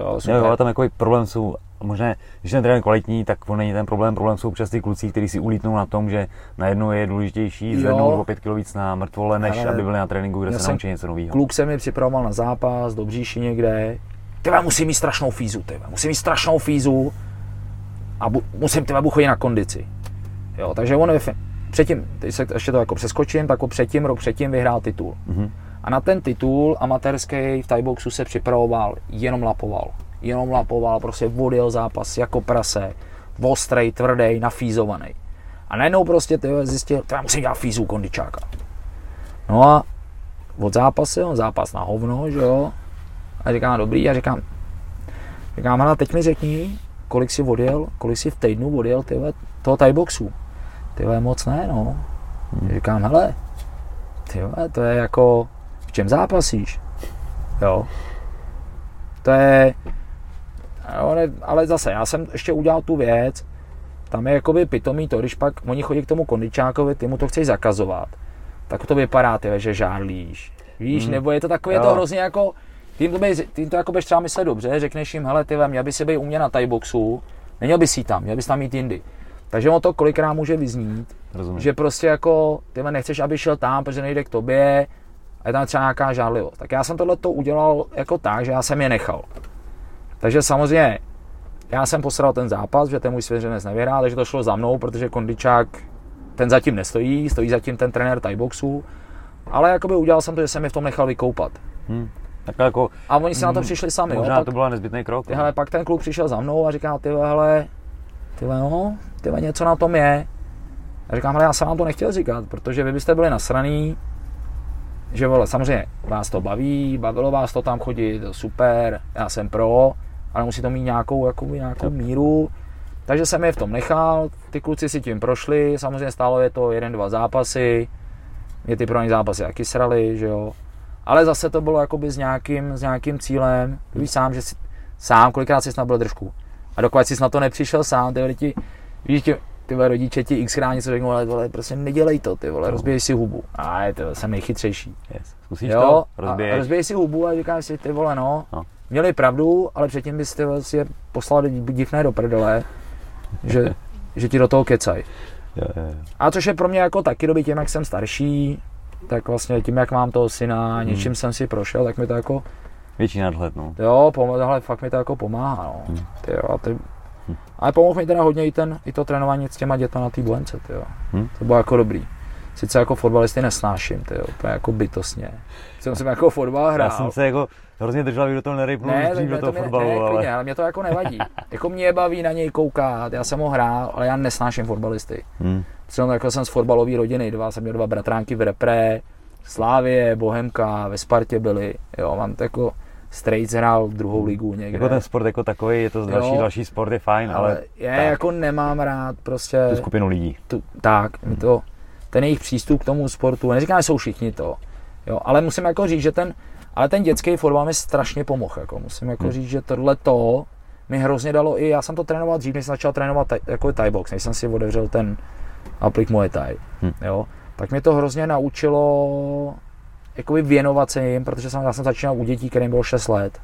Jo, super. jo, ale tam jako problém jsou, možná, když ten trenér kvalitní, tak on není ten problém, problém jsou občas ty kluci, kteří si ulítnou na tom, že najednou je důležitější zvednout o 5 kg víc na mrtvole, než ale aby byli na tréninku, kde se naučí něco nového. Kluk se mi připravoval na zápas do bříši někde, tyhle musím mít strašnou fízu, tyhle, musím mít strašnou fízu a bu, musím tyhle chodit na kondici. Jo, takže on je předtím, teď se ještě to jako přeskočím, tak předtím, rok předtím vyhrál titul. Mm-hmm. A na ten titul amatérský v Thaiboxu se připravoval, jenom lapoval. Jenom lapoval, prostě vodil zápas jako prase, ostrej, tvrdý, nafízovaný. A najednou prostě ty zjistil, že musím dělat fízu kondičáka. No a od zápasu, zápas na hovno, že jo. A říkám, dobrý, a říkám, říkám, ale teď mi řekni, kolik si odjel, kolik si v týdnu odjel tyhle, toho Thaiboxu ty moc ne, no. Hmm. Říkám, hele, ty to je jako, v čem zápasíš? Jo. To je, ale zase, já jsem ještě udělal tu věc, tam je jakoby pitomý to, když pak oni chodí k tomu kondičákovi, ty mu to chceš zakazovat, tak to vypadá, ty, že žárlíš, Víš, hmm. nebo je to takové, to hrozně jako, tím to, bej, tím to jako třeba myslet dobře, řekneš jim, hele, ty měl by si být u mě na boxu, neměl bys jít tam, měl bys tam mít jindy. Takže on to kolikrát může vyznít, Rozumím. že prostě jako, ty nechceš, aby šel tam, protože nejde k tobě, a je tam třeba nějaká žádlivost. Tak já jsem tohle to udělal jako tak, že já jsem je nechal. Takže samozřejmě já jsem posral ten zápas, že ten můj svěřenec nevyhrál, takže to šlo za mnou, protože kondičák ten zatím nestojí, stojí zatím ten trenér Thaiboxu, ale jakoby udělal jsem to, že jsem je v tom nechal vykoupat. Hmm. Tak jako, a oni si na to přišli sami. Možná jo? Pak, to byl nezbytný krok. Tyhle, no. pak ten kluk přišel za mnou a říká, ty hele, ty no, ty něco na tom je. A říkám, ale já jsem vám to nechtěl říkat, protože vy byste byli nasraný, že vole, samozřejmě vás to baví, bavilo vás to tam chodit, super, já jsem pro, ale musí to mít nějakou, jako, nějakou míru. Takže jsem je v tom nechal, ty kluci si tím prošli, samozřejmě stálo je to jeden, dva zápasy, mě ty pro ně zápasy jaký srali, že jo. Ale zase to bylo jakoby s nějakým, s nějakým cílem, víš sám, že si, sám kolikrát jsi nabil držku. A dokud jsi na to nepřišel sám, ty lidi, víš, ty, ty vole, rodiče ti x něco řeknou, ale vole, prostě nedělej to, ty vole, rozbijej si hubu. A je to, jsem nejchytřejší. Yes. Zkusíš jo? to? Rozbiješ. A rozbijej si hubu a říkáš si, ty vole, no, no. měli pravdu, ale předtím bys ty si je poslal divné do prdele, že, že ti do toho kecaj. Jo, jo, jo. A což je pro mě jako taky doby tím, jak jsem starší, tak vlastně tím, jak mám toho syna, hmm. něčím jsem si prošel, tak mi to jako... Větší nadhled, no. Jo, tohle fakt mi to jako pomáhá, no. Hmm. Ty jo, a ty, hmm. Ale pomohl mi teda hodně i, ten, i to trénování s těma dětma na té blence, ty jo. Hmm. To bylo jako dobrý. Sice jako fotbalisty nesnáším, ty jo, úplně jako bytostně. Jsem si jako fotbal hrál. Já jsem se jako hrozně držel, aby do toho nerejpnul ne, do toho fotbalu, ne, ale... ale mě to jako nevadí. jako mě baví na něj koukat, já jsem ho hrál, ale já nesnáším fotbalisty. Hmm. Třeba jako jsem z fotbalové rodiny, dva, jsem měl dva bratránky v repre, Slávě, Bohemka, ve Spartě byli, jo, mám to jako Straits hrál druhou ligu někde. Jako ten sport jako takový, je to další, jo, další sport je fajn, ale... ale já tak. jako nemám rád prostě... Tu skupinu lidí. Tu, tak, hmm. to, ten jejich přístup k tomu sportu, neříkám, že jsou všichni to, jo, ale musím jako říct, že ten, ale ten dětský fotbal mi strašně pomohl, jako musím jako hmm. říct, že tohle to mi hrozně dalo i, já jsem to trénoval dřív, než jsem začal trénovat taj, jako Thai box, než jsem si otevřel ten aplik Muay Thai, hmm. jo, tak mě to hrozně naučilo jakoby věnovat se jim, protože jsem, já jsem začínal u dětí, kterým bylo 6 let.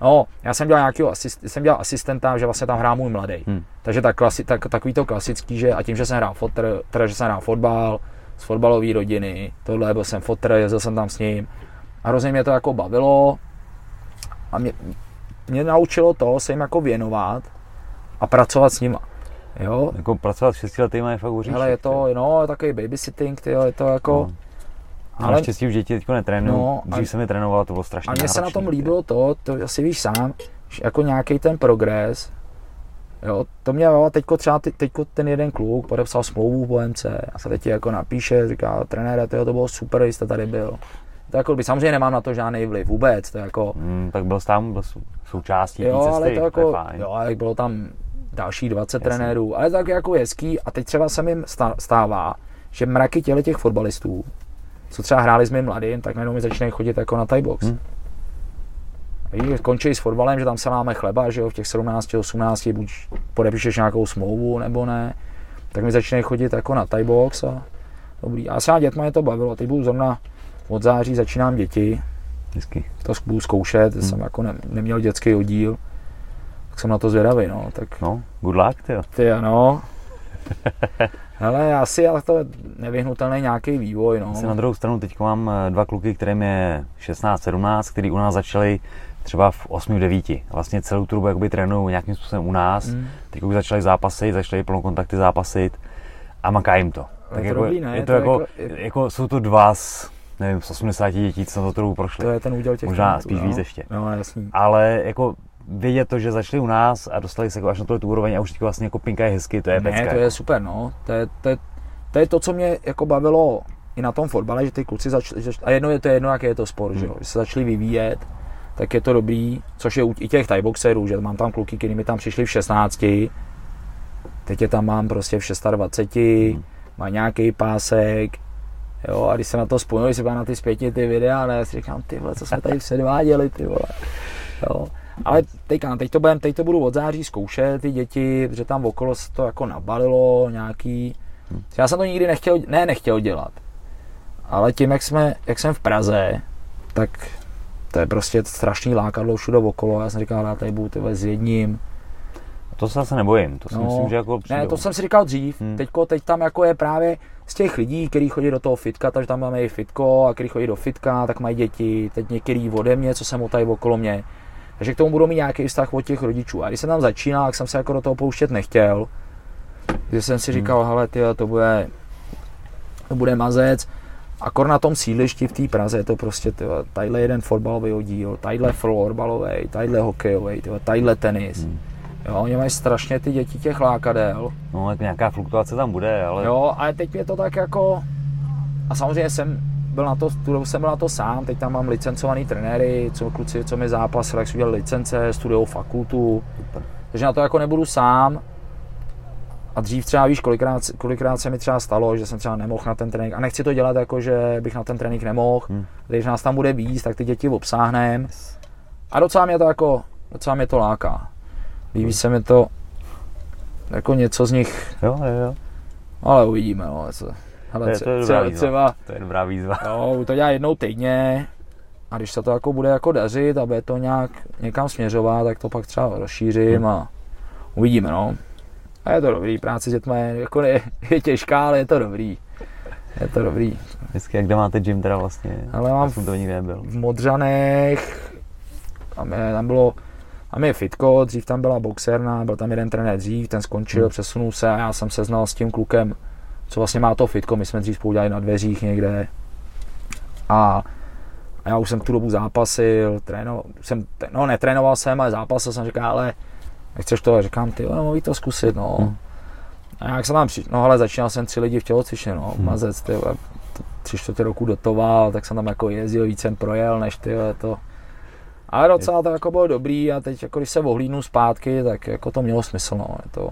No, já jsem dělal nějakého asist, jsem dělal asistenta, že vlastně tam hrál můj mladý. Hmm. Takže tak, klasi, tak, takový to klasický, že a tím, že jsem hrál fotr, teda, že jsem hrál fotbal, z fotbalové rodiny, tohle, byl jsem fotr, jezdil jsem tam s ním. A hrozně mě to jako bavilo a mě, mě naučilo to se jim jako věnovat a pracovat s nima. Jo? Jako pracovat s šestiletýma je fakt uříš. Ale je to, no, takový babysitting, tyjo, je to jako... No. Ale naštěstí už děti teď netrénují. No, Dřív jsem je trénoval, to bylo strašně A mně se na tom líbilo to, to asi víš sám, že jako nějaký ten progres, Jo, to mě teďko třeba teďko ten jeden kluk podepsal smlouvu po MC a se teď jako napíše, říká trenére, to bylo super, jste tady byl. To jako by samozřejmě nemám na to žádný vliv vůbec, to jako... Mm, tak byl tam, byl součástí jo, cesty, ale to jako, to je fajn. Jo, ale bylo tam další 20 Jasně. trenérů, ale tak jako hezký a teď třeba se mi stává, že mraky těle těch fotbalistů, co třeba hráli s mým mladým, tak najednou mi začínají chodit jako na Thai box. Hmm. Víš, končí s fotbalem, že tam se máme chleba, že jo, v těch 17, 18, buď podepíšeš nějakou smlouvu, nebo ne, tak mi začínají chodit jako na Thai box a dobrý. A s dětma je to bavilo, teď budu zrovna od září začínám děti, Hezky. to budu zkoušet, hmm. jsem jako ne, neměl dětský oddíl, tak jsem na to zvědavý, no. Tak... No, good luck, ty Ty ano. Ale asi ale to je nevyhnutelný nějaký vývoj, no. Asi na druhou stranu teď mám eh, dva kluky, kterým je 16-17, který u nás začali třeba v 8-9. Vlastně celou tu dobu jakoby trénují nějakým způsobem u nás. Mm. Teď už začali zápasit, začali plnou kontakty zápasit a maká jim to. Tak je jako, dobrý, ne? je to, to jako, jako, jako, jsou to dva z, nevím, z 80 dětí, co na to dobu prošli. To je ten úděl těch Možná spíš no. víc ještě. No, jasný. Ale jako vědět to, že začali u nás a dostali se jako až na tu úroveň a už teď vlastně jako pinkají hezky, to je ne, pecka. to je super, no. To je, to je, to je to, co mě jako bavilo i na tom fotbale, že ty kluci začali, a jedno je to jedno, jaký je to sport, hmm. že jo, že se začali vyvíjet, tak je to dobrý, což je u i těch boxerů, že mám tam kluky, kteří mi tam přišli v 16, teď je tam mám prostě v 26, hmm. má nějaký pásek, jo, a když se na to spojil, když se na ty zpětně ty videa, ne, já si říkám, ty vole, co jsme tady předváděli, ty vole, jo. Ale teď, teď, to budem, teď to budu od září zkoušet, ty děti, protože tam okolo se to jako nabalilo nějaký, já jsem to nikdy nechtěl, ne nechtěl dělat, Ale tím, jak, jsme, jak jsem v Praze, tak to je prostě strašný lákadlo všude okolo. Já jsem říkal, já tady budu tyhle s jedním. To se zase nebojím, to si no, myslím, že jako přijdou. Ne, to jsem si říkal dřív. Hmm. Teďko, teď tam jako je právě z těch lidí, kteří chodí do toho fitka, takže tam máme i fitko a kteří chodí do fitka, tak mají děti, teď některý ode mě, co jsem tady okolo mě. Takže k tomu budou mít nějaký vztah od těch rodičů. A když jsem tam začínal, tak jsem se jako do toho pouštět nechtěl. Když jsem si hmm. říkal, hmm. hele, tyjo, to bude, to bude mazec. Akor na tom sídlišti v té Praze je to prostě, tyjo, tadyhle jeden fotbalový oddíl, tadyhle florbalový, tadyhle hokejový, tyjo, tadyhle tenis. Hmm. Jo, oni mají strašně ty děti těch lákadel. No, tak nějaká fluktuace tam bude, ale... Jo, ale teď je to tak jako... A samozřejmě jsem byl na to, tu jsem byl na to sám, teď tam mám licencovaný trenéry, co kluci, co mi zápas, tak si udělali licence, studiou fakultu. Super. Takže na to jako nebudu sám. A dřív třeba víš, kolikrát, kolikrát se mi třeba stalo, že jsem třeba nemohl na ten trénink. A nechci to dělat jako, že bych na ten trénink nemohl. Hmm. Když nás tam bude víc, tak ty děti obsáhnem. A docela mě to jako, docela mě to láká. Líbí se mi to jako něco z nich. Jo, jo, jo. Ale uvidíme, no. Co. Hele, to, je, to, je dobrá výzva. třeba, to je dobrá výzva. Jo, to dělá jednou týdně a když se to jako bude jako dařit a bude to nějak někam směřovat, tak to pak třeba rozšířím hmm. a uvidíme, no. A je to dobrý, práce s dětmi je, jako je, je těžká, ale je to dobrý. Je to dobrý. Vždycky, jak kde máte gym teda vlastně? Ale mám v, to nikdy nebyl. v Modřanech, tam, je, tam bylo tam je fitko, dřív tam byla boxerna, byl tam jeden trenér dřív, ten skončil, hmm. přesunul se a já jsem se znal s tím klukem, co vlastně má to fitko, my jsme dřív spolu dělali na dveřích někde. A, a já už jsem tu dobu zápasil, trénoval, jsem, no netrénoval jsem, ale zápasil jsem, říkal, ale nechceš to, říkám, ty, no, to zkusit, no. Hmm. A jak jsem tam přišel, no ale začínal jsem tři lidi v tělocvičně, no, hmm. mazec, ty, tři čtvrtě roku dotoval, tak jsem tam jako jezdil, víc jsem projel, než ty, to, ale docela to jako bylo dobrý a teď jako když se ohlídnu zpátky, tak jako to mělo smysl, no, je to.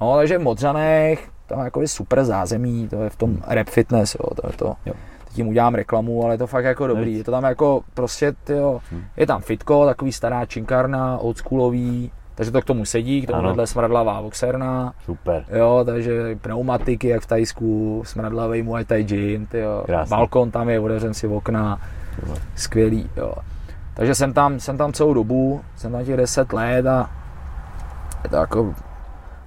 No, takže v Modřanech, tam jako je super zázemí, to je v tom rap fitness, jo, to je to. Jo. Teď tím udělám reklamu, ale je to fakt jako dobrý. Je to tam jako prostě, tyjo, hmm. je tam fitko, takový stará činkarna, oldschoolový, takže to k tomu sedí, k tomu vedle smradlavá boxerna. Super. Jo, takže pneumatiky, jak v Tajsku, smradlavý Muay Thai gym, tyjo. balkon tam je, otevřen si okna, skvělý, jo. Takže jsem tam, jsem tam celou dobu, jsem tam těch 10 let a je to jako,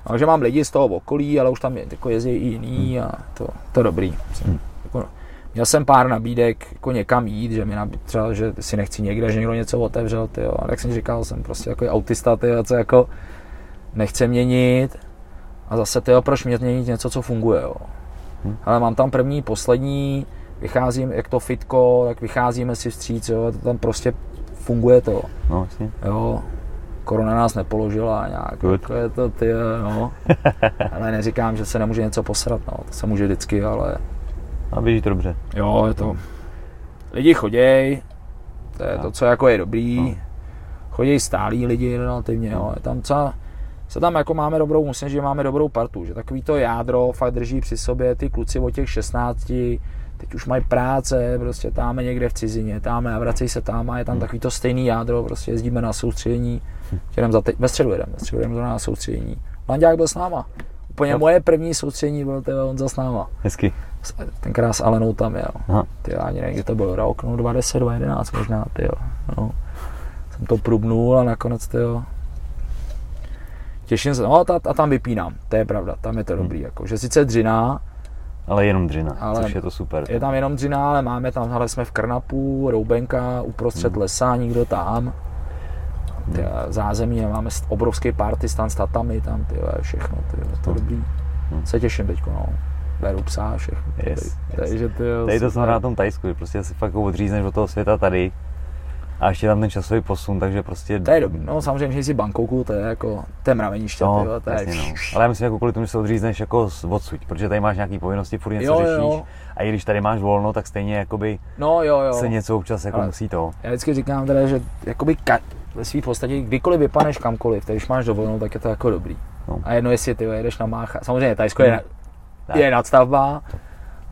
takže mám lidi z toho okolí, ale už tam jako jezdí i jiný a to, to dobrý. Jsem, hmm. jako, měl jsem pár nabídek jako někam jít, že mi nabíd, třeba, že si nechci někde, že někdo něco otevřel, tyjo. A jak jsem říkal, jsem prostě jako autista, tyjo, co jako nechce měnit. A zase, tyjo, proč mě měnit něco, co funguje, jo. Hmm. Ale mám tam první, poslední, vycházím, jak to fitko, tak vycházíme si vstříc, jo, to tam prostě funguje to. No, jasně. Jo, korona nás nepoložila nějak, Good. jako je to ty, no. ale neříkám, že se nemůže něco posrat, no, to se může vždycky, ale... A běží to dobře. Jo, je to... Lidi choděj, to je to, co jako je dobrý. No. Chodí stálí lidi relativně, jo. Je tam co, se tam jako máme dobrou, musím že máme dobrou partu, že takový to jádro fakt drží při sobě ty kluci od těch 16, teď už mají práce, prostě tam někde v cizině, tam a vracejí se tam a je tam hmm. takový to stejný jádro, prostě jezdíme na soustředění, jdem za teď, ve středu jedem, ve středu jedem na soustředění. Landák byl s náma. Úplně no. moje první soustředění byl tebe on za náma. Hezky. Tenkrát s Alenou tam jel. Ty ani nevím, to byl rok, no 20, 2011 možná, ty jo. No. Jsem to prubnul a nakonec, ty jo. Těším se, no a, a tam vypínám, to je pravda, tam je to hmm. dobrý, jako, že sice dřiná, ale jenom dřina, ale což je to super. Je tam jenom dřina, ale máme tam, ale jsme v Krnapu, Roubenka, uprostřed hmm. lesa, nikdo tam. Ty, hmm. zázemí, máme obrovský party stan s tatami tam, ty, všechno, ty, je to hmm. dobrý. Hmm. Se těším teďko, no. Beru psa, všechno. Yes, yes. Takže ty, tady to jsem na tom Tajsku, prostě si fakt odřízneš od toho světa tady a ještě tam ten časový posun, takže prostě... To je dobrý, no samozřejmě, že jsi Bangkoku, to je jako, to je mraveniště, no, to je... Jasně, no. Ale já myslím, jako kvůli tomu, že se odřízneš jako odsud, protože tady máš nějaký povinnosti, furt něco jo, řešíš. Jo. A i když tady máš volno, tak stejně jakoby no, jo, jo. se něco občas jako Ale musí to. Já vždycky říkám teda, že jakoby ka- ve svým podstatě kdykoliv vypaneš kamkoliv, když máš dovolenou, tak je to jako dobrý. No. A jedno, jestli ty jedeš na Mácha. Samozřejmě, Tajsko je, hmm. je nadstavba,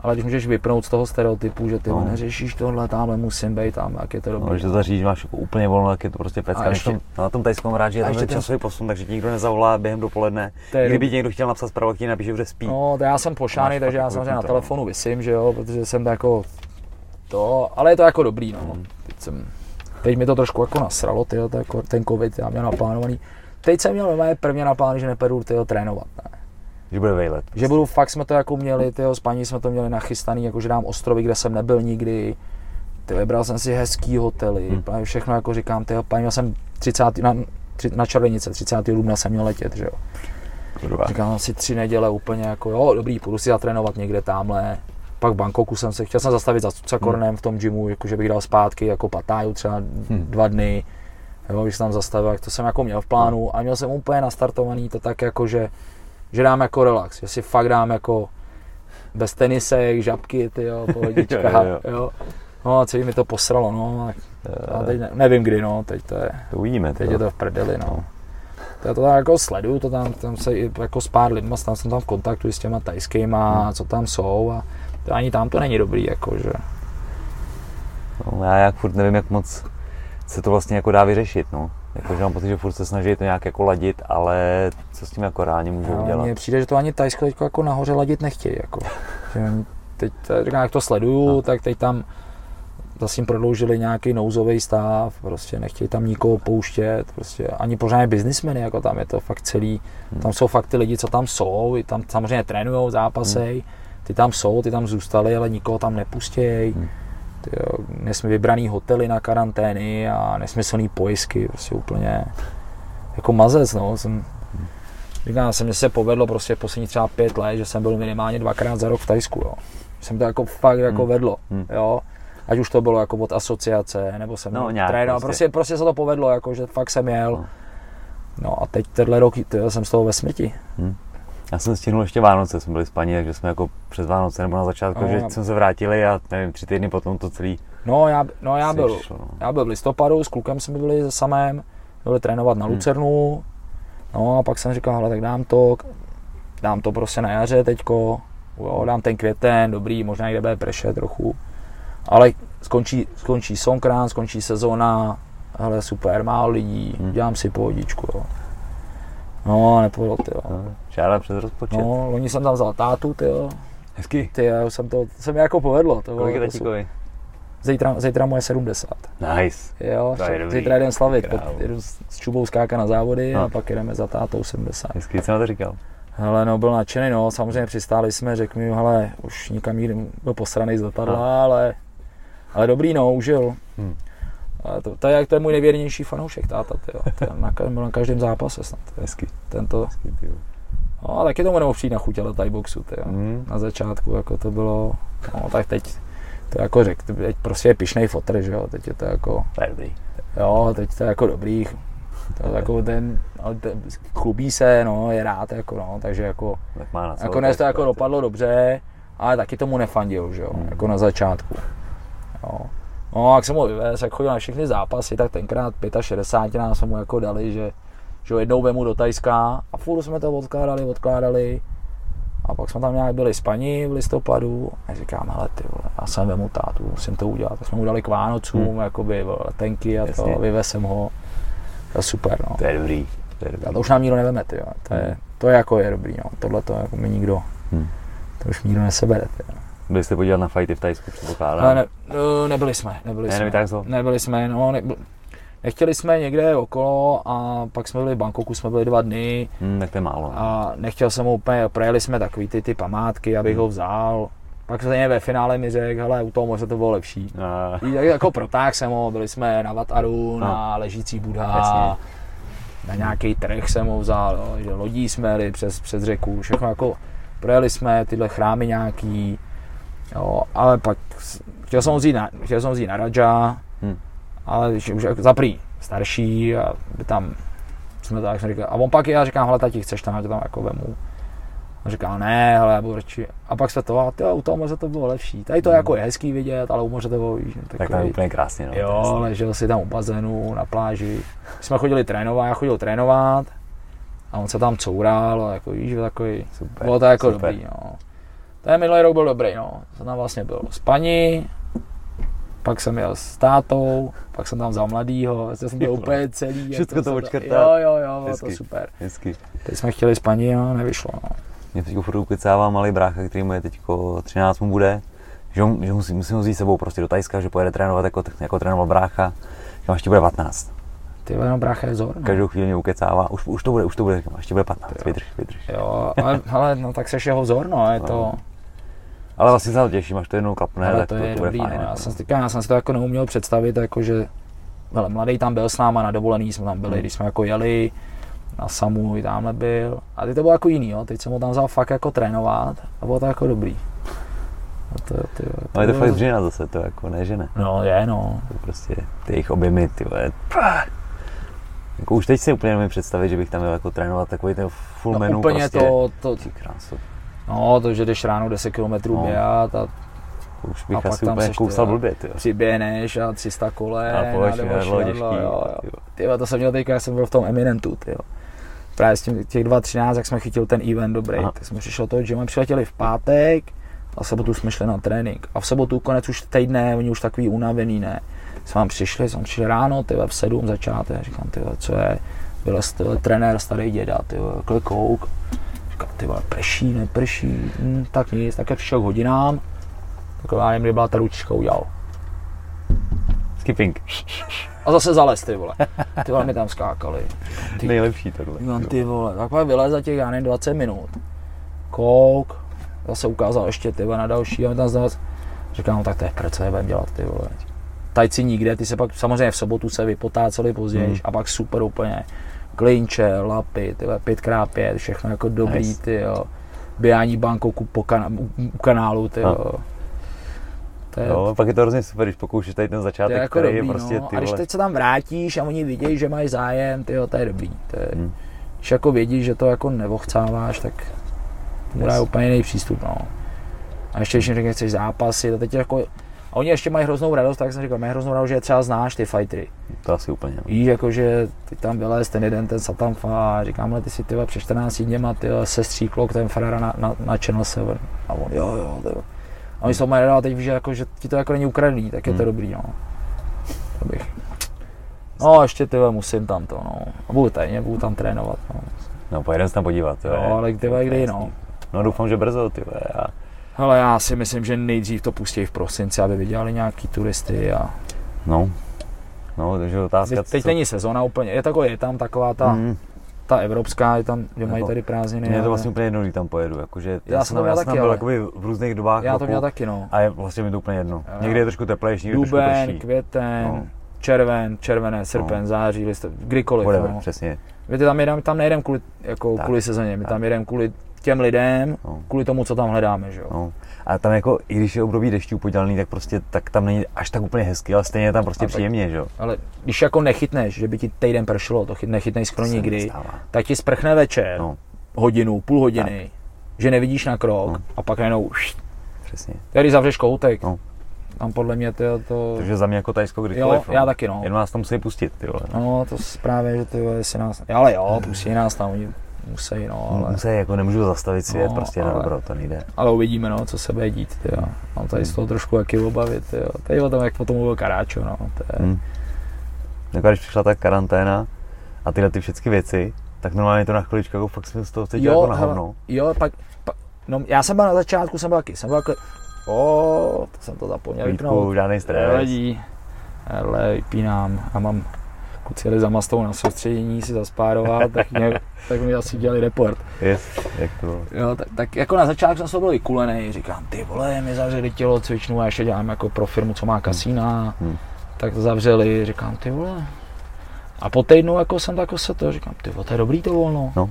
ale když můžeš vypnout z toho stereotypu, že ty no. neřešíš tohle, tamhle musím být tam, jak je to dobré. No, že zařídíš, máš jako úplně volno, tak je to prostě pecka. Ještě, tom, na tom tajském rád, že je tam ten časový posun, takže ti nikdo nezavolá během dopoledne. Kdyby ti někdo chtěl napsat zprávu, ti napíše, že spí. No, to já jsem pošáný, takže já samozřejmě na telefonu vysím, že jo, protože jsem jako to, ale je to jako dobrý, no. Hmm. Teď, jsem, teď mi to trošku jako nasralo, tyjo, to jako ten covid, já měl naplánovaný. Teď jsem měl nové prvně naplánovaný, že nepedu tyjo, trénovat, ne. Že bude vejlet. Že budu, fakt jsme to jako měli, tyjo, s paní jsme to měli nachystaný, jako že dám ostrovy, kde jsem nebyl nikdy. Ty vybral jsem si hezký hotely, hmm. všechno jako říkám, tyjo, paní, jsem 30. na, na Červenice, 30. dubna jsem měl letět, že jo. Kurva. Říkám si tři neděle úplně jako, jo, dobrý, půjdu si zatrénovat někde tamhle. Pak v Bangkoku jsem se, chtěl jsem zastavit za Cucakornem hmm. v tom gymu, jako že bych dal zpátky jako patáju třeba hmm. dva dny. Jo, když jsem tam zastavil, to jsem jako měl v plánu a měl jsem úplně nastartovaný to tak jako, že, že dám jako relax, že si fakt dám jako bez tenisek, žabky, ty jo, pohodička, jo, jo, jo. No a celý mi to posralo, no. A teď ne, nevím kdy, no, teď to je. To uvidíme. Teď je to v prdeli, no. To já to tam jako sleduju, to tam, tam se jako s pár lidma, tam jsem tam v kontaktu s těma tajskýma, hmm. co tam jsou a to ani tam to není dobrý, jako, že. No, já jak furt nevím, jak moc se to vlastně jako dá vyřešit, no. Jako, že mám pocit, že furt se snaží to nějak jako ladit, ale co s tím jako reálně můžou no, udělat? Mně přijde, že to ani Tajsko jako nahoře ladit nechtějí, jako. teď, říkám, jak to sleduju, no. tak teď tam zase jim prodloužili nějaký nouzový stav, prostě nechtějí tam nikoho pouštět, prostě ani pořádně biznismeny, jako tam je to fakt celý, hmm. tam jsou fakt ty lidi, co tam jsou, tam samozřejmě trénují zápasej, hmm. ty tam jsou, ty tam zůstali, ale nikoho tam nepustějí. Hmm. Nesmí vybraný hotely na karantény a nesmyslný pojistky, prostě úplně jako mazec, no. Jsem, říkám, se mně se povedlo prostě poslední třeba pět let, že jsem byl minimálně dvakrát za rok v Tajsku, jo. Jsem to jako fakt jako hmm. vedlo, hmm. jo ať už to bylo jako od asociace, nebo jsem no, trénoval, prostě. prostě. prostě, se to povedlo, jako, že fakt jsem jel. No, no a teď tenhle rok tyjo, jsem z toho ve smeti. Hmm. Já jsem stihnul ještě Vánoce, jsme byli s paní, takže jsme jako přes Vánoce nebo na začátku, no, že já... jsme se vrátili a nevím, tři týdny potom to celý. No já, no, já, byl, šlo, no. já byl v listopadu, s klukem jsme byli se samém, byli trénovat na hmm. Lucernu, no a pak jsem říkal, hele, tak dám to, dám to prostě na jaře teďko, jo, dám ten květen, dobrý, možná někde bude pršet trochu. Ale skončí, skončí Songkran, skončí sezóna, ale super, málo lidí, hmm. dělám si pohodičku, jo. No, nepovedlo, ty jo. No, přes rozpočet. No, loni jsem tam vzal tátu, ty jo. Hezky. Ty jo, jsem to, to se mi jako povedlo. To Kolik je tatíkovi? Zítra, zítra mu je 70. Nice. Jo, zítra jdem slavit, pod, jedu s Čubou skáka na závody no. a pak jdeme za tátou 70. Hezky, co na to říkal? Hele, no byl nadšený, no, samozřejmě přistáli jsme, řekl mi, hele, už nikam jít, byl posraný z letadla, no. ale ale dobrý, no, užil. Hmm. A to, to, je, to je můj nejvěrnější fanoušek, táta, tyjo. To je na, na každém zápase snad. Hezky. Tento, Hezky, tyjo. No, a taky tomu nemohl přijít na chuť, ale Thai boxu, tyjo. Hmm. Na začátku, jako to bylo, no, tak teď, to jako řek, teď prostě je pišnej fotr, že jo, teď je to jako... To je dobrý. Jo, teď to je jako dobrý, to jako ten, ten, chlubí se, no, je rád, jako no, takže jako, tak má na jako to jako dopadlo dobře, ale taky tomu nefandil, že jo, hmm. jako na začátku. No. No, jak jsem ho vyvez, jak chodil na všechny zápasy, tak tenkrát 65 nás mu jako dali, že, že jednou vemu do Tajska a furt jsme to odkládali, odkládali. A pak jsme tam nějak byli s paní v listopadu a říkám, hele ty vole, já jsem vemu tátu, musím to udělat. Tak jsme mu dali k Vánocům, hmm. jakoby letenky a Jasně. to, vyvez jsem ho. To je super, no. To je dobrý. To, je dobrý. A to už nám nikdo neveme, ty, to, je, hmm. to je jako je dobrý, no. Tohle to jako mi nikdo, hmm. to už nikdo nesebere, ty, no. Byli jste podívat na fighty v Tajsku, předpokládám? Ne, ne, no, nebyli jsme, nebyli ne, jsme. to? Nebyli jsme, no, ne, nechtěli jsme někde okolo a pak jsme byli v Bangkoku, jsme byli dva dny. Hmm, tak to je málo. No. A nechtěl jsem ho úplně, projeli jsme takový ty, ty památky, abych hmm. ho vzal. Pak se ve finále mi řekl, hele, u toho možná to bylo lepší. A... jako protáh jsem ho, byli jsme na Vataru, a. na ležící Budha, Jasně. na nějaký trh jsem ho vzal, jo, lodí jsme jeli přes, přes řeku, všechno jako projeli jsme tyhle chrámy nějaký, Jo, ale pak chtěl jsem vzít na, chtěl jsem vzít na Raja, hmm. ale už jako zaprý starší a by tam jsme tak jsem říkal, a on pak já říkám, hele tati, chceš tam, já tě tam jako vemu. On říkal, ne, hele, já budu radši. A pak se to, a tyjo, u toho moře to bylo lepší. Tady to hmm. jako je hezký vidět, ale u moře to bylo, víš, tak to je úplně krásně, no. Jo, ležel si tam u bazénu, na pláži. My jsme chodili trénovat, já chodil trénovat a on se tam coural, jako víš, takový, super, bylo to jako super. dobrý, no. Ten minulý rok byl dobrý, no. Jsem tam vlastně byl s paní, pak jsem jel s tátou, pak jsem tam vzal mladýho, vlastně jsem byl úplně celý. Všechno to očkrtal. Jo, jo, jo, bylo to super. Hezky. Teď jsme chtěli s paní a nevyšlo, no. Mě teď furt ukecává malý brácha, který mu je teď 13 mu bude, že, on, že musím, musím ho vzít sebou prostě do Tajska, že pojede trénovat jako, jako trénoval brácha, že ještě bude 15. Ty jenom brácha je vzor. No. Každou chvíli mě ukecává, už, už to bude, už to bude, ještě bude 15, vydrž, vydrž. Jo, ale, ale no tak seš jeho vzor, no, je to... Ale vlastně se na to těším, až to jednou klapne, ale tak to, je to bude dobrý, fajn. no, já, jako. jsem, si- já jsem si to jako neuměl představit, jako že hele, mladý tam byl s náma na dovolený, jsme tam byli, Hmm. když jsme jako jeli, na Samu i tamhle byl. A teď to bylo jako jiný, jo. teď jsem ho tam vzal fakt jako trénovat a bylo to jako dobrý. A to, ty, to No je to bylo- fakt dřina zase, to jako ne, že ne. No je, no. To prostě ty jejich objemy, ty vole. Jako už teď si úplně nemůžu představit, že bych tam měl jako trénovat takový ten full no menu úplně prostě. to, to, Ty krásu. No to, že jdeš ráno 10 km No. běhat a To už A bych pak asi tam úplně kousal blbě, ty jo. přiběhneš a 300 kole, A švadlo, švadlo, těžký, jo, jo. to jsem měl teďka, jak jsem byl v tom Eminentu, ty jo. Právě s tím, těch 2.13, jak jsme chytil ten event dobrý, Aha. tak jsme přišli toho gymu, přiletěli v pátek, a v sobotu jsme šli na trénink. A v sobotu konec už týdne, oni už takový unavený, ne. Jsme tam přišli, jsme přišli ráno, ty v 7 začátek, říkám, ty co je, byl trenér, starý děda, ty vole, klikouk. Říkám, ty vole, prší, neprší, hm, tak nic, tak jak k hodinám, tak já nevím, kdy byla ta ručička udělal. Skipping. A zase zalez, ty vole. Ty vole, mi tam skákali. Ty, Nejlepší tohle. Říkám, ty vole, takhle vylez za těch, já nevím, 20 minut. Kouk, zase ukázal ještě, ty vole, na další, a tam znovu, říkám, no tak to je prd, co je dělat, ty vole. Tajci nikde, ty se pak, samozřejmě v sobotu se vypotáceli později, Hmm. a pak super úplně. Klinče, lapy, ty vole, 5x5, všechno jako dobrý, Nice. ty jo. Běhání bankou po kana, u, u kanálu, ty jo. To je, Jo, pak je to hrozně super, když pokoušíš tady ten začátek, je jako který dobrý, je prostě no. ty A když teď se tam vrátíš a oni vidějí, že mají zájem, tyjo, to je dobrý. To je, Hmm. Když jako vědí, že to jako nevochcáváš, tak to dá Yes. úplně jiný přístup, no. A ještě, když jim řekne, chceš zápasy, to teď jako, a oni ještě mají hroznou radost, tak jsem říkal, mají hroznou radost, že je třeba znáš ty fightery. To asi úplně. No. Víš, jako, že ty tam vylez ten jeden, ten Satanfa, a říkám, ale ty si ty před 14 dněma ty se stříklok ten Ferrara na, na, na Channel 7. A on, jo, jo, ty. A oni jsou mají rád, teď víš, že, jako, že ti to jako není ukradený, tak je to Hmm. dobrý, no. To bych. No, ještě ty musím tam to, no. A budu tady, budu tam trénovat, no. no, pojedeme se tam podívat. Jo, ale ty kdy, no. No doufám, že brzo, ty vole. Ale já si myslím, že nejdřív to pustí v prosinci, aby vydělali nějaký turisty a no, no, takže otázka. teď, teď není sezona úplně, je takový, je tam taková ta, Mm, ta evropská, je tam, že mají Jako, tady prázdniny. Mně je to vlastně úplně jedno, tam pojedu, jakože Já jsem měl já jsem taky, tam byl ale- jakoby v různých dobách Já to roku měl taky, no. a je vlastně mi to úplně jedno. Jo. Někdy je trošku teplejší, někdy trošku Duben, prší. květen, No. červen, červené, srpen, září, list, kdykoliv. Whatever, no. přesně. My tam jedeme, tam nejedeme kvůli, jako Tak. kvůli sezóně, my Tak. tam jedeme kvůli těm lidem, No. kvůli tomu, co tam hledáme, že jo. No. A tam jako, i když je období dešťů podělaný, tak prostě tak tam není až tak úplně hezky, ale stejně je tam prostě A tak- příjemně, že jo. Ale když jako nechytneš, že by ti týden pršelo, to chyt, nechytneš skoro se nikdy, tak ti sprchne večer, No, hodinu, půl hodiny, že nevidíš na krok No. a pak jenom už, přesně. tady zavřeš koutek, No. tam podle mě to, to Takže za mě jako Tajsko jo, kdykoliv. no. já taky no. Jenom nás tam musí pustit, ty vole. No. To právě, že ty vole, jestli nás, ale jo, pustí nás tam, oni musí, no, ale, Musí, jako nemůžu zastavit svět, No, prostě na ale- dobro, to nejde. ale uvidíme, no, co se bude dít, jo. Mám tady z toho trošku jaký obavy, jo. Tady o tom, jak potom mluvil Karáčo, no, to je, Hmm. Jako když přišla ta karanténa a tyhle ty všechny věci, tak normálně to na chviličku jako fakt jsem z toho cítil jako na hovno. jo, pak, pa, no, já jsem byl na začátku, jsem byl taky, jsem byl jako, o, to jsem to zapomněl Vítku, vypnout. žádný stres. Nevadí, hele, vypínám a mám kluci jeli za mastou na soustředění si zaspárovat, tak, mě, tak mi asi dělali report. Yes, jak to bylo. Jo, tak, tak, jako na začátku jsem toho byl vykulený, říkám, ty vole, mi zavřeli tělo cvičnu a ještě dělám jako pro firmu, co má kasína, Hmm. tak to zavřeli, říkám, ty vole. A po týdnu jako jsem tak jako se to, říkám, ty vole, to je dobrý to volno. No.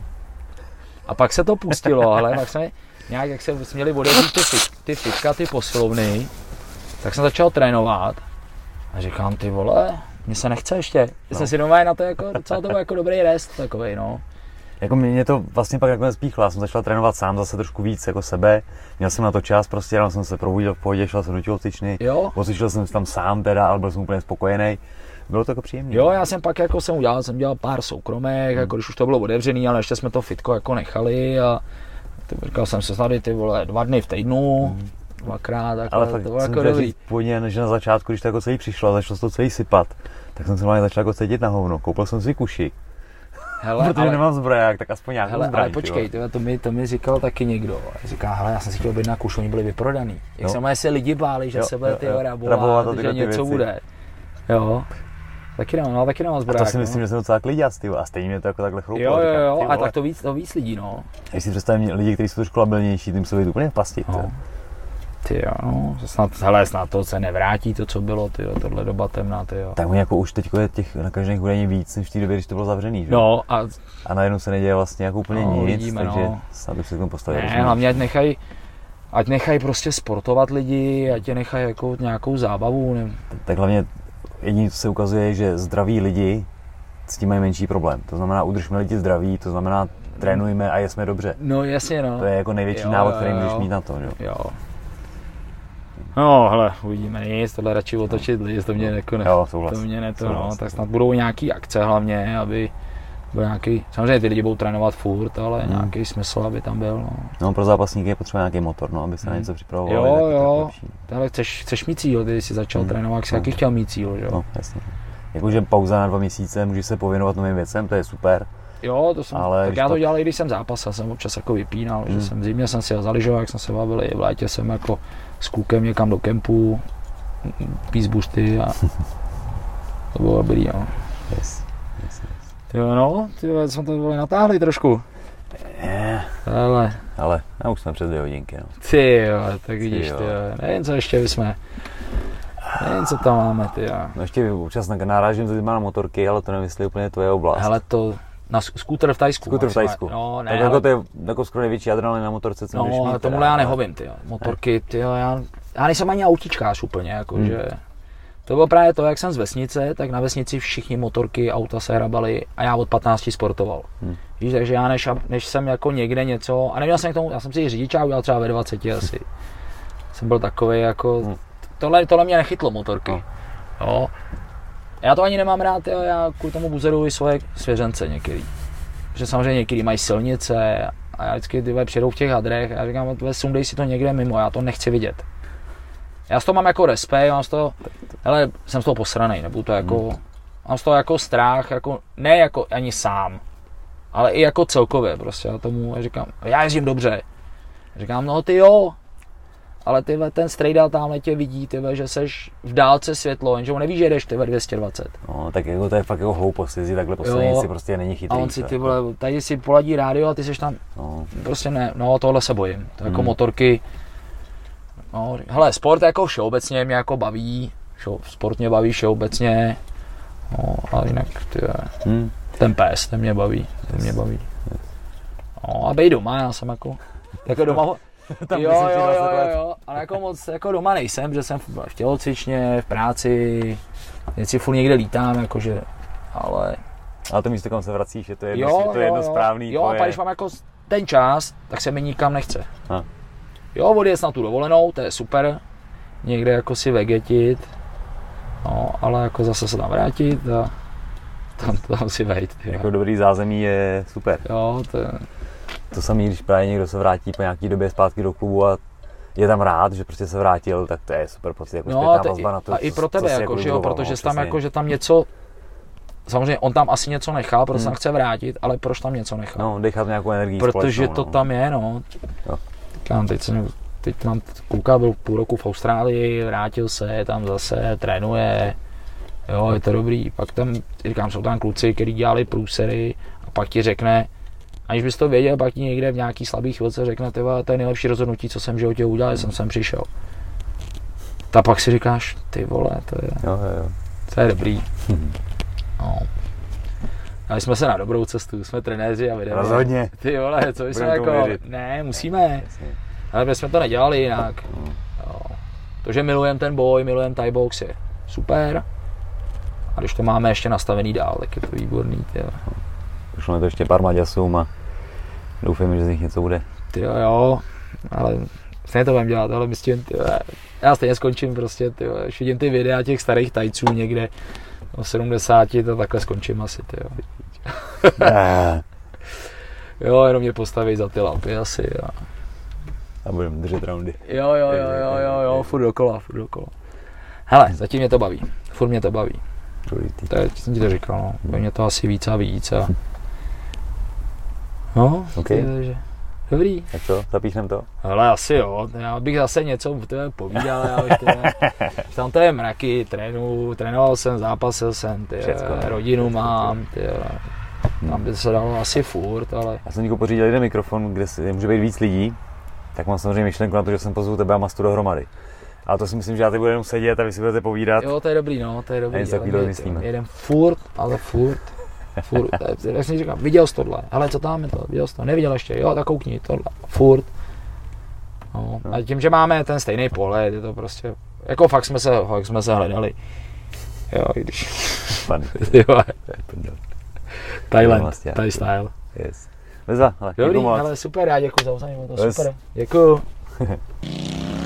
A pak se to pustilo, ale pak jsme nějak, jak se měli odevřít ty, ty fitka, ty posilovny, tak jsem začal trénovat a říkám, ty vole, mně se nechce ještě. Já No. jsem si doma na to jako, docela to byl jako dobrý rest takový, no. Jako mě to vlastně pak nakonec píchlo, já jsem začal trénovat sám zase trošku víc jako sebe, měl jsem na to čas, prostě ráno jsem se probudil v pohodě, šel jsem do tělocvičny, Jo, Pocvičil jsem se tam sám teda, ale byl jsem úplně spokojený. Bylo to jako příjemné. Jo, já jsem pak jako jsem udělal, jsem dělal pár soukromých, Hmm. jako když už to bylo otevřený, ale ještě jsme to fitko jako nechali a ty, říkal jsem se tady ty vole dva dny v týdnu, dvakrát, tak. Ale fakt to bylo jsem jako dobrý. říct původně, že na začátku, když to jako celý přišlo a začalo se to celý sypat, tak jsem se normálně začal jako cítit na hovno. Koupil jsem si kuši. hele, protože ale, nemám zbroják, tak aspoň nějakou hele, zbraň. Ale počkej, tyhle, to, mi, to mi říkal taky někdo. Říká, hele, já jsem si chtěl být na kuš, oni byli vyprodaný. Jak no. se lidi báli, že jo, se bude ty rabovat, rabovat že něco věci. bude. Jo. Taky nemám, no, taky nemám zbroják. A to si myslím, no. že jsem docela kliděc, ty a stejně mě to jako takhle chrouplo. Jo, jo, jo, a tak to víc, to víc lidí, no. Když si představím lidi, kteří jsou trošku labilnější, tím se být úplně v pasti. No. Ty jo, no, snad, hele, snad to se nevrátí, to, co bylo, ty jo, tohle doba temná, ty jo. Tak oni jako už teď je těch nakažených údajně víc, než v té době, když to bylo zavřený, že? No a... A najednou se neděje vlastně jako úplně no, nic, vidíme, takže no. snad bych se k tomu postavil. Ne, hlavně ať nechají, ať nechají prostě sportovat lidi, ať je nechají jako nějakou zábavu. Ne? Tak hlavně jediné, co se ukazuje, že zdraví lidi s tím mají menší problém. To znamená, udržme lidi zdraví, to znamená, trénujeme a jsme dobře. No jasně, no. To je jako největší jo, návod, který můžeš mít na to, jo. jo. No, hele, uvidíme nic, tohle radši otočit lidi, to mě jako ne, jo, to mě ne to, no, tak snad budou nějaký akce hlavně, aby byl nějaký, samozřejmě ty lidi budou trénovat furt, ale hmm. nějaký smysl, aby tam byl. No. no pro zápasníky je potřeba nějaký motor, no, aby se hmm. na něco připravoval. Jo, jo, ale chceš, chceš mít cíl, ty jsi začal hmm. trénovat, jak jsi no. jaký chtěl mít cíl, že jo? No, jasně. Jakože pauza na dva měsíce, můžeš se pověnovat novým věcem, to je super. Jo, to jsem, ale tak já to dělal, i když jsem zápasil, jsem občas jako vypínal, hmm. že jsem zimně jsem si zaližoval, jak jsem se bavil, v létě jsem jako s klukem někam do kempu, pís bušty a to bylo dobrý, jo. Yes. Yes, yes. Jo, no, ty jsme to byli natáhli trošku. Yeah. Ale. Ale, já už jsme přes dvě hodinky, no. Ty jo, tak vidíš, ty jo. Nevím, co ještě jsme. Nevím, co tam máme, ty jo. No ještě občas narážím to na motorky, ale to jestli úplně tvoje oblast. Hele, to, na skúter v Tajsku. Skúter v Tajsku. No, ne, tak jako to je jako skoro největší adrenalin na motorce, co No, ale tomuhle já nehovím, ty Motorky, ty já, já nejsem ani autičkář úplně, jako, hmm. že to bylo právě to, jak jsem z vesnice, tak na vesnici všichni motorky, auta se hrabali a já od 15 sportoval. Hmm. Víš, takže já než, než jsem jako někde něco, a neměl jsem k tomu, já jsem si řidičák udělal třeba ve 20 asi. jsem byl takový jako, hmm. tohle, tohle mě nechytlo motorky. Hmm. Jo. Já to ani nemám rád, jo, já kvůli tomu buzeruji svoje svěřence některý. Protože samozřejmě některý mají silnice a já vždycky ty přijedou v těch hadrech a já říkám, sundej si to někde mimo, já to nechci vidět. Já z toho mám jako respekt, mám z toho, hele, jsem z toho posraný, nebudu to jako, hmm. mám z toho jako strach, jako, ne jako ani sám, ale i jako celkově prostě, já tomu já říkám, já jezdím dobře. Říkám, no ty jo, ale tyhle, ten strejdal tamhle tě vidí, tyhle, že seš v dálce světlo, jenže on neví, že jdeš tyhle 220. No, tak jako to je fakt jako hloupost, jezdí takhle po silnici prostě není chytrý. A on si ty vole, tady si poladí rádio a ty seš tam, no. prostě ne, no tohle se bojím. To jako hmm. motorky, no, hele, sport jako všeobecně mě jako baví, sport mě baví všeobecně, no, ale jinak ty, hmm. ten pes, ten mě baví, ten mě baví. No a bej doma, já jsem jako, jako doma, Tam jo, jo, jo, jo, jo, ale jako moc jako doma nejsem, že jsem v tělocvičně, v práci, si furt někde lítám, jakože, ale... Ale to místo, kam se vracíš, je to jedno, jo, to je jedno jo, správný Jo, a když mám jako ten čas, tak se mi nikam nechce. Ha. Jo, odjet na tu dovolenou, to je super, někde jako si vegetit, no, ale jako zase se tam vrátit a tam, tam si vejít. Jako dobrý zázemí je super. Jo, to je, to samé, když právě někdo se vrátí po nějaký době zpátky do klubu a je tam rád, že prostě se vrátil, tak to je super pocit, jako no, vazba na to. A i pro tebe, jako, jako, že jo, protože no, tam jako, že tam něco, samozřejmě on tam asi něco nechal, protože hmm. se chce vrátit, ale proč tam něco nechal? No, dechat nějakou energii Protože to no. tam je, no. Jo. Říkám, teď, jsem, teď mám kluka, byl půl roku v Austrálii, vrátil se, tam zase trénuje, jo, je to dobrý. Pak tam, říkám, jsou tam kluci, kteří dělali průsery a pak ti řekne, aniž bys to věděl, pak ti někde v nějaký slabý chvilce řekne, to je nejlepší rozhodnutí, co jsem v životě udělal, jsem sem přišel. Ta pak si říkáš, ty vole, to je, jo, jo. To je dobrý. no. Ale jsme se na dobrou cestu, jsme trenéři a vidíme. Rozhodně. Ty vole, co jsme jako, věřit. ne, musíme. Jasně. Ale my jsme to nedělali jinak. No. Jo. To, že milujeme ten boj, milujeme Thai box je super. A když to máme ještě nastavený dál, tak je to výborný. Tyjo. Pošleme to ještě pár Maďasům a doufám, že z nich něco bude. Ty jo, jo, ale stejně to budeme dělat, ale myslím, ty, já stejně skončím prostě, ty, až vidím ty videa těch starých tajců někde o 70, to takhle skončím asi, ty jo. jo, jenom mě postaví za ty lampy asi a... A budeme držet roundy. Jo, jo, jo, jo, jo, jo, furt dokola, furt dokola. Hele, zatím mě to baví, furt mě to baví. To je, jsem ti to říkal, no. mě to asi víc a víc a No, okay. takže, dobrý. Tak co, zapíšnem to? Ale asi jo, já bych zase něco u tebe povídal, já už tyhle, tam to je mraky, trénu, trénoval jsem, zápasil jsem, ty, Všecko, rodinu Všecko, mám, ty, tam by se dalo asi furt, ale Já jsem někoho pořídil jeden mikrofon, kde může být víc lidí, tak mám samozřejmě myšlenku na to, že jsem pozvu tebe a Mastu dohromady. Ale to si myslím, že já teď budu jenom sedět a vy si budete povídat. jo, to je dobrý, no, to je dobrý. něco takovýhle ale vymyslíme. Jeden furt, ale furt, furt, jak jsem říkal, viděl jsi tohle, hele, co tam je to, viděl jsi to, neviděl ještě, jo, tak koukni, tohle, furt. No, a tím, že máme ten stejný pohled, je to prostě, jako fakt jsme se, fakt jsme se hledali. Jo, i když, Pan, jo. Thailand, Vlastně, Thai style. Yes. Vezva, hele, Dobrý, moc. ale super, já děkuji za uznání, to Yes. super. Děkuju.